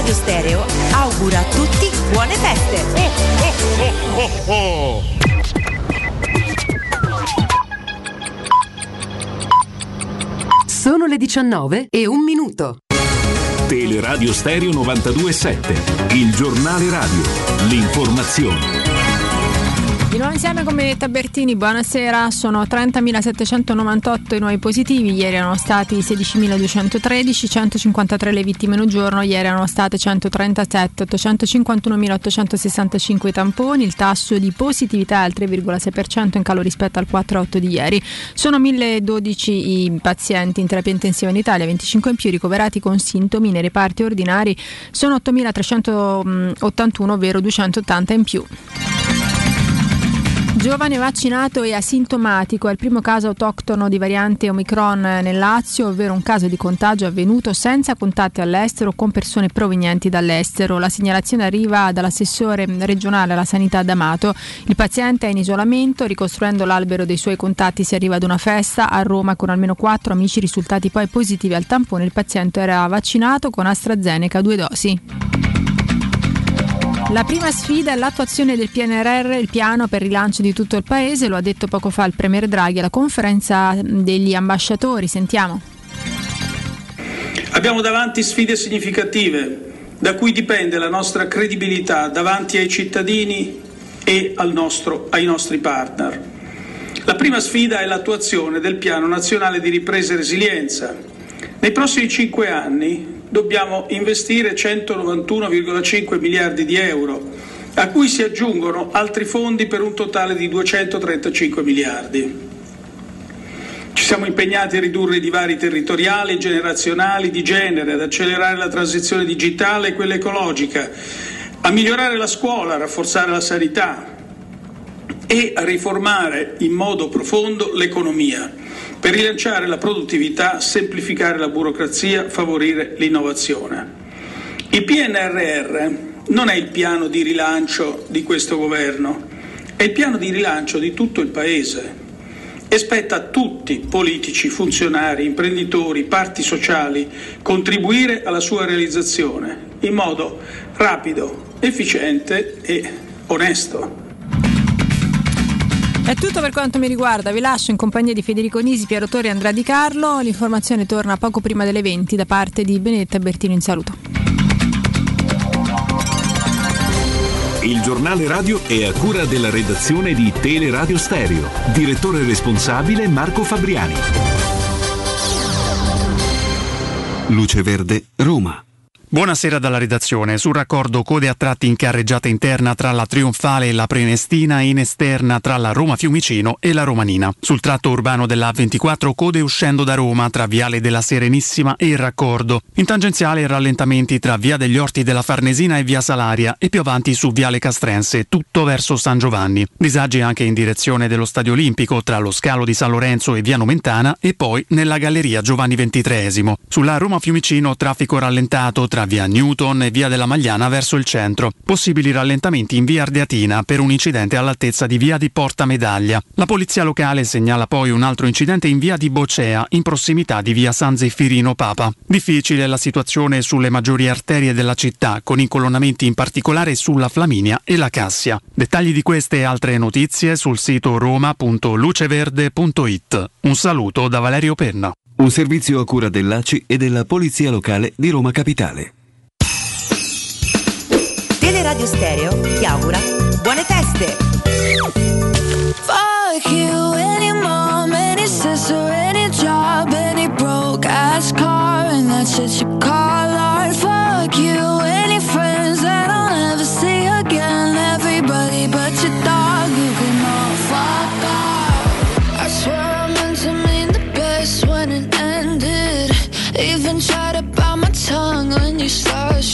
Teleradio Stereo augura a tutti buone feste. Sono le 19 e un minuto. Teleradio Stereo 927, il giornale radio, l'informazione. Di nuovo insieme con Benedetta Bertini, buonasera. Sono 30.798 i nuovi positivi, ieri erano stati 16.213, 153 le vittime in un giorno, ieri erano state 137, 851.865 i tamponi, il tasso di positività è al 3,6% in calo rispetto al 4,8 di ieri. Sono 1.012 i pazienti in terapia intensiva in Italia, 25 in più ricoverati con sintomi nei reparti ordinari, sono 8.381, ovvero 280 in più. Giovane vaccinato e asintomatico è il primo caso autoctono di variante Omicron nel Lazio, ovvero un caso di contagio avvenuto senza contatti all'estero con persone provenienti dall'estero. La segnalazione arriva dall'assessore regionale alla sanità D'Amato. Il paziente è in isolamento, ricostruendo l'albero dei suoi contatti si arriva ad una festa a Roma con almeno quattro amici risultati poi positivi al tampone. Il paziente era vaccinato con AstraZeneca due dosi. La prima sfida è l'attuazione del PNRR, il piano per rilancio di tutto il paese, lo ha detto poco fa il Premier Draghi alla conferenza degli ambasciatori. Sentiamo. Abbiamo davanti sfide significative da cui dipende la nostra credibilità davanti ai cittadini e nostro, ai nostri partner. La prima sfida è l'attuazione del Piano nazionale di ripresa e resilienza. Nei prossimi cinque anni dobbiamo investire 191,5 miliardi di euro, a cui si aggiungono altri fondi per un totale di 235 miliardi. Ci siamo impegnati a ridurre i divari territoriali, generazionali, di genere, ad accelerare la transizione digitale e quella ecologica, a migliorare la scuola, a rafforzare la sanità e a riformare in modo profondo l'economia per rilanciare la produttività, semplificare la burocrazia, favorire l'innovazione. Il PNRR non è il piano di rilancio di questo governo, è il piano di rilancio di tutto il Paese e spetta a tutti, politici, funzionari, imprenditori, parti sociali, contribuire alla sua realizzazione in modo rapido, efficiente e onesto. È tutto per quanto mi riguarda, vi lascio in compagnia di Federico Nisi, Piero Torri e Andrea Di Carlo. L'informazione torna poco prima delle 20 da parte di Benetta Bertino in saluto. Il giornale radio è a cura della redazione di Teleradio Stereo. Direttore responsabile Marco Fabriani. Luce Verde, Roma. Buonasera dalla redazione. Sul raccordo code a tratti in carreggiata interna tra la Trionfale e la Prenestina e in esterna tra la Roma Fiumicino e la Romanina. Sul tratto urbano della A24 code uscendo da Roma tra Viale della Serenissima e il raccordo. In tangenziale rallentamenti tra Via degli Orti della Farnesina e Via Salaria e più avanti su Viale Castrense, tutto verso San Giovanni. Disagi anche in direzione dello Stadio Olimpico tra lo scalo di San Lorenzo e Via Nomentana e poi nella Galleria Giovanni XXIII. Sulla Roma Fiumicino traffico rallentato tra tra via Newton e via della Magliana verso il centro. Possibili rallentamenti in via Ardeatina per un incidente all'altezza di via di Porta Medaglia. La polizia locale segnala poi un altro incidente in via di Bocea, in prossimità di via San Zeffirino Papa. Difficile la situazione sulle maggiori arterie della città, con incolonnamenti in particolare sulla Flaminia e la Cassia. Dettagli di queste e altre notizie sul sito roma.luceverde.it. Un saluto da Valerio Penna. Un servizio a cura dell'ACI e della Polizia Locale di Roma Capitale. Teleradio Stereo ti augura buone feste! Fuck you, any mom, any sister, any job, any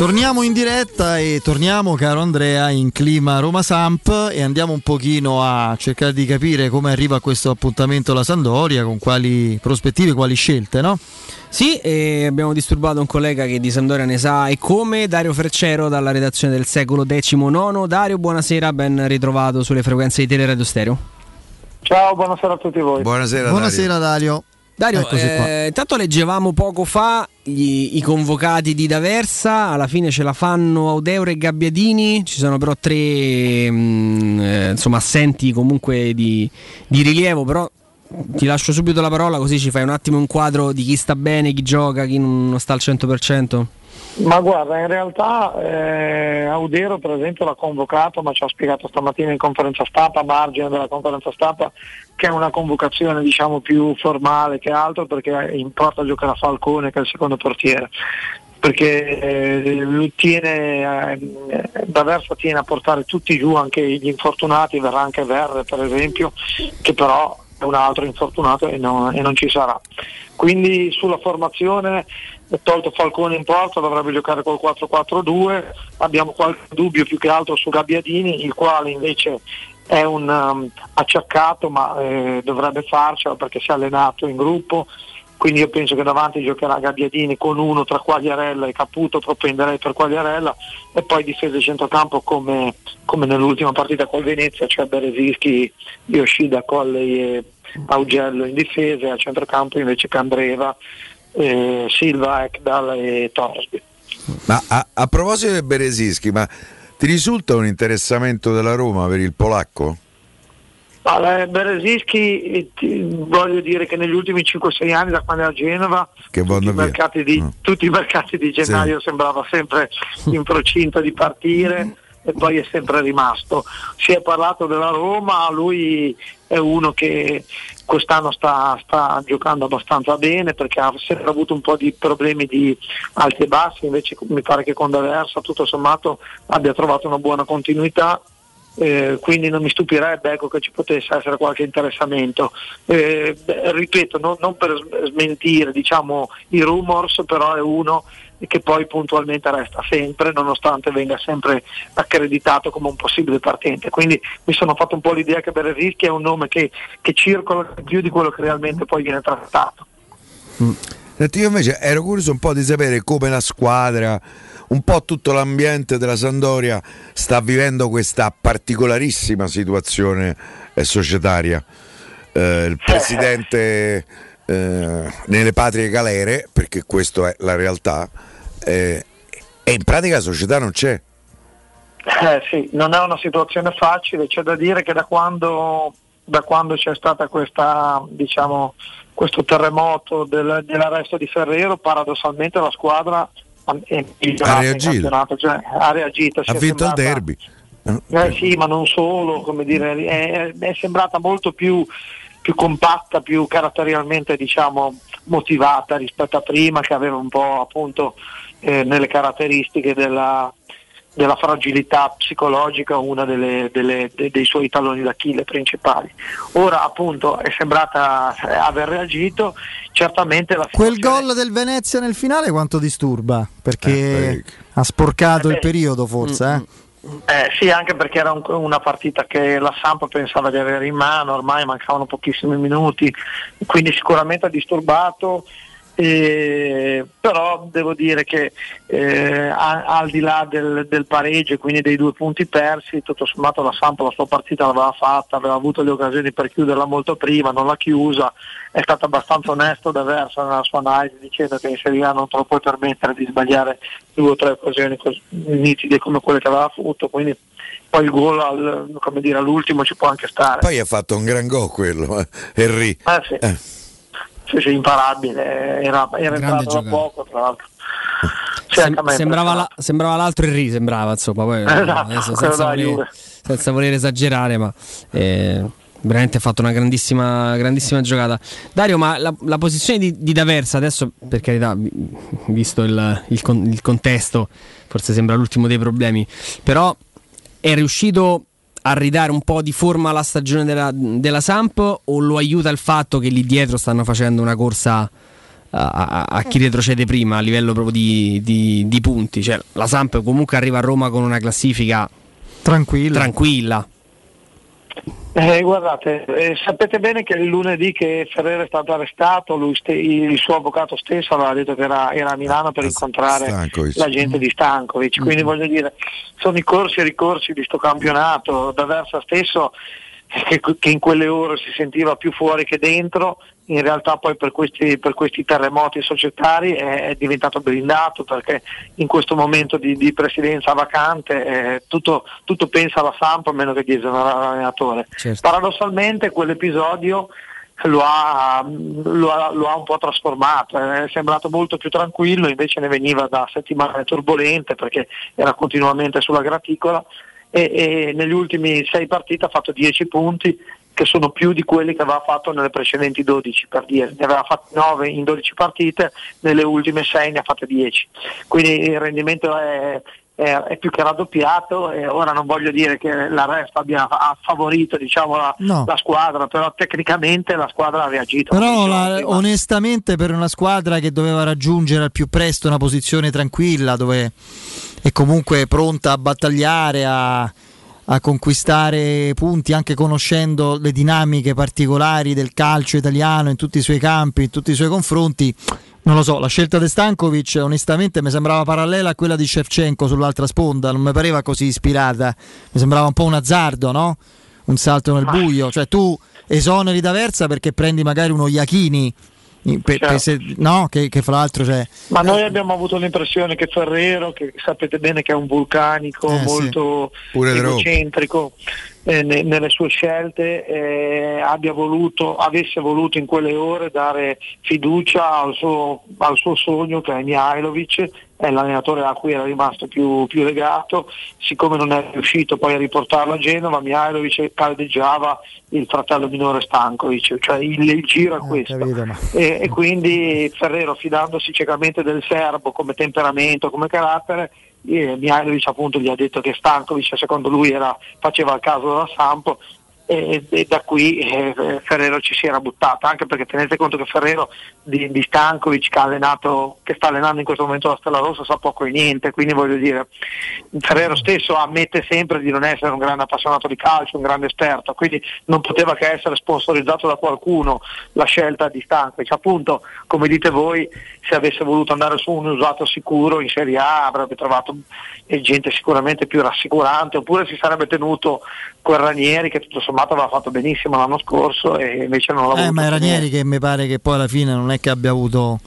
Torniamo in diretta e torniamo, caro Andrea, in clima Roma Samp e andiamo un pochino a cercare di capire come arriva a questo appuntamento la Sandoria, con quali prospettive, quali scelte, no? Sì, e abbiamo disturbato un collega che di Sampdoria ne sa e come Dario Freccero dalla redazione del secolo XIX. Dario, buonasera, ben ritrovato sulle frequenze di Teleradio Stereo. Ciao, buonasera a tutti voi. Buonasera, Buonasera Dario. Dario, Qua. eh, intanto leggevamo poco fa gli- i convocati di D'Aversa, alla fine ce la fanno Audeuro e Gabbiadini, ci sono però tre mm, eh, insomma, assenti comunque di, di rilievo, però ti lascio subito la parola così ci fai un attimo un quadro di chi sta bene, chi gioca, chi non sta al 100%. Ma guarda, in realtà eh, Audero per esempio l'ha convocato, ma ci ha spiegato stamattina in conferenza stampa, a margine della conferenza stampa, che è una convocazione diciamo più formale che altro perché in porta giocherà Falcone che è il secondo portiere. Perché eh, tiene, eh, D'Aversa tiene a portare tutti giù, anche gli infortunati, verrà anche Verre per esempio, che però è un altro infortunato e, no- e non ci sarà. Quindi sulla formazione tolto Falcone in porta dovrebbe giocare col 4-4-2, abbiamo qualche dubbio più che altro su Gabbiadini, il quale invece è un um, acciaccato ma eh, dovrebbe farcela perché si è allenato in gruppo, quindi io penso che davanti giocherà Gabbiadini con uno tra Quagliarella e Caputo, propenderei per Quagliarella e poi difesa di centrocampo come, come nell'ultima partita col Venezia, cioè Beresischi, Yoshida, Colley e Augello in difesa e a centrocampo invece Candreva, eh, Silva, Ekdal e Torsby. Ma a, a proposito di Beresischi, ma ti risulta un interessamento della Roma per il polacco? Allora, Beresischi, eh, ti- voglio dire che negli ultimi 5-6 anni da quando è a Genova tutti, i via. mercati di, tutti i mercati di gennaio sembrava sempre in procinto di partire e poi è sempre rimasto. Si è parlato della Roma, lui è uno che quest'anno sta, sta giocando abbastanza bene perché ha sempre avuto un po' di problemi di alti e bassi, invece mi pare che con D'Aversa tutto sommato abbia trovato una buona continuità. Eh, quindi non mi stupirebbe ecco, che ci potesse essere qualche interessamento. Eh, ripeto, non, non per smentire diciamo, i rumors, però è uno che poi puntualmente resta sempre, nonostante venga sempre accreditato come un possibile partente. Quindi mi sono fatto un po' l'idea che Beresischi è un nome che, che circola più di quello che realmente poi viene trattato. Senti, io invece ero curioso un po' di sapere come la squadra, un po' tutto l'ambiente della Sandoria sta vivendo questa particolarissima situazione eh, societaria. Eh, il presidente eh, nelle patrie galere, perché questa è la realtà, eh, e in pratica la società non c'è. Eh, sì, non è una situazione facile, c'è da dire che da quando, da quando c'è stata questa, diciamo, questo terremoto del- dell'arresto di Ferrero, paradossalmente la squadra ha, è migliorata in reagito. cioè, ha reagito. Ha vinto il derby. Eh sì, ma non solo, come dire, è, è sembrata molto più, più compatta, più caratterialmente diciamo, motivata rispetto a prima, che aveva un po' appunto eh, nelle caratteristiche della, della fragilità psicologica una delle- delle- de- dei suoi talloni d'Achille principali. Ora appunto è sembrata eh, aver reagito, certamente la Quel gol del Venezia nel finale quanto disturba? Perché ha sporcato Eh, il periodo forse, eh? Eh, sì, anche perché era un- una partita che la Samp pensava di avere in mano, ormai mancavano pochissimi minuti, quindi sicuramente ha disturbato. Eh, però devo dire che eh, a- al di là del, del pareggio e quindi dei due punti persi, tutto sommato la Samp la sua partita l'aveva fatta, aveva avuto le occasioni per chiuderla molto prima, non l'ha chiusa, è stato abbastanza onesto da Versa nella sua analisi dicendo che in Serie A non te lo puoi permettere di sbagliare due o tre occasioni così nitide come quelle che aveva avuto, quindi poi il gol al- come dire, all'ultimo ci può anche stare. Poi ha fatto un gran gol quello, eh, Henry. Eh sì. Sì, sì, imparabile, era, era entrato da poco tra l'altro. Sem- a me è sembrava, la- sembrava l'altro Henry, sembrava insomma, poi, Esatto, adesso senza, voler, senza voler esagerare, ma eh, veramente ha fatto una grandissima, grandissima giocata. Dario, ma la, la posizione di, di D'Aversa adesso, per carità, vi- visto il, il con- il contesto, forse sembra l'ultimo dei problemi, però è riuscito a ridare un po' di forma alla stagione della, della Samp o lo aiuta il fatto che lì dietro stanno facendo una corsa a, a- a chi retrocede prima a livello proprio di, di- di punti? Cioè, la Samp comunque arriva a Roma con una classifica tranquilla. tranquilla. Eh, guardate, eh, sapete bene che il lunedì che Ferrero è stato arrestato, lui ste- il suo avvocato stesso aveva detto che era, era a Milano per incontrare Stankovic. la gente di Stankovic, quindi voglio dire, sono i corsi e ricorsi di sto campionato, D'Aversa stesso che, che in quelle ore si sentiva più fuori che dentro, in realtà poi per questi, per questi terremoti societari è, è diventato blindato perché in questo momento di, di presidenza vacante eh, tutto, tutto pensa alla Samp a meno che di esonerare l'allenatore. Paradossalmente quell'episodio lo ha, lo ha- lo ha un po' trasformato, è sembrato molto più tranquillo, invece ne veniva da settimane turbolente perché era continuamente sulla graticola e, e negli ultimi sei partite ha fatto 10 punti che sono più di quelli che aveva fatto nelle precedenti 12 per dire, ne aveva fatti 9 in 12 partite, nelle ultime 6 ne ha fatte 10, quindi il rendimento è, è, è più che raddoppiato e ora non voglio dire che l'arresto abbia ha favorito diciamo, la, No. la squadra, però tecnicamente la squadra ha reagito. Però la- onestamente per una squadra che doveva raggiungere al più presto una posizione tranquilla dove è comunque pronta a battagliare, a, a conquistare punti anche conoscendo le dinamiche particolari del calcio italiano in tutti i suoi campi, in tutti i suoi confronti. Non lo so, la scelta di Stankovic onestamente mi sembrava parallela a quella di Shevchenko sull'altra sponda, non mi pareva così ispirata, mi sembrava un po' un azzardo, no? Un salto nel buio, cioè tu esoneri da Versa perché prendi magari uno Iachini, per- per Certo. se- no? che, che fra l'altro c'è... Ma noi abbiamo avuto l'impressione che Ferrero, che sapete bene che è un vulcanico Eh, sì. molto Rocco. egocentrico eh, ne- nelle sue scelte, eh, abbia voluto, avesse voluto in quelle ore dare fiducia al suo, al suo sogno che è Mihailovic, è l'allenatore a cui era rimasto più, più legato, siccome non è riuscito poi a riportarlo a Genova, Mihailovic caldeggiava il fratello minore Stankovic, cioè il, il giro è questo. E, e quindi Ferrero fidandosi ciecamente del serbo come temperamento, come carattere, eh, Mihailovic appunto gli ha detto che Stankovic secondo lui era- faceva il caso da Sampo e, e da qui eh, Ferrero ci si era buttato, anche perché tenete conto che Ferrero di, di Stankovic che, allenato, che sta allenando in questo momento la Stella Rossa sa poco e niente, quindi voglio dire, Ferrero stesso ammette sempre di non essere un grande appassionato di calcio, un grande esperto, quindi non poteva che essere sponsorizzato da qualcuno la scelta di Stankovic. Appunto, come dite voi, se avesse voluto andare su un usato sicuro in Serie A avrebbe trovato gente sicuramente più rassicurante, oppure si sarebbe tenuto quel Ranieri che tutto sommato aveva fatto benissimo l'anno scorso e invece non l'ha Eh, ma tenere. Ranieri che mi pare che poi alla fine non è che abbia avuto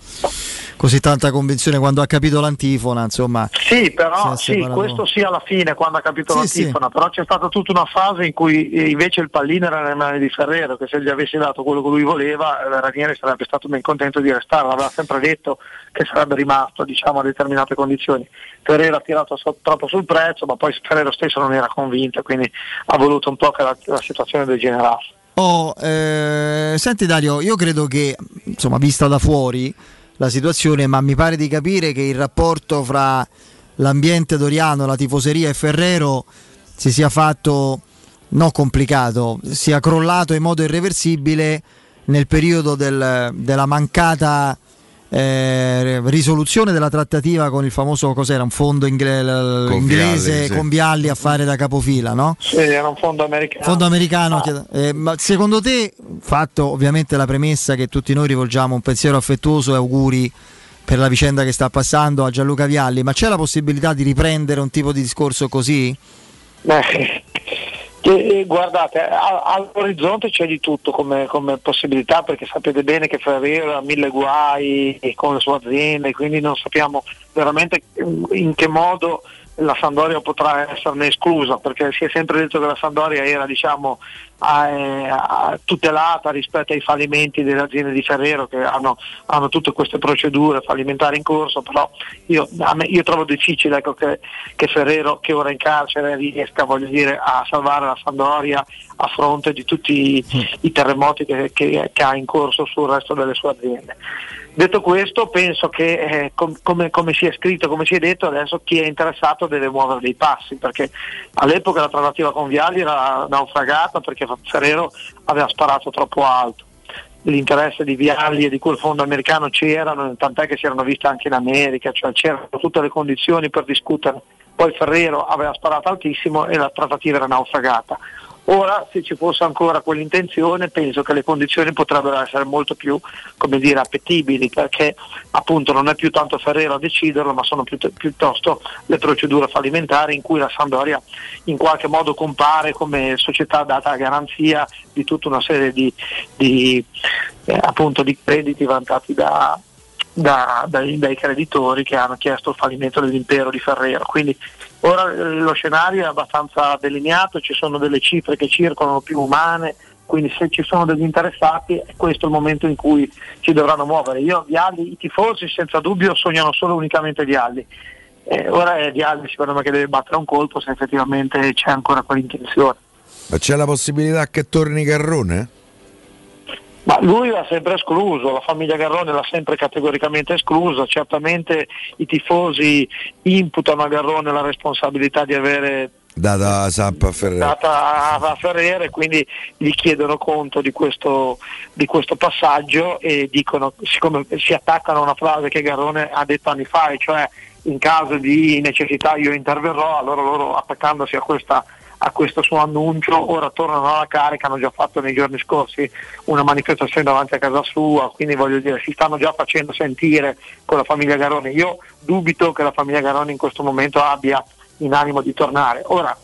così tanta convinzione quando ha capito l'antifona, insomma. Sì, però sì, questo sì alla fine quando ha capito Sì, l'antifona, però c'è stata tutta una fase in cui eh, invece il pallino era nelle mani di Ferrero, che se gli avessi dato quello che lui voleva, eh, Ranieri sarebbe stato ben contento di restare, l'aveva sempre detto che sarebbe rimasto diciamo, a determinate condizioni. Ferrero ha tirato so- troppo sul prezzo, ma poi Ferrero stesso non era convinto, quindi ha voluto un po' che la, la situazione degenerasse. Oh, eh, senti Dario, io credo che, insomma, vista da fuori la situazione, ma mi pare di capire che il rapporto fra l'ambiente doriano, la tifoseria e Ferrero si sia fatto, no complicato, sia crollato in modo irreversibile nel periodo del- della mancata eh, risoluzione della trattativa con il famoso cos'era un fondo ingle- l- Con inglese Vialli, sì. con Vialli a fare da capofila, no? Sì, era un fondo americano. Fondo americano, chiedo- eh, ma secondo te, fatto ovviamente la premessa che tutti noi rivolgiamo un pensiero affettuoso e auguri per la vicenda che sta passando a Gianluca Vialli, ma c'è la possibilità di riprendere un tipo di discorso così? Beh, guardate, all'orizzonte c'è di tutto come, come possibilità perché sapete bene che Ferrero ha mille guai con le sue aziende, quindi non sappiamo veramente in che modo la Sandoria potrà esserne esclusa perché si è sempre detto che la Sandoria era diciamo eh, tutelata rispetto ai fallimenti delle aziende di Ferrero che hanno, hanno tutte queste procedure fallimentari in corso però io, me- io trovo difficile ecco, che, che Ferrero che ora è in carcere riesca voglio dire, a salvare la Sandoria a fronte di tutti i, i terremoti che, che- che ha in corso sul resto delle sue aziende. Detto questo, penso che eh, com- come, come si è scritto, come si è detto, adesso chi è interessato deve muovere dei passi, perché all'epoca la trattativa con Vialli era naufragata perché Ferrero aveva sparato troppo alto. L'interesse di Vialli e di quel fondo americano c'erano, tant'è che si erano viste anche in America, cioè c'erano tutte le condizioni per discutere. Poi Ferrero aveva sparato altissimo e la trattativa era naufragata. Ora, se ci fosse ancora quell'intenzione, penso che le condizioni potrebbero essere molto più, dire, appetibili, perché appunto non è più tanto Ferrero a deciderlo, ma sono piut- piuttosto le procedure fallimentari in cui la Sampdoria in qualche modo compare come società data a garanzia di tutta una serie di, di, eh, di crediti vantati da, da- dai, dai creditori che hanno chiesto il fallimento dell'impero di Ferrero. Quindi ora eh, lo scenario è abbastanza delineato, ci sono delle cifre che circolano più umane, quindi se ci sono degli interessati è questo il momento in cui si dovranno muovere. Io Vialli, i tifosi senza dubbio sognano solo unicamente Vialli. Eh, ora è Vialli secondo me che deve battere un colpo se effettivamente c'è ancora quell'intenzione. Ma c'è la possibilità che torni Carrone? Ma lui l'ha sempre escluso, la famiglia Garrone l'ha sempre categoricamente escluso, certamente i tifosi imputano a Garrone la responsabilità di avere Data Samp a Ferrero. data a Ferrere, quindi gli chiedono conto di questo, di questo passaggio e dicono, siccome si attaccano a una frase che Garrone ha detto anni fa, e cioè in caso di necessità io interverrò, allora loro attaccandosi a, questa, a questo suo annuncio ora tornano alla carica, hanno già fatto nei giorni scorsi una manifestazione davanti a casa sua, quindi voglio dire si stanno già facendo sentire con la famiglia Garrone. Io dubito che la famiglia Garrone in questo momento abbia in animo di tornare. Ora,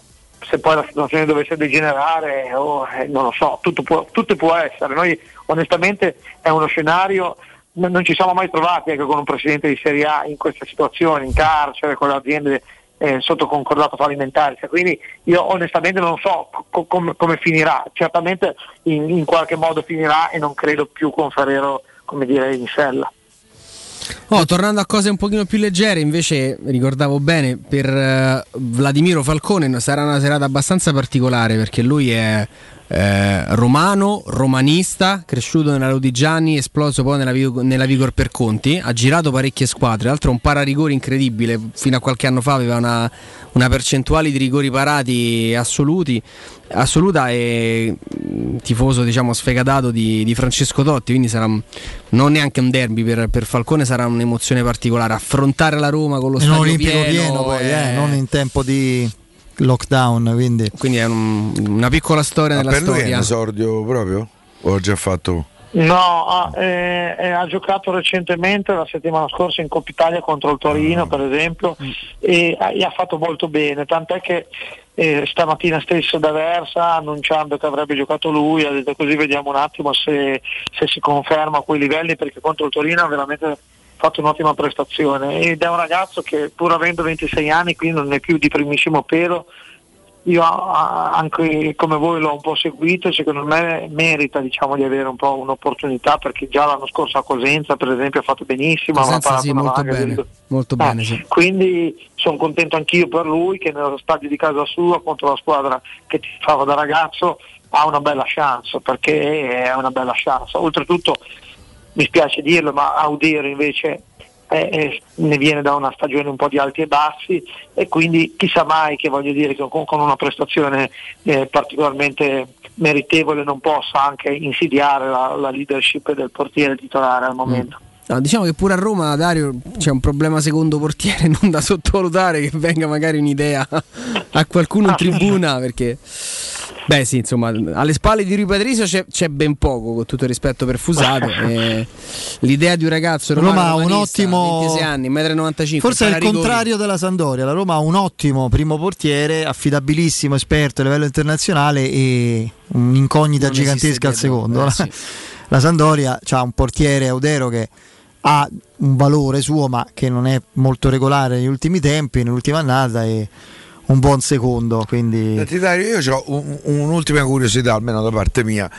se poi la situazione dovesse degenerare, oh, eh, non lo so, tutto può, tutto può essere. Noi onestamente è uno scenario, non ci siamo mai trovati ecco, con un presidente di Serie A in questa situazione, in carcere, con le aziende eh, sotto concordato fallimentare. Cioè, quindi io onestamente non so co- com- come finirà, certamente in, in qualche modo finirà e non credo più con Ferrero come dire, in sella. Oh, tornando a cose un pochino più leggere, invece ricordavo bene, per eh, Vladimiro Falcone sarà una serata abbastanza particolare perché lui è eh, romano, romanista, cresciuto nella Lodigiani, esploso poi nella, nella Vigor per Conti, ha girato parecchie squadre, tra l'altro un pararigore incredibile, fino a qualche anno fa aveva una, una percentuale di rigori parati assoluti, assoluta e mm, tifoso diciamo sfegatato di, di Francesco Totti, quindi sarà un- non neanche un derby per, per Falcone, sarà un'emozione particolare, affrontare la Roma con lo stadio olimpico pieno, pieno, poi, è- eh, non in tempo di lockdown. Quindi, quindi è un- una piccola storia Ma nella per lui è un storia. esordio proprio? O ha già fatto? No, ha, eh, eh, ha giocato recentemente la settimana scorsa in Coppa Italia contro il Torino, per esempio, e, ha- e ha fatto molto bene, tant'è che eh, stamattina stesso da Versa annunciando che avrebbe giocato lui, ha detto così vediamo un attimo se, se si conferma a quei livelli perché contro il Torino veramente fatto un'ottima prestazione ed è un ragazzo che pur avendo 26 anni qui non è più di primissimo pelo io anche come voi l'ho un po' seguito e secondo me merita diciamo, di avere un po' un'opportunità perché già l'anno scorso a Cosenza per esempio ha fatto benissimo, Cosenza sì, molto bene, del- molto Eh, bene sì. quindi sono contento anch'io per lui che nello stadio di casa sua contro la squadra che ti fava da ragazzo ha una bella chance perché è una bella chance. Oltretutto mi spiace dirlo ma Audiero invece eh, eh, ne viene da una stagione un po' di alti e bassi e quindi chissà mai che voglio dire che con, con una prestazione eh, particolarmente meritevole non possa anche insidiare la, la leadership del portiere titolare al momento. No, diciamo che pure a Roma, Dario, c'è un problema secondo portiere non da sottovalutare che venga magari un'idea a qualcuno in tribuna perché... Beh sì, insomma, alle spalle di Rui Patrizio c'è, c'è ben poco, con tutto il rispetto per Fusato. e l'idea di un ragazzo romano Roma ha un ottimo- 26 anni, 1,95 m. Forse è il contrario della Sandoria. La Roma ha un ottimo primo portiere, affidabilissimo, esperto a livello internazionale e un'incognita Non gigantesca al secondo. eh, La- sì. La Sandoria ha un portiere Audero che ha un valore suo, ma che non è molto regolare negli ultimi tempi, nell'ultima annata e un buon secondo. Quindi Senti Dario, io ho un- un'ultima curiosità, almeno da parte mia.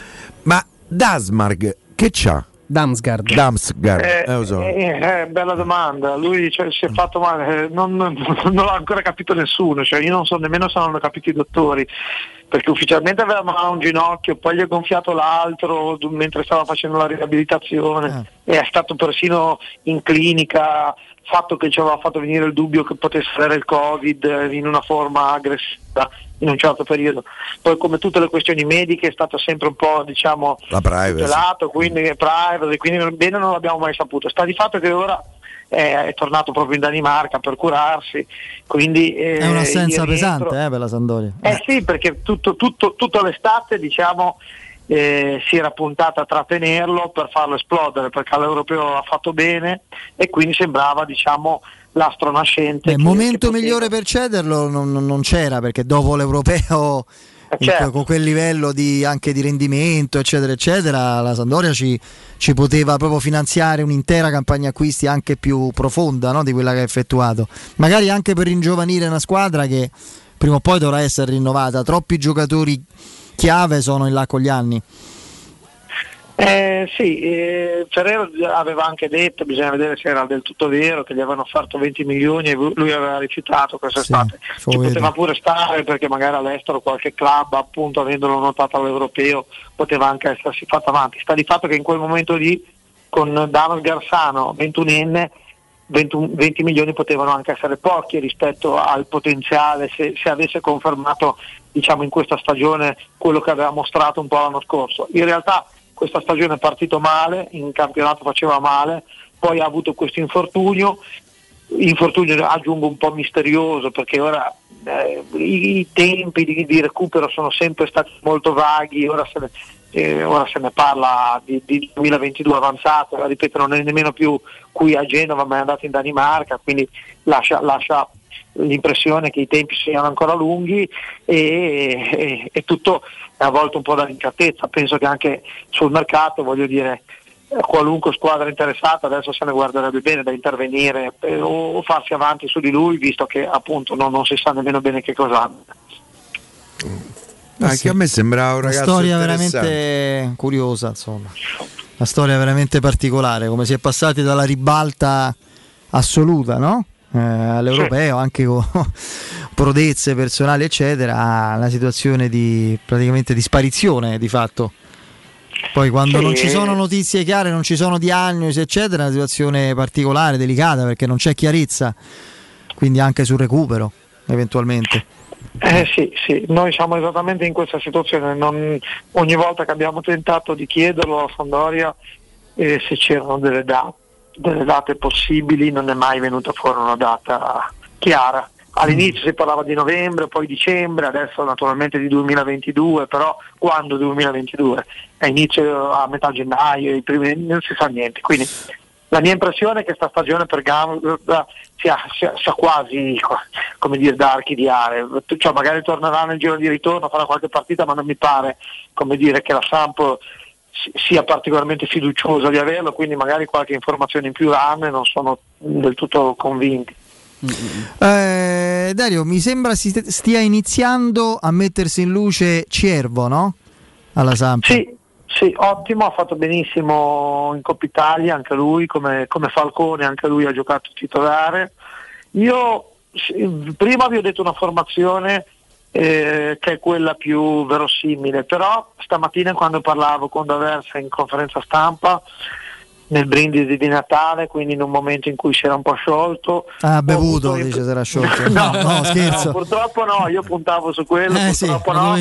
Ma Dasmarg che c'ha? Damsgaard. Damsgaard, Eh, eh, so. eh, eh, bella domanda, lui cioè, si è fatto male, eh, non, non- non l'ha ancora capito nessuno, cioè, io non so nemmeno se l'hanno capito i dottori, perché ufficialmente aveva male un ginocchio, poi gli è gonfiato l'altro mentre stava facendo la riabilitazione e è stato persino in clinica, fatto che ci aveva fatto venire il dubbio che potesse avere il Covid eh, in una forma aggressiva in un certo periodo. Poi come tutte le questioni mediche è stato sempre un po' diciamo tutelato, quindi è quindi bene non l'abbiamo mai saputo. Sta di fatto che ora eh, è tornato proprio in Danimarca per curarsi, quindi eh, è un'assenza il rientro- pesante eh, per la Sandoria. Eh sì, perché tutto, tutto, tutta l'estate diciamo eh, si era puntata a trattenerlo per farlo esplodere perché all'europeo ha fatto bene e quindi sembrava diciamo l'astro nascente. Il momento che migliore per cederlo non, non- c'era perché dopo l'europeo in- certo. con quel livello di, anche di rendimento eccetera eccetera la Sandoria ci, ci poteva proprio finanziare un'intera campagna acquisti anche più profonda no, di quella che ha effettuato magari anche per ringiovanire una squadra che prima o poi dovrà essere rinnovata troppi giocatori chiave sono in là con gli anni Eh, sì, eh, Ferrero aveva anche detto, bisogna vedere se era del tutto vero, che gli avevano offerto 20 milioni e lui aveva rifiutato quest'estate. Ci poteva pure stare perché magari all'estero qualche club, appunto avendolo notato all'europeo, poteva anche essersi fatto avanti. Sta di fatto che in quel momento lì con Danos Garsano, 21enne, 20, 20 milioni potevano anche essere pochi rispetto al potenziale se, se avesse confermato diciamo, in questa stagione quello che aveva mostrato un po' l'anno scorso. In realtà questa stagione è partito male, in campionato faceva male, poi ha avuto questo infortunio, infortunio aggiungo un po' misterioso perché ora eh, i, tempi di, di, recupero sono sempre stati molto vaghi, ora se ne, eh, ora se ne parla di, di 2022 avanzato, ripeto non è nemmeno più qui a Genova ma è andato in Danimarca, quindi lascia, lascia l'impressione che i tempi siano ancora lunghi e, e, e tutto è avvolto un po' dall'incertezza. Penso che anche sul mercato, voglio dire, qualunque squadra interessata adesso se ne guarderebbe bene da intervenire eh, o, o, farsi avanti su di lui, visto che appunto non, non si sa nemmeno bene che cosa abbia. Anche sì. a me sembrava un ragazzo Una storia veramente curiosa, insomma. Una storia veramente particolare, come si è passati dalla ribalta assoluta, no? Eh, all'europeo, sì. anche con prodezze personali, eccetera, a una situazione di praticamente di sparizione di fatto. Poi quando sì. non ci sono notizie chiare, non ci sono diagnosi, eccetera, è una situazione particolare, delicata, perché non c'è chiarezza, quindi anche sul recupero, eventualmente. Eh sì, sì, noi siamo esattamente in questa situazione, non, ogni volta che abbiamo tentato di chiederlo a Sandoria eh, se c'erano delle date delle date possibili non è mai venuta fuori una data chiara. All'inizio si parlava di novembre, poi dicembre, adesso naturalmente di 2022, però quando 2022? A inizio a metà gennaio, primi, non si sa niente. Quindi la mia impressione è che questa stagione per Gamba sia, sia, sia, quasi come dire, da archiviare. Cioè, magari tornerà nel giro di ritorno, farà qualche partita, ma non mi pare come dire, che la Sampo sia particolarmente fiducioso di averlo, quindi magari qualche informazione in più hanno e non sono del tutto convinti. Eh, Dario, mi sembra si stia iniziando a mettersi in luce Ciervo, no? Alla Samp. Sì, sì, ottimo, ha fatto benissimo in Coppa Italia, anche lui, come, come Falcone, anche lui ha giocato titolare. Io prima vi ho detto una formazione eh, che è quella più verosimile, però stamattina quando parlavo con D'Aversa in conferenza stampa nel brindisi di Natale, quindi in un momento in cui si era un po' sciolto. Ah, bevuto, dice si era sciolto. no, no, scherzo. No, purtroppo no, io puntavo su quello, eh, purtroppo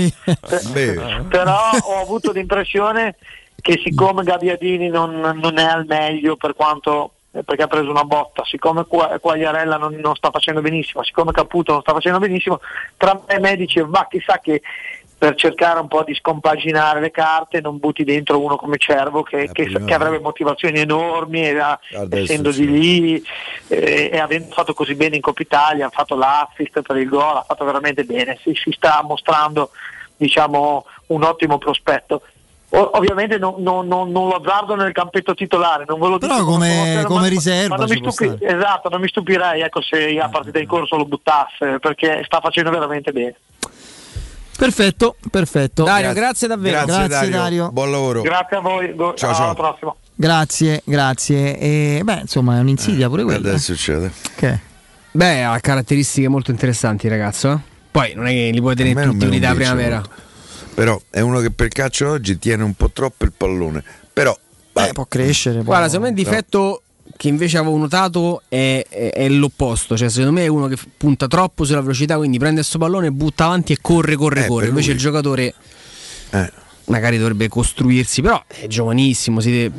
sì, no. Però ho avuto l'impressione che siccome Gabbiadini non, non è al meglio per quanto perché ha preso una botta, siccome Quagliarella non, non, sta facendo benissimo, siccome Caputo non sta facendo benissimo, tra me e me dice va chissà che per cercare un po' di scompaginare le carte non butti dentro uno come Cervo che, eh, che, che avrebbe motivazioni enormi era, essendo di lì eh, e avendo fatto così bene in Coppa Italia, ha fatto l'assist per il gol, ha fatto veramente bene, si, si sta mostrando diciamo, un ottimo prospetto ovviamente non, non, non, non, lo azzardo nel campetto titolare, non ve lo Però dico come, come ma, riserva. Ma non mi stupi- esatto, non mi stupirei ecco, se a partita in corso lo buttasse perché sta facendo veramente bene. Perfetto, perfetto. Dario, grazie, grazie davvero. Grazie, grazie Dario. Dario. Buon lavoro. Grazie a voi. Go- ciao, ciao. Alla prossima. Grazie, grazie. E, beh, insomma, è un'insidia pure quella. Adesso succede. Che? Beh, ha caratteristiche molto interessanti, ragazzo. Eh. Poi non è che li puoi tenere tutti unità primavera. Molto però è uno che per calcio oggi tiene un po' troppo il pallone. Però eh, può crescere. Guarda, secondo me il difetto che invece avevo notato è, è, è, l'opposto. Cioè, secondo me è uno che punta troppo sulla velocità, quindi prende questo pallone, butta avanti e corre, corre, eh, corre. Invece il giocatore. Eh. Magari dovrebbe costruirsi, però è giovanissimo. Deve,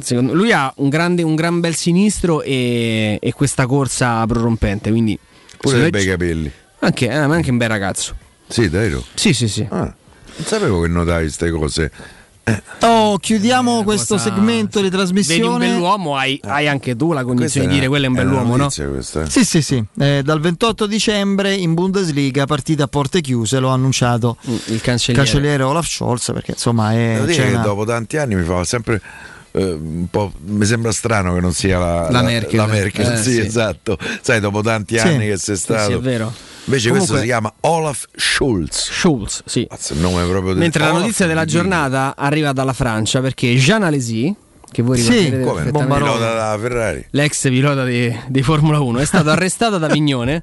secondo, lui ha un, grande, un gran bel sinistro e, e questa corsa prorompente. Quindi, Pure dei bei capelli. Anche, eh, anche un bel ragazzo. Sì, davvero? Sì, sì, sì. Ah. Non sapevo che notavi queste cose. Eh. Oh, chiudiamo questo cosa... segmento di trasmissione. Vedi un bell'uomo, hai, eh. hai anche tu la condizione di dire quello è un bell'uomo, no? Questa. Sì, sì, sì. Eh, dal 28 dicembre in Bundesliga, partita a porte chiuse, l'ho annunciato mm, il cancelliere, cancelliere Olaf Scholz, perché insomma è... Devo dire che dopo tanti anni mi fa sempre... Un po', mi sembra strano che non sia la, la Merkel, la, la Merkel eh, sì, sì, esatto. Sai, dopo tanti anni sì. che sei stato. Sì, è vero Invece questo Comunque- si chiama Olaf Schulz. Schulz, sì. Cazzo, il nome proprio del- Mentre la Olaf notizia della giornata arriva dalla Francia perché Jean Alesi, che voi Sì, come? Pilota da Ferrari. l'ex pilota di, di Formula 1, è stato arrestato ad Avignone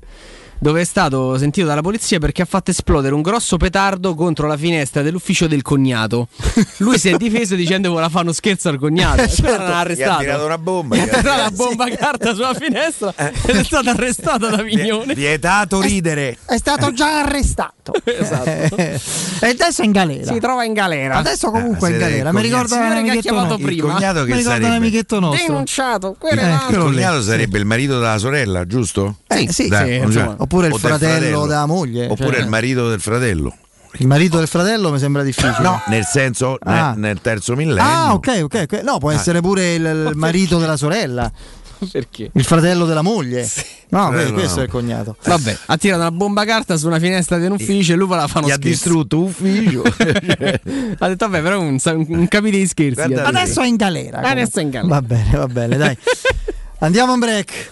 dove è stato sentito dalla polizia perché ha fatto esplodere un grosso petardo contro la finestra dell'ufficio del cognato. Lui si è difeso dicendo che voleva fare uno scherzo al cognato. Certo, Allora l'hanno gli ha arrestato. tirato una bomba, Gli ha tirato una bomba carta sulla finestra ed è stato arrestato ad Avignone. Vietato ridere. È stato già arrestato. Esatto. e adesso è in galera. Si trova in galera. Adesso comunque è in galera. il Mi ricorda Signore che ha amichetto chiamato nostro. Il prima. cognato Mi che ricorda un sarebbe? amichetto nostro. Denunciato, Il Eccolo lì. cognato sarebbe il marito della sorella, giusto? Eh, sì, Dai, sì, insomma. Oppure il o del fratello della moglie, Oppure cioè. il marito del fratello. Il marito del fratello mi sembra difficile. No, nel senso nel- Ah. nel, terzo millennio. Ah, ok, ok. No, può Ah. essere pure il, il marito della sorella. Perché? Il fratello della moglie. No, que- Fratello questo no. è il cognato. Vabbè, ha tirato una bomba carta su una finestra di un ufficio e lui voleva fare Gli uno ha scherzo. distrutto ufficio. ha detto, vabbè, però un, un, capite di scherzi. Gli ha. Adesso è in galera. Adesso è in galera. Va bene, va bene, dai. Andiamo in break.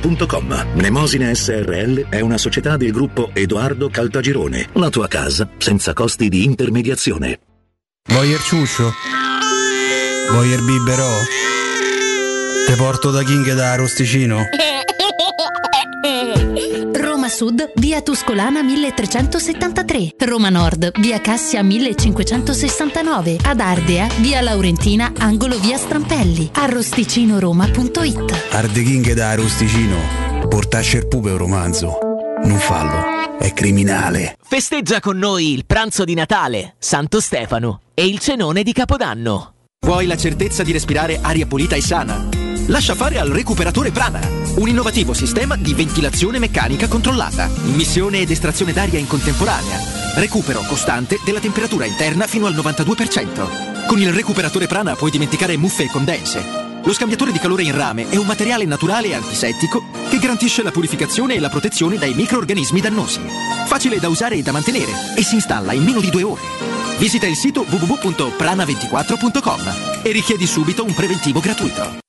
www.kcult.com. Mnemosine SRL è una società del gruppo Edoardo Caltagirone. La tua casa senza costi di intermediazione. Voyer ciuscio? Voyer biberò? Te porto da King da Rosticino? Sud, via Tuscolana 1373. Roma Nord, via Cassia 1569. Ad Ardea, via Laurentina, angolo via Strampelli. Arrosticinoroma.it. Arde King da Rosticino. Portasce il pupe un romanzo. Non fallo, è criminale. Festeggia con noi il pranzo di Natale, Santo Stefano e il cenone di Capodanno. Vuoi la certezza di respirare aria pulita e sana? Lascia fare al recuperatore Prana, un innovativo sistema di ventilazione meccanica controllata, immissione ed estrazione d'aria in contemporanea, recupero costante della temperatura interna fino al 92%. Con il recuperatore Prana puoi dimenticare muffe e condense. Lo scambiatore di calore in rame è un materiale naturale e antisettico che garantisce la purificazione e la protezione dai microorganismi dannosi. Facile da usare e da mantenere e si installa in meno di due ore. Visita il sito www.prana24.com e richiedi subito un preventivo gratuito.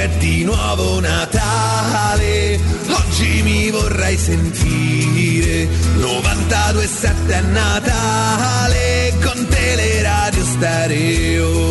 c'è di nuovo Natale, oggi mi vorrei sentire, 92 e 7 è Natale, con teleradio stereo.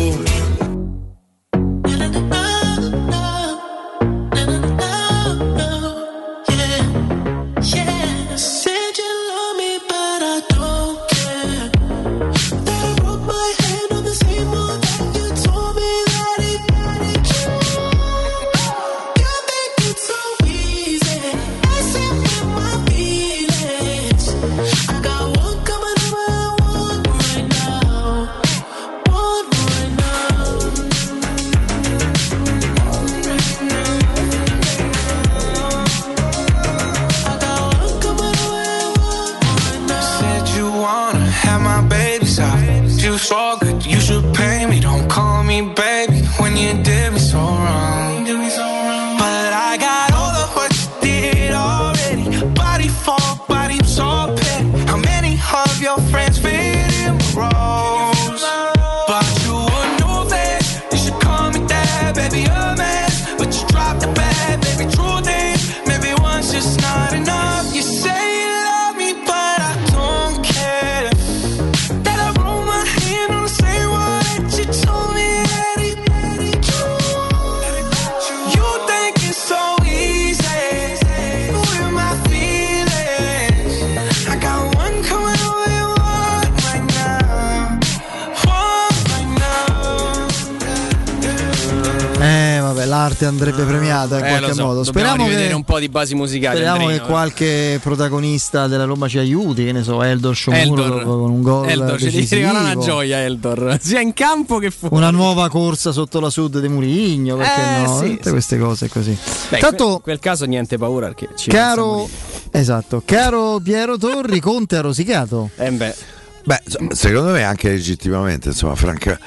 L'arte andrebbe premiata in Eh, qualche so, modo. dobbiamo Speriamo che, un po' di basi musicali. speriamo Andreino, che qualche protagonista della Roma ci aiuti. Che ne so, Eldor Shomuro Eldor. con un gol. Eldor, decisivo. regalare una gioia, Eldor, sia in campo che fuori. Una nuova corsa sotto la sud di Murigno, perché Eh, no? sì, Tutte sì. queste cose così. Beh, in Tanto, in quel caso niente paura perché ci caro, esatto, caro Piero Torri, Conte ha rosicato. Eh beh. Beh, secondo me anche legittimamente, insomma, Franca,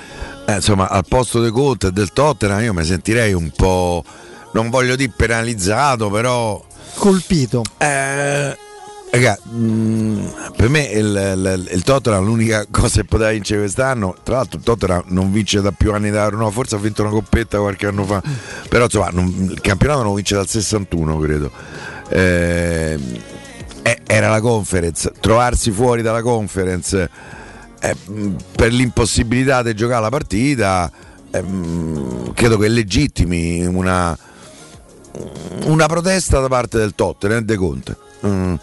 eh, insomma, al posto di Conte e del Tottenham io mi sentirei un po', non voglio dire penalizzato, però... Colpito. Eh, raga, mm, per me il, il- il Tottenham l'unica cosa che poteva vincere quest'anno, tra l'altro il Tottenham non vince da più anni da no, forse ha vinto una coppetta qualche anno fa, però insomma non- il campionato non vince dal 61 credo. Eh, eh, era la conference, trovarsi fuori dalla conference eh, mh, per l'impossibilità di giocare la partita, eh, mh, credo che legittimi una, una protesta da parte del Tottenham De Conte. Mm,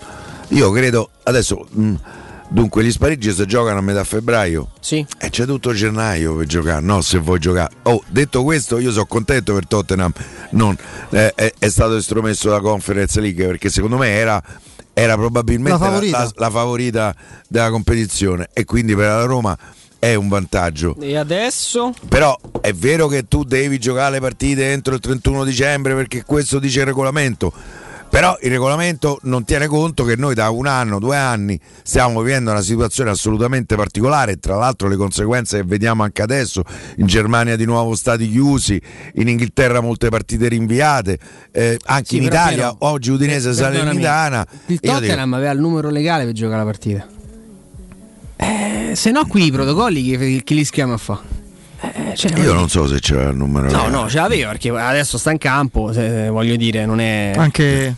io credo adesso. mm, Dunque, gli spareggi si giocano a metà febbraio. Sì. E c'è tutto gennaio per giocare, no? Se vuoi giocare. Oh, detto questo, io sono contento per Tottenham. Non, eh, è, è stato estromesso dalla Conference League perché secondo me era, era probabilmente La favorita. la- la favorita della competizione. E quindi per la Roma è un vantaggio. E adesso? Però è vero che tu devi giocare le partite entro il 31 dicembre perché questo dice il regolamento. Però il regolamento non tiene conto che noi da un anno, due anni stiamo vivendo una situazione assolutamente particolare, tra l'altro le conseguenze che vediamo anche adesso, in Germania di nuovo stati chiusi, in Inghilterra molte partite rinviate, eh, anche Sì, in però, Italia Piero, oggi Udinese eh, Salernitana. Il Io dico- Tottenham aveva il numero legale per giocare la partita. Eh, se no qui i protocolli chi, chi li schiama a fa? Eh, cioè, Io non so se c'era il numero. No, no, ce l'aveva perché adesso sta in campo, se- voglio dire, non è... Anche,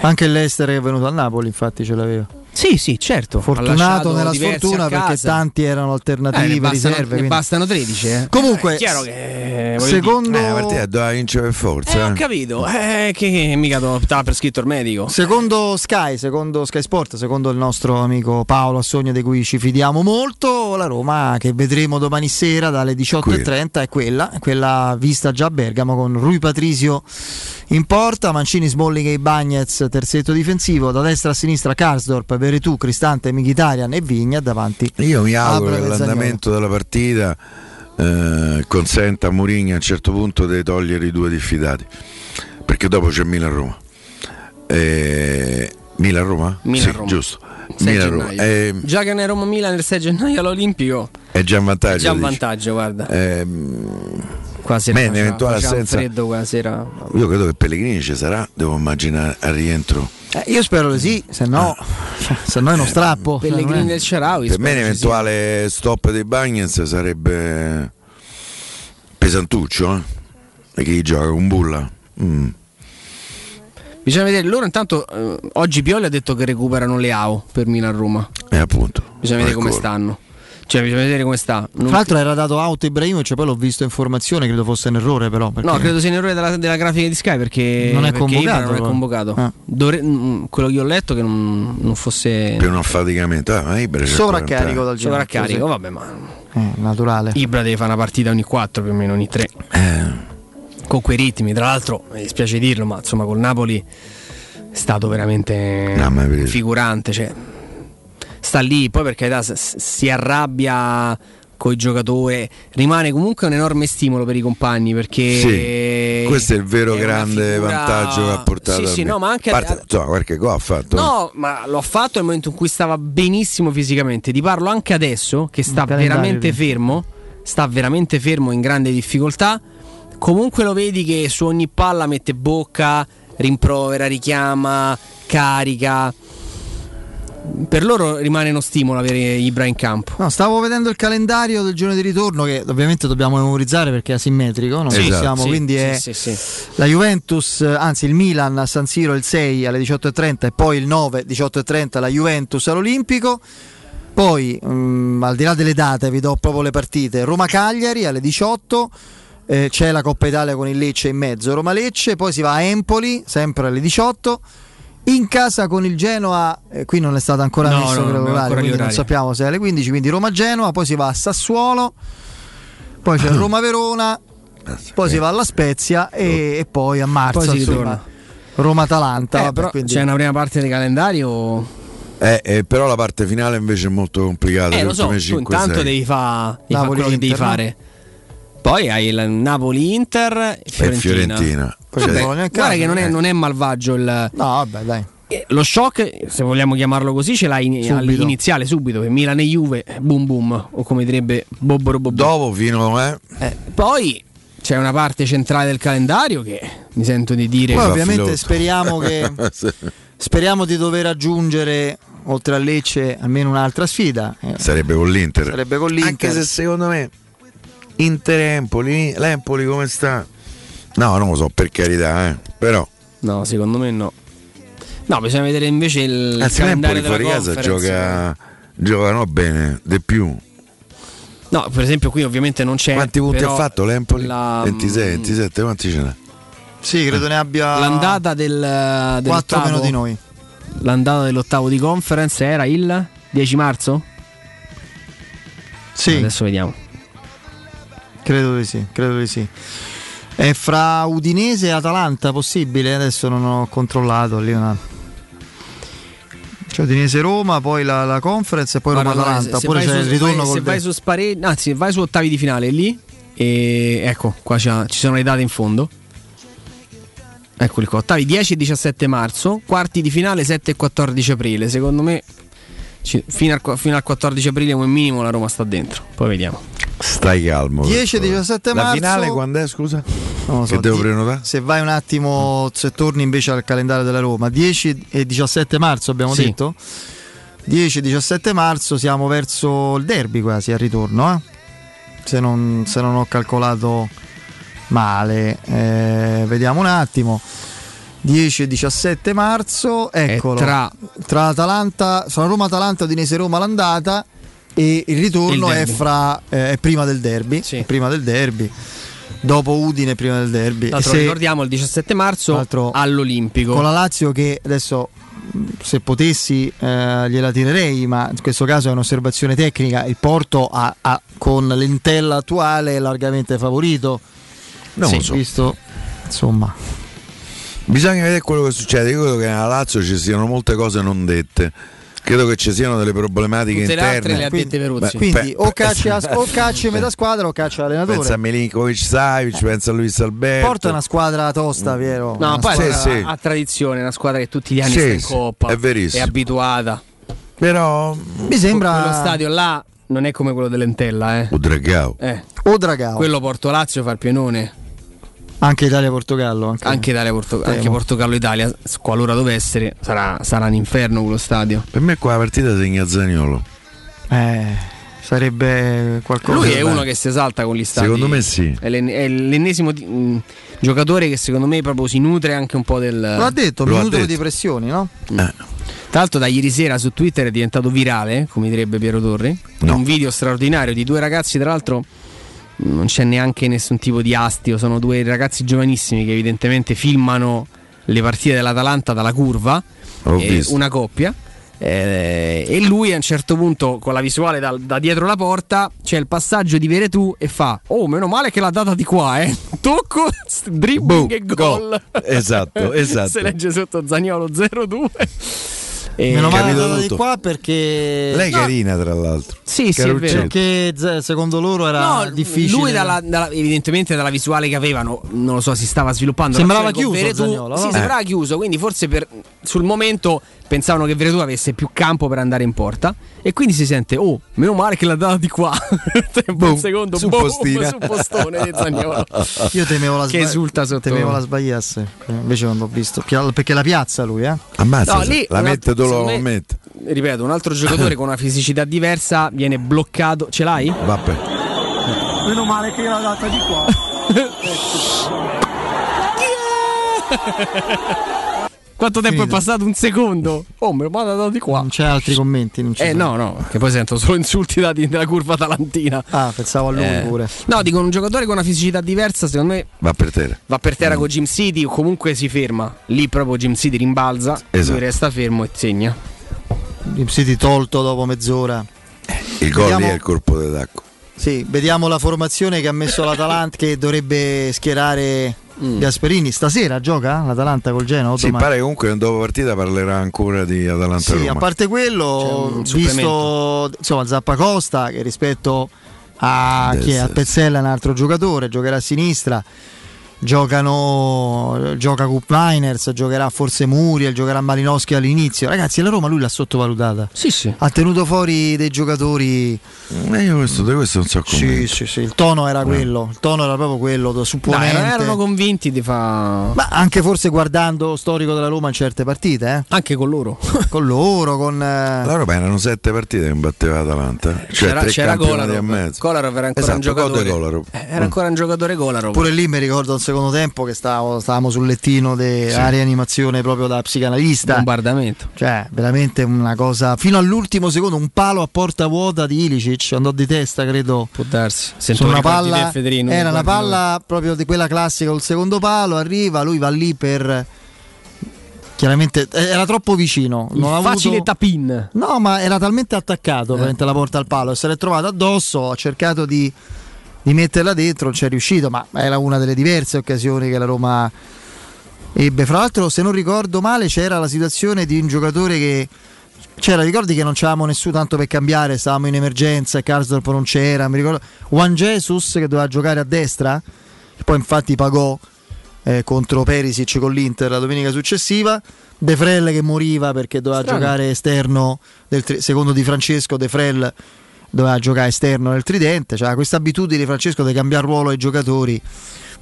anche l'Ester che è venuto a Napoli, infatti, ce l'aveva. Sì, sì, certo. Fortunato nella sfortuna perché tanti erano Eh, alternative, ne, bastano, riserve. ne quindi- bastano 13. Eh. Comunque, Eh, è chiaro che voglio secondo- dire- Eh, la partita doveva vincere per forza. Eh, ho eh. capito, eh, che, che mica do- stava per scritto il medico. Secondo Sky, secondo Sky Sport, secondo il nostro amico Paolo Assogno di cui ci fidiamo molto, la Roma che vedremo domani sera dalle 18.30 è quella, è quella vista già a Bergamo con Rui Patrisio in porta, Mancini, Smalling e Bagnez terzetto difensivo, da destra a sinistra Karsdorp, Veretù, Cristante, Mkhitaryan e Vigna davanti. Io mi auguro che l'andamento della partita eh, consenta a Mourinho a un certo punto di togliere i due diffidati. Perché dopo c'è Milan-Roma. Eh, Milan-Roma? Milan-Roma. Sì, giusto. 6 Milan-Roma. gennaio. Eh, Già che ne Roma Milan il 6 gennaio all'Olimpico è già è vantaggio. già un dici. vantaggio, guarda. Ehm, Qua sera beh, eventuale faceva un assenza- freddo quella sera. Io credo che Pellegrini ci sarà, devo immaginare al rientro. Eh, io spero di sì, se no, cioè, se no è uno strappo. Pellegrini è- del Sharawi. Per me spero ci l'eventuale stop dei Bagnets sarebbe pesantuccio, eh? E chi gioca con Bulla? Mm. Bisogna vedere, loro intanto eh, oggi Pioli ha detto che recuperano le AO per Milan-Roma. E appunto. Bisogna vedere come Ecco. stanno. Cioè, bisogna vedere come sta. Non- Tra l'altro era dato out Ibrahimovic, poi l'ho visto in formazione, credo fosse un errore però. perché- No, credo sia un errore della, della grafica di Sky perché Non è perché convocato, non è convocato. Ah. Dovre- mm, quello che io ho letto che non, non fosse Per un affaticamento. Ah, ma Ibra Sovraccarico 40 dal anni. sovraccarico. sì. Vabbè, ma Eh, naturale. Ibra deve fare una partita ogni 4 più o meno, ogni 3. Eh. Con quei ritmi, tra l'altro, mi dispiace dirlo, ma insomma col Napoli è stato veramente No, figurante. Cioè, sta lì, poi per carità si arrabbia con i giocatori, rimane comunque un enorme stimolo per i compagni perché Sì, questo è il vero è grande figura- vantaggio che ha portato Sì, a sì, no, ma anche A parte, insomma, qualche gol ha fatto. No, ma lo ha fatto nel momento in cui stava benissimo fisicamente. Ti parlo anche adesso che sta calendario, veramente fermo. Sta veramente fermo in grande difficoltà. Comunque lo vedi che su ogni palla mette bocca, rimprovera, richiama, carica. Per loro rimane uno stimolo avere Ibra in campo. No, stavo vedendo il calendario del giorno di ritorno che ovviamente dobbiamo memorizzare perché è asimmetrico, non Sì, possiamo, Sì, quindi sì, è sì, sì. la Juventus, anzi il Milan a San Siro il 6 alle 18.30 e poi il 9 18.30 la Juventus all'Olimpico. Poi, mm, al di là delle date, vi do proprio le partite. Roma-Cagliari alle 18, eh, c'è la Coppa Italia con il Lecce in mezzo, Roma-Lecce, poi si va a Empoli, sempre alle 18. In casa con il Genoa, eh, qui non è stato ancora No, messo no, credo, l'orario, ancora quindi non orari. sappiamo se è alle 15, quindi Roma-Genoa, poi si va a Sassuolo, poi c'è Roma-Verona, poi si va alla Spezia e, e poi a marzo Poi si insomma. Roma-Atalanta. Eh, vabbè, però quindi- c'è una prima parte di calendario. Eh, eh, però la parte finale invece è molto complicata. Eh, le lo so, ultime tu 5, intanto 6. devi fare Napoli, quello che devi fare. Poi hai il Napoli-Inter e Fiorentina. Fiorentina. Poi Cioè, Guarda che non è, eh. non è malvagio il, No, vabbè, dai. eh, lo shock, se vogliamo chiamarlo così, ce l'hai in- Subito. all'iniziale subito, per Milan e Juve, boom boom, o come direbbe Bobboro Bobbò. Dopo fino eh, Eh, poi c'è una parte centrale del calendario che mi sento di dire... Poi ovviamente speriamo che speriamo di dover aggiungere oltre a Lecce almeno un'altra sfida. Eh, sarebbe con l'Inter. Sarebbe con l'Inter. Anche se secondo me Inter Empoli, l'Empoli come sta? No, non lo so, per carità, eh. Però No, secondo me no. No, bisogna vedere invece il anzi calendario l'Empoli fuori casa conference. gioca giocano bene, di più. No, per esempio qui ovviamente non c'è... Quanti punti ha fatto l'Empoli? la- 26, 27, quanti ce n'ha? Sì, credo ne abbia L'andata del, 4 dell'ottavo- meno di noi. L'andata dell'ottavo di conference era il 10 marzo? Sì, Adesso vediamo. Credo di sì, credo di sì. È fra Udinese e Atalanta possibile? Adesso non ho controllato lì una... C'è Udinese Roma, poi la, la conference e poi Roma Atalanta. Oppure c'è su- il ritorno vai- Se vai su spareggi, anzi, vai su ottavi di finale lì. E ecco, qua ci sono le date in fondo. Eccoli qua, ottavi 10 e 17 marzo, quarti di finale 7 e 14 aprile. Secondo me fino, al, fino al 14 aprile come minimo la Roma sta dentro. Poi vediamo. Stai calmo. 10 e 17 La marzo. finale quando è, scusa? Non lo so, che devo di- prenotare? Se vai un attimo, se torni invece al calendario della Roma, 10 e 17 marzo abbiamo Sì. detto? 10 e 17 marzo siamo verso il derby quasi al ritorno, eh? se, non, se non ho calcolato male. Eh, vediamo un attimo. 10 e 17 marzo, eccolo. tra- tra Atalanta, sono Roma-Atalanta, Udinese-Roma l'andata e il ritorno Il è, fra, eh, è prima del derby. Sì. prima del derby. Dopo Udine, prima del derby. E l'altro se- ricordiamo il 17 marzo all'Olimpico. con la Lazio che adesso se potessi eh, gliela tirerei, ma in questo caso è un'osservazione tecnica. Il Porto ha, ha, con l'entella attuale è largamente favorito. Non Sì, lo so. Visto, insomma, Bisogna vedere quello che succede. Io credo che nella Lazio ci siano molte cose non dette. Credo che ci siano delle problematiche Tutte le altre interne. le ha dette Veruzzi. quindi Beh, o beh, cacci, a- o cacci metà squadra o cacci Pensa a. Milinkovic Savic, pensa a Luis Alberto. Porta una squadra tosta, Piero. No, Una poi Sì, ha, sì. ha tradizione, è una squadra che tutti gli anni Sì, sta in coppa. è verissimo. È abituata. Però Mi sembra Quello stadio là non è come quello dell'Entella, eh. Udragao. Eh, o Dragao, quello Porto Lazio fa il pienone. Anche Italia-Portogallo. Anche, Anche, Italia, Porto- anche Portogallo-Italia, qualora dovesse essere, sarà, sarà un inferno quello stadio. Per me qua la partita segna Zaniolo. Eh, sarebbe qualcosa. Lui è uno che si esalta con gli stati. Secondo me sì. È, l'en- è l'ennesimo di- mh, giocatore che secondo me proprio si nutre anche un po' del. Lo ha detto, Lo ha minuto detto. di pressioni, no? Tra l'altro da ieri sera su Twitter è diventato virale, come direbbe Piero Torri. Un video straordinario di due ragazzi, tra l'altro non c'è neanche nessun tipo di astio, sono due ragazzi giovanissimi che evidentemente filmano le partite dell'Atalanta dalla curva, eh, una coppia. eh, e lui a un certo punto con la visuale da, da dietro la porta c'è il passaggio di Veretù e fa oh meno male che l'ha data di qua eh tocco dribbling e gol Esatto, esatto. si legge sotto Zagnolo 0-2 E- Meno male Capito andata di tutto. qua perché. Lei è carina, tra l'altro. Sì, sì, è vero. Perché secondo loro era No, difficile. Lui, dalla- dalla- evidentemente, dalla visuale che avevano, non lo so, si stava sviluppando. Sembrava chiuso Sì, no? sembrava chiuso. Quindi, forse per, sul momento pensavano che Veretù avesse più campo per andare in porta. E quindi si sente, oh, meno male che l'ha data di qua. Tempo un secondo, su boom, postina. su postone di Zaniolo. Io temevo la, Che sba- temevo la sbagliasse. Invece non l'ho visto. Perché la piazza lui, eh? Ammazza, No, lì la mette dove lo me- mette. Ripeto, un altro giocatore con una fisicità diversa viene bloccato. Ce l'hai? Vabbè. Meno male che l'ha data di qua. Quanto tempo Finito. è passato? Un secondo. Oh, me lo dato di qua. Non c'è altri commenti. Non Eh sono. no, no, che poi sento solo insulti dati nella curva talantina. Ah, pensavo a lui Eh, pure. No, dico un giocatore con una fisicità diversa, secondo me Va per terra. va per terra con Jim City o comunque si ferma. Lì proprio Jim City rimbalza, Esatto. lui resta fermo e segna. Deep City tolto dopo mezz'ora. Il gol lì è il colpo d'attacco. Sì, vediamo la formazione che ha messo l'Atalanta che dovrebbe schierare Gasperini. Stasera gioca l'Atalanta col Genoa? domani? pare che comunque dopo partita parlerà ancora di Atalanta Sì, Roma. a parte quello, visto insomma Zappacosta che rispetto a, chi è, a Pezzella è un altro giocatore, giocherà a sinistra. Giocano, gioca Cup Miners, giocherà forse Muriel, giocherà Malinowski all'inizio. Ragazzi, la Roma lui l'ha sottovalutata. Sì, sì. Ha tenuto fuori dei giocatori. Eh, io questo, di questo non so come. Sì, sì, sì. Il tono era quello. Il tono era proprio quello, Dai, supponente. non erano convinti di fa Ma anche forse guardando lo storico della Roma in certe partite, eh? anche con loro. con loro, con. eh, La Roma erano sette partite che batteva Atalanta. Cioè c'era c'era Kolarov. mezzo. Kolarov era ancora Esatto, un giocatore. Code Kolarov. Eh, Era ancora un giocatore Kolarov. Pure lì mi ricordo al secondo tempo che stavo, stavamo sul lettino della rianimazione proprio da psicanalista. bombardamento. Cioè, veramente una cosa. Fino all'ultimo secondo, un palo a porta vuota di Ilicic, andò di testa, credo. Può darsi. Se Su tu una palla, Federino, era una palla proprio di quella classica col secondo palo. Arriva, lui va lì per. Chiaramente eh, era troppo vicino. Non facile avuto... tapin. No, ma era talmente attaccato veramente la porta al palo e se l'è trovato addosso. Ha cercato di, di metterla dentro, non ci è riuscito, ma era una delle diverse occasioni che la Roma ebbe. Fra l'altro, se non ricordo male, c'era la situazione di un giocatore che. C'era, ricordi che non c'avevamo nessuno tanto per cambiare, stavamo in emergenza e Karsdorp non c'era. Mi ricordo Juan Jesus che doveva giocare a destra, che poi infatti pagò eh, contro Perisic con l'Inter la domenica successiva. De Frel che moriva perché doveva Strano. giocare esterno, del tri- secondo Di Francesco De Frel doveva giocare esterno nel tridente, cioè questa abitudine di Francesco di cambiare ruolo ai giocatori,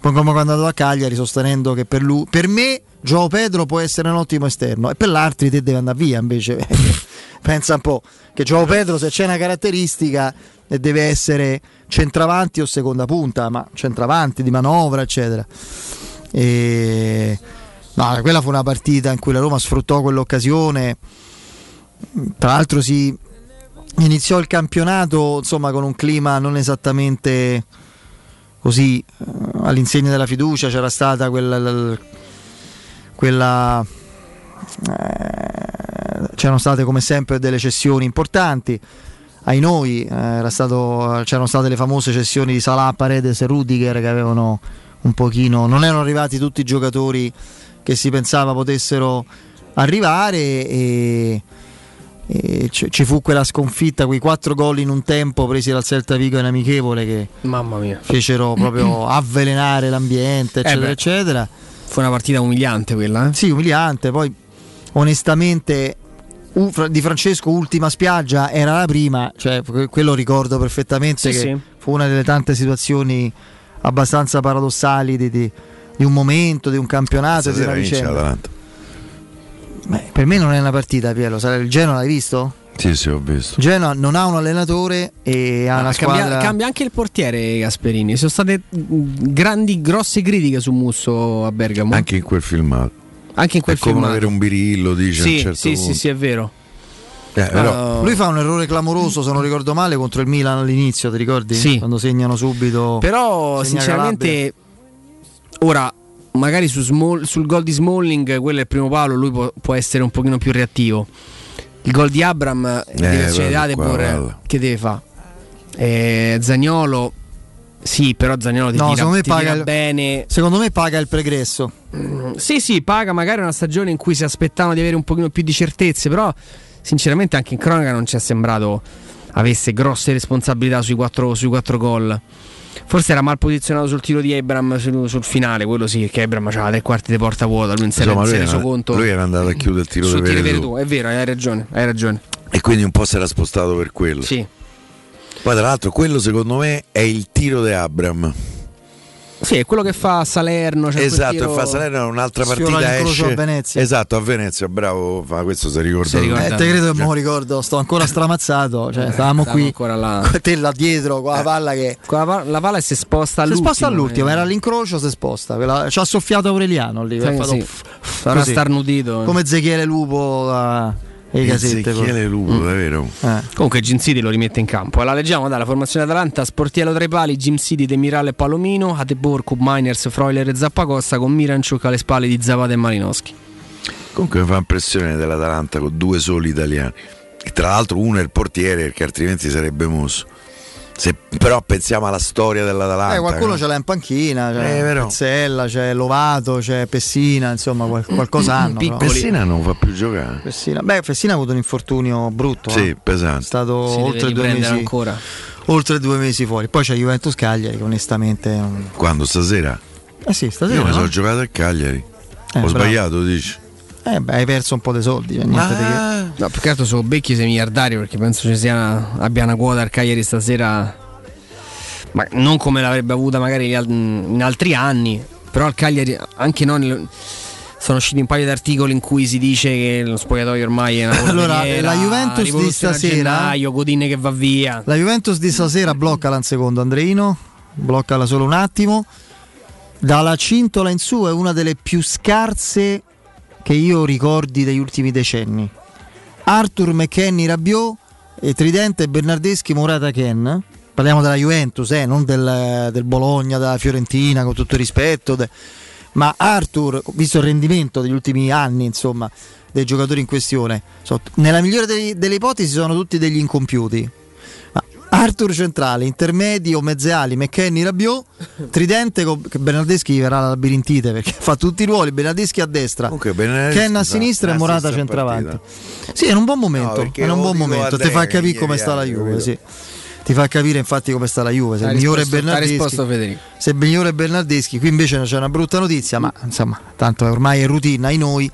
poi come quando è andato a Cagliari sostenendo che per lui, per me Gio Pedro può essere un ottimo esterno e per l'altri te deve andare via invece. Pensa un po' che Gio Pedro se c'è una caratteristica e deve essere centravanti o seconda punta, ma centravanti di manovra eccetera. E... No, quella fu una partita in cui la Roma sfruttò quell'occasione. Tra l'altro si iniziò il campionato insomma con un clima non esattamente così eh, all'insegna della fiducia. C'era stata quella, quella eh, c'erano state come sempre delle cessioni importanti. Ai noi eh, stato, c'erano state le famose cessioni di Salah, Paredes e Rudiger che avevano un pochino non erano arrivati tutti i giocatori che si pensava potessero arrivare e, e ci ci fu quella sconfitta, quei quattro gol in un tempo presi dal Celta Vigo in amichevole che Mamma mia. fecero proprio avvelenare l'ambiente, eccetera, beh. eccetera. Fu una partita umiliante quella, eh? Sì, umiliante. Poi, onestamente, di Francesco, ultima spiaggia era la prima, cioè que- quello ricordo perfettamente Sì, che sì. fu una delle tante situazioni abbastanza paradossali di, di- di un momento, di un campionato, di Stasera una vicenda. l'Atalanta. Beh, per me non è una partita, Piero. Sarà il Genoa, l'hai visto? Sì, sì, ho visto. Genoa non ha un allenatore e ha Ah, una cambia, squadra. cambia anche il portiere Gasperini. Ci sono state mh, grandi, grosse critiche su Musso a Bergamo. Anche in quel filmato. Anche in quel È come filmato. avere un birillo, dice a Sì, un certo sì, punto. sì, sì, è vero. Eh, però- Lui fa un errore clamoroso, se non ricordo male, contro il Milan all'inizio, ti ricordi? Sì. Quando segnano subito. Però segna sinceramente ora magari su Small- sul gol di Smalling, quello è il primo palo, lui può, può essere un pochino più reattivo. Il gol di Abram, eh, guarda qua, Adebor, guarda. che deve fare? Eh, Zagnolo sì, però Zagnolo ti No, tira, secondo me ti paga tira il- bene. Secondo me paga il pregresso. Sì, sì, paga magari una stagione in cui si aspettavano di avere un pochino più di certezze, però sinceramente anche in cronaca non ci è sembrato avesse grosse responsabilità sui quattro, sui quattro gol. Forse era mal posizionato sul tiro di Abram sul, sul finale, quello sì, perché Abram aveva tre quarti di porta vuota, lui non si era, Insomma, si è lui, reso conto. lui era andato a chiudere il tiro di. Veretù, è vero, hai ragione, hai ragione. E quindi un po' si era spostato per quello. Sì. Poi, tra l'altro, quello secondo me è il tiro di Abram. Sì, è quello che fa Salerno. Cioè esatto, tiro- fa Salerno un'altra partita l'incrocio esce. a Venezia. Esatto, a Venezia, bravo, fa, questo si ricorda. Eh, te credo che me lo ricordo, sto ancora stramazzato. Cioè, stavamo Stavamo qui ancora là. te là dietro con la palla che. Con la, la palla si sposta Si all'ultimo. sposta all'ultimo, eh. era all'incrocio, si sposta. Quella- Ci ha soffiato Aureliano lì. Sì, fatto sì. f- f- Sarà starnutito. eh. Come Ezechiele Lupo da- e i casette. Ezechiele Lupo, Mm. è vero. Eh. Comunque Jim City lo rimette in campo. La leggiamo dalla formazione Atalanta, Sportiello tra i pali, Jim City, Demiral e Palomino, Atebor, Cup Miners, Freuler e Zappacosta con Miranciuk alle spalle di Zapata e Malinowski. Comunque mi fa impressione dell'Atalanta con due soli italiani. E tra l'altro uno è il portiere perché altrimenti sarebbe mosso. Se però pensiamo alla storia dell'Atalanta. Eh, qualcuno no? ce l'ha in panchina, c'è Eh. Pezzella, c'è Lovato, c'è Pessina, insomma qual- qualcosa hanno. però. Pessina non fa più giocare. Pessina. Beh, Pessina ha avuto un infortunio brutto. Sì, eh. pesante. È stato Si deve oltre due, mesi, ancora. oltre due mesi fuori. Poi c'è Juventus Cagliari, che onestamente. non- Quando stasera? Eh sì, stasera. Io mi no? sono giocato a Cagliari. Eh, Ho bravo. sbagliato, dici? Eh, beh, hai perso un po' dei soldi. eh, niente di che. No, più che altro sono becchi sei miliardari perché penso ci sia abbia una quota al Cagliari stasera. Ma non come l'avrebbe avuta magari in altri anni. Però al Cagliari anche non. Sono usciti un paio di articoli in cui si dice che lo spogliatoio ormai è una Allora, polveriera, la Juventus di stasera- gennaio, Godine che va via. La Juventus di stasera bloccala un secondo, Andreino. Bloccala solo un attimo. Dalla cintola in su è una delle più scarse che io ricordi degli ultimi decenni. Arthur McKenny Rabiot e Tridente Bernardeschi Morata Ken. Parliamo della Juventus, eh, non del, del Bologna, della Fiorentina, con tutto il rispetto. de- Ma Arthur, visto il rendimento degli ultimi anni, insomma, dei giocatori in questione, so- nella migliore dei- delle ipotesi sono tutti degli incompiuti. Arthur centrale, intermedi o mezze ali, McKenny Rabiot, Tridente con che Bernardeschi verrà la labirintite perché fa tutti i ruoli, Bernardeschi a destra, Bernardeschi Ken a sinistra e la Morata centravanti. Sì, è un buon momento, perché è un buon momento, ti fa capire come sta la Juve, sì. Ti fa capire infatti come sta la Juve, se Ha il migliore è Bernardeschi. Se il migliore è Bernardeschi, qui invece c'è una brutta notizia, ma insomma, tanto ormai è routine ai noi.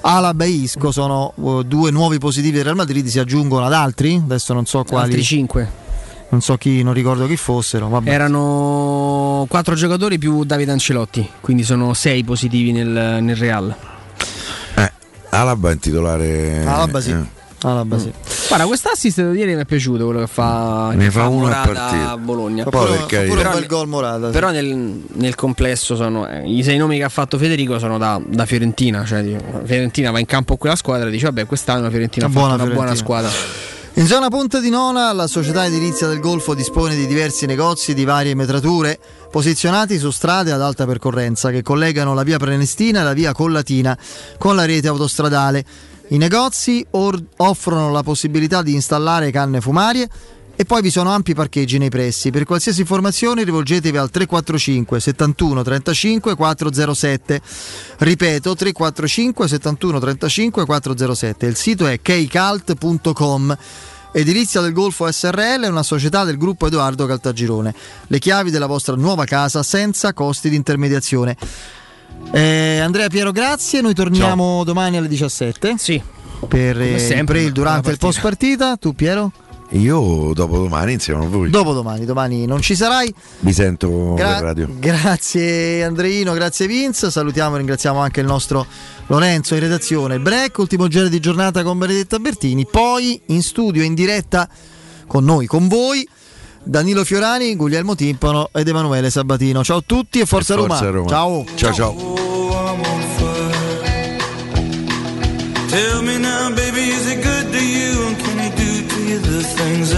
Alaba e Isco sono uh, due nuovi positivi del Real Madrid, si aggiungono ad altri, adesso non so quali. Altri 5. Non so chi, non ricordo chi fossero. Vabbè. Erano quattro giocatori più Davide Ancelotti, quindi sono sei positivi nel, nel Real. Eh, Alaba è in titolare. Alaba sì. eh. Alaba sì. Guarda, quest'assist devo dire mi è piaciuto quello che fa, Ne che fa uno a Morata partita. a Bologna. Poi Pure- per carità. Pure Però- bel gol Morata. sì. Però nel, nel complesso sono eh, i sei nomi che ha fatto Federico sono da, da Fiorentina. Cioè, Fiorentina va in campo con quella squadra e dice: Vabbè, quest'anno la Fiorentina ha Una fatto buona una buona Fiorentina. squadra. In zona Ponte di Nona la società edilizia del Golfo dispone di diversi negozi di varie metrature posizionati su strade ad alta percorrenza che collegano la via Prenestina e la via Collatina con la rete autostradale. I negozi or- offrono la possibilità di installare canne fumarie e poi vi sono ampi parcheggi nei pressi. Per qualsiasi informazione rivolgetevi al 345 71 35 407. Ripeto 345 71 35 407. Il sito è keycalt.com. Edilizia del Golfo SRL è una società del gruppo Edoardo Caltagirone. Le chiavi della vostra nuova casa senza costi di intermediazione. Eh, Andrea Piero, grazie. Noi torniamo domani alle 17. Sì. Per eh, sempre, pre, il durante e il post partita. Tu, Piero? Io dopodomani insieme a voi. Dopodomani, domani non ci sarai. Vi sento Gra- per radio. Grazie Andreino, grazie Vince. Salutiamo e ringraziamo anche il nostro Lorenzo in redazione. Break, ultimo giro di giornata con Benedetta Bertini. Poi in studio, in diretta con noi, con voi. Danilo Fiorani, Guglielmo Timpano ed Emanuele Sabatino. Ciao a tutti e forza, Forza Roma. Roma. Ciao. Ciao ciao. Tell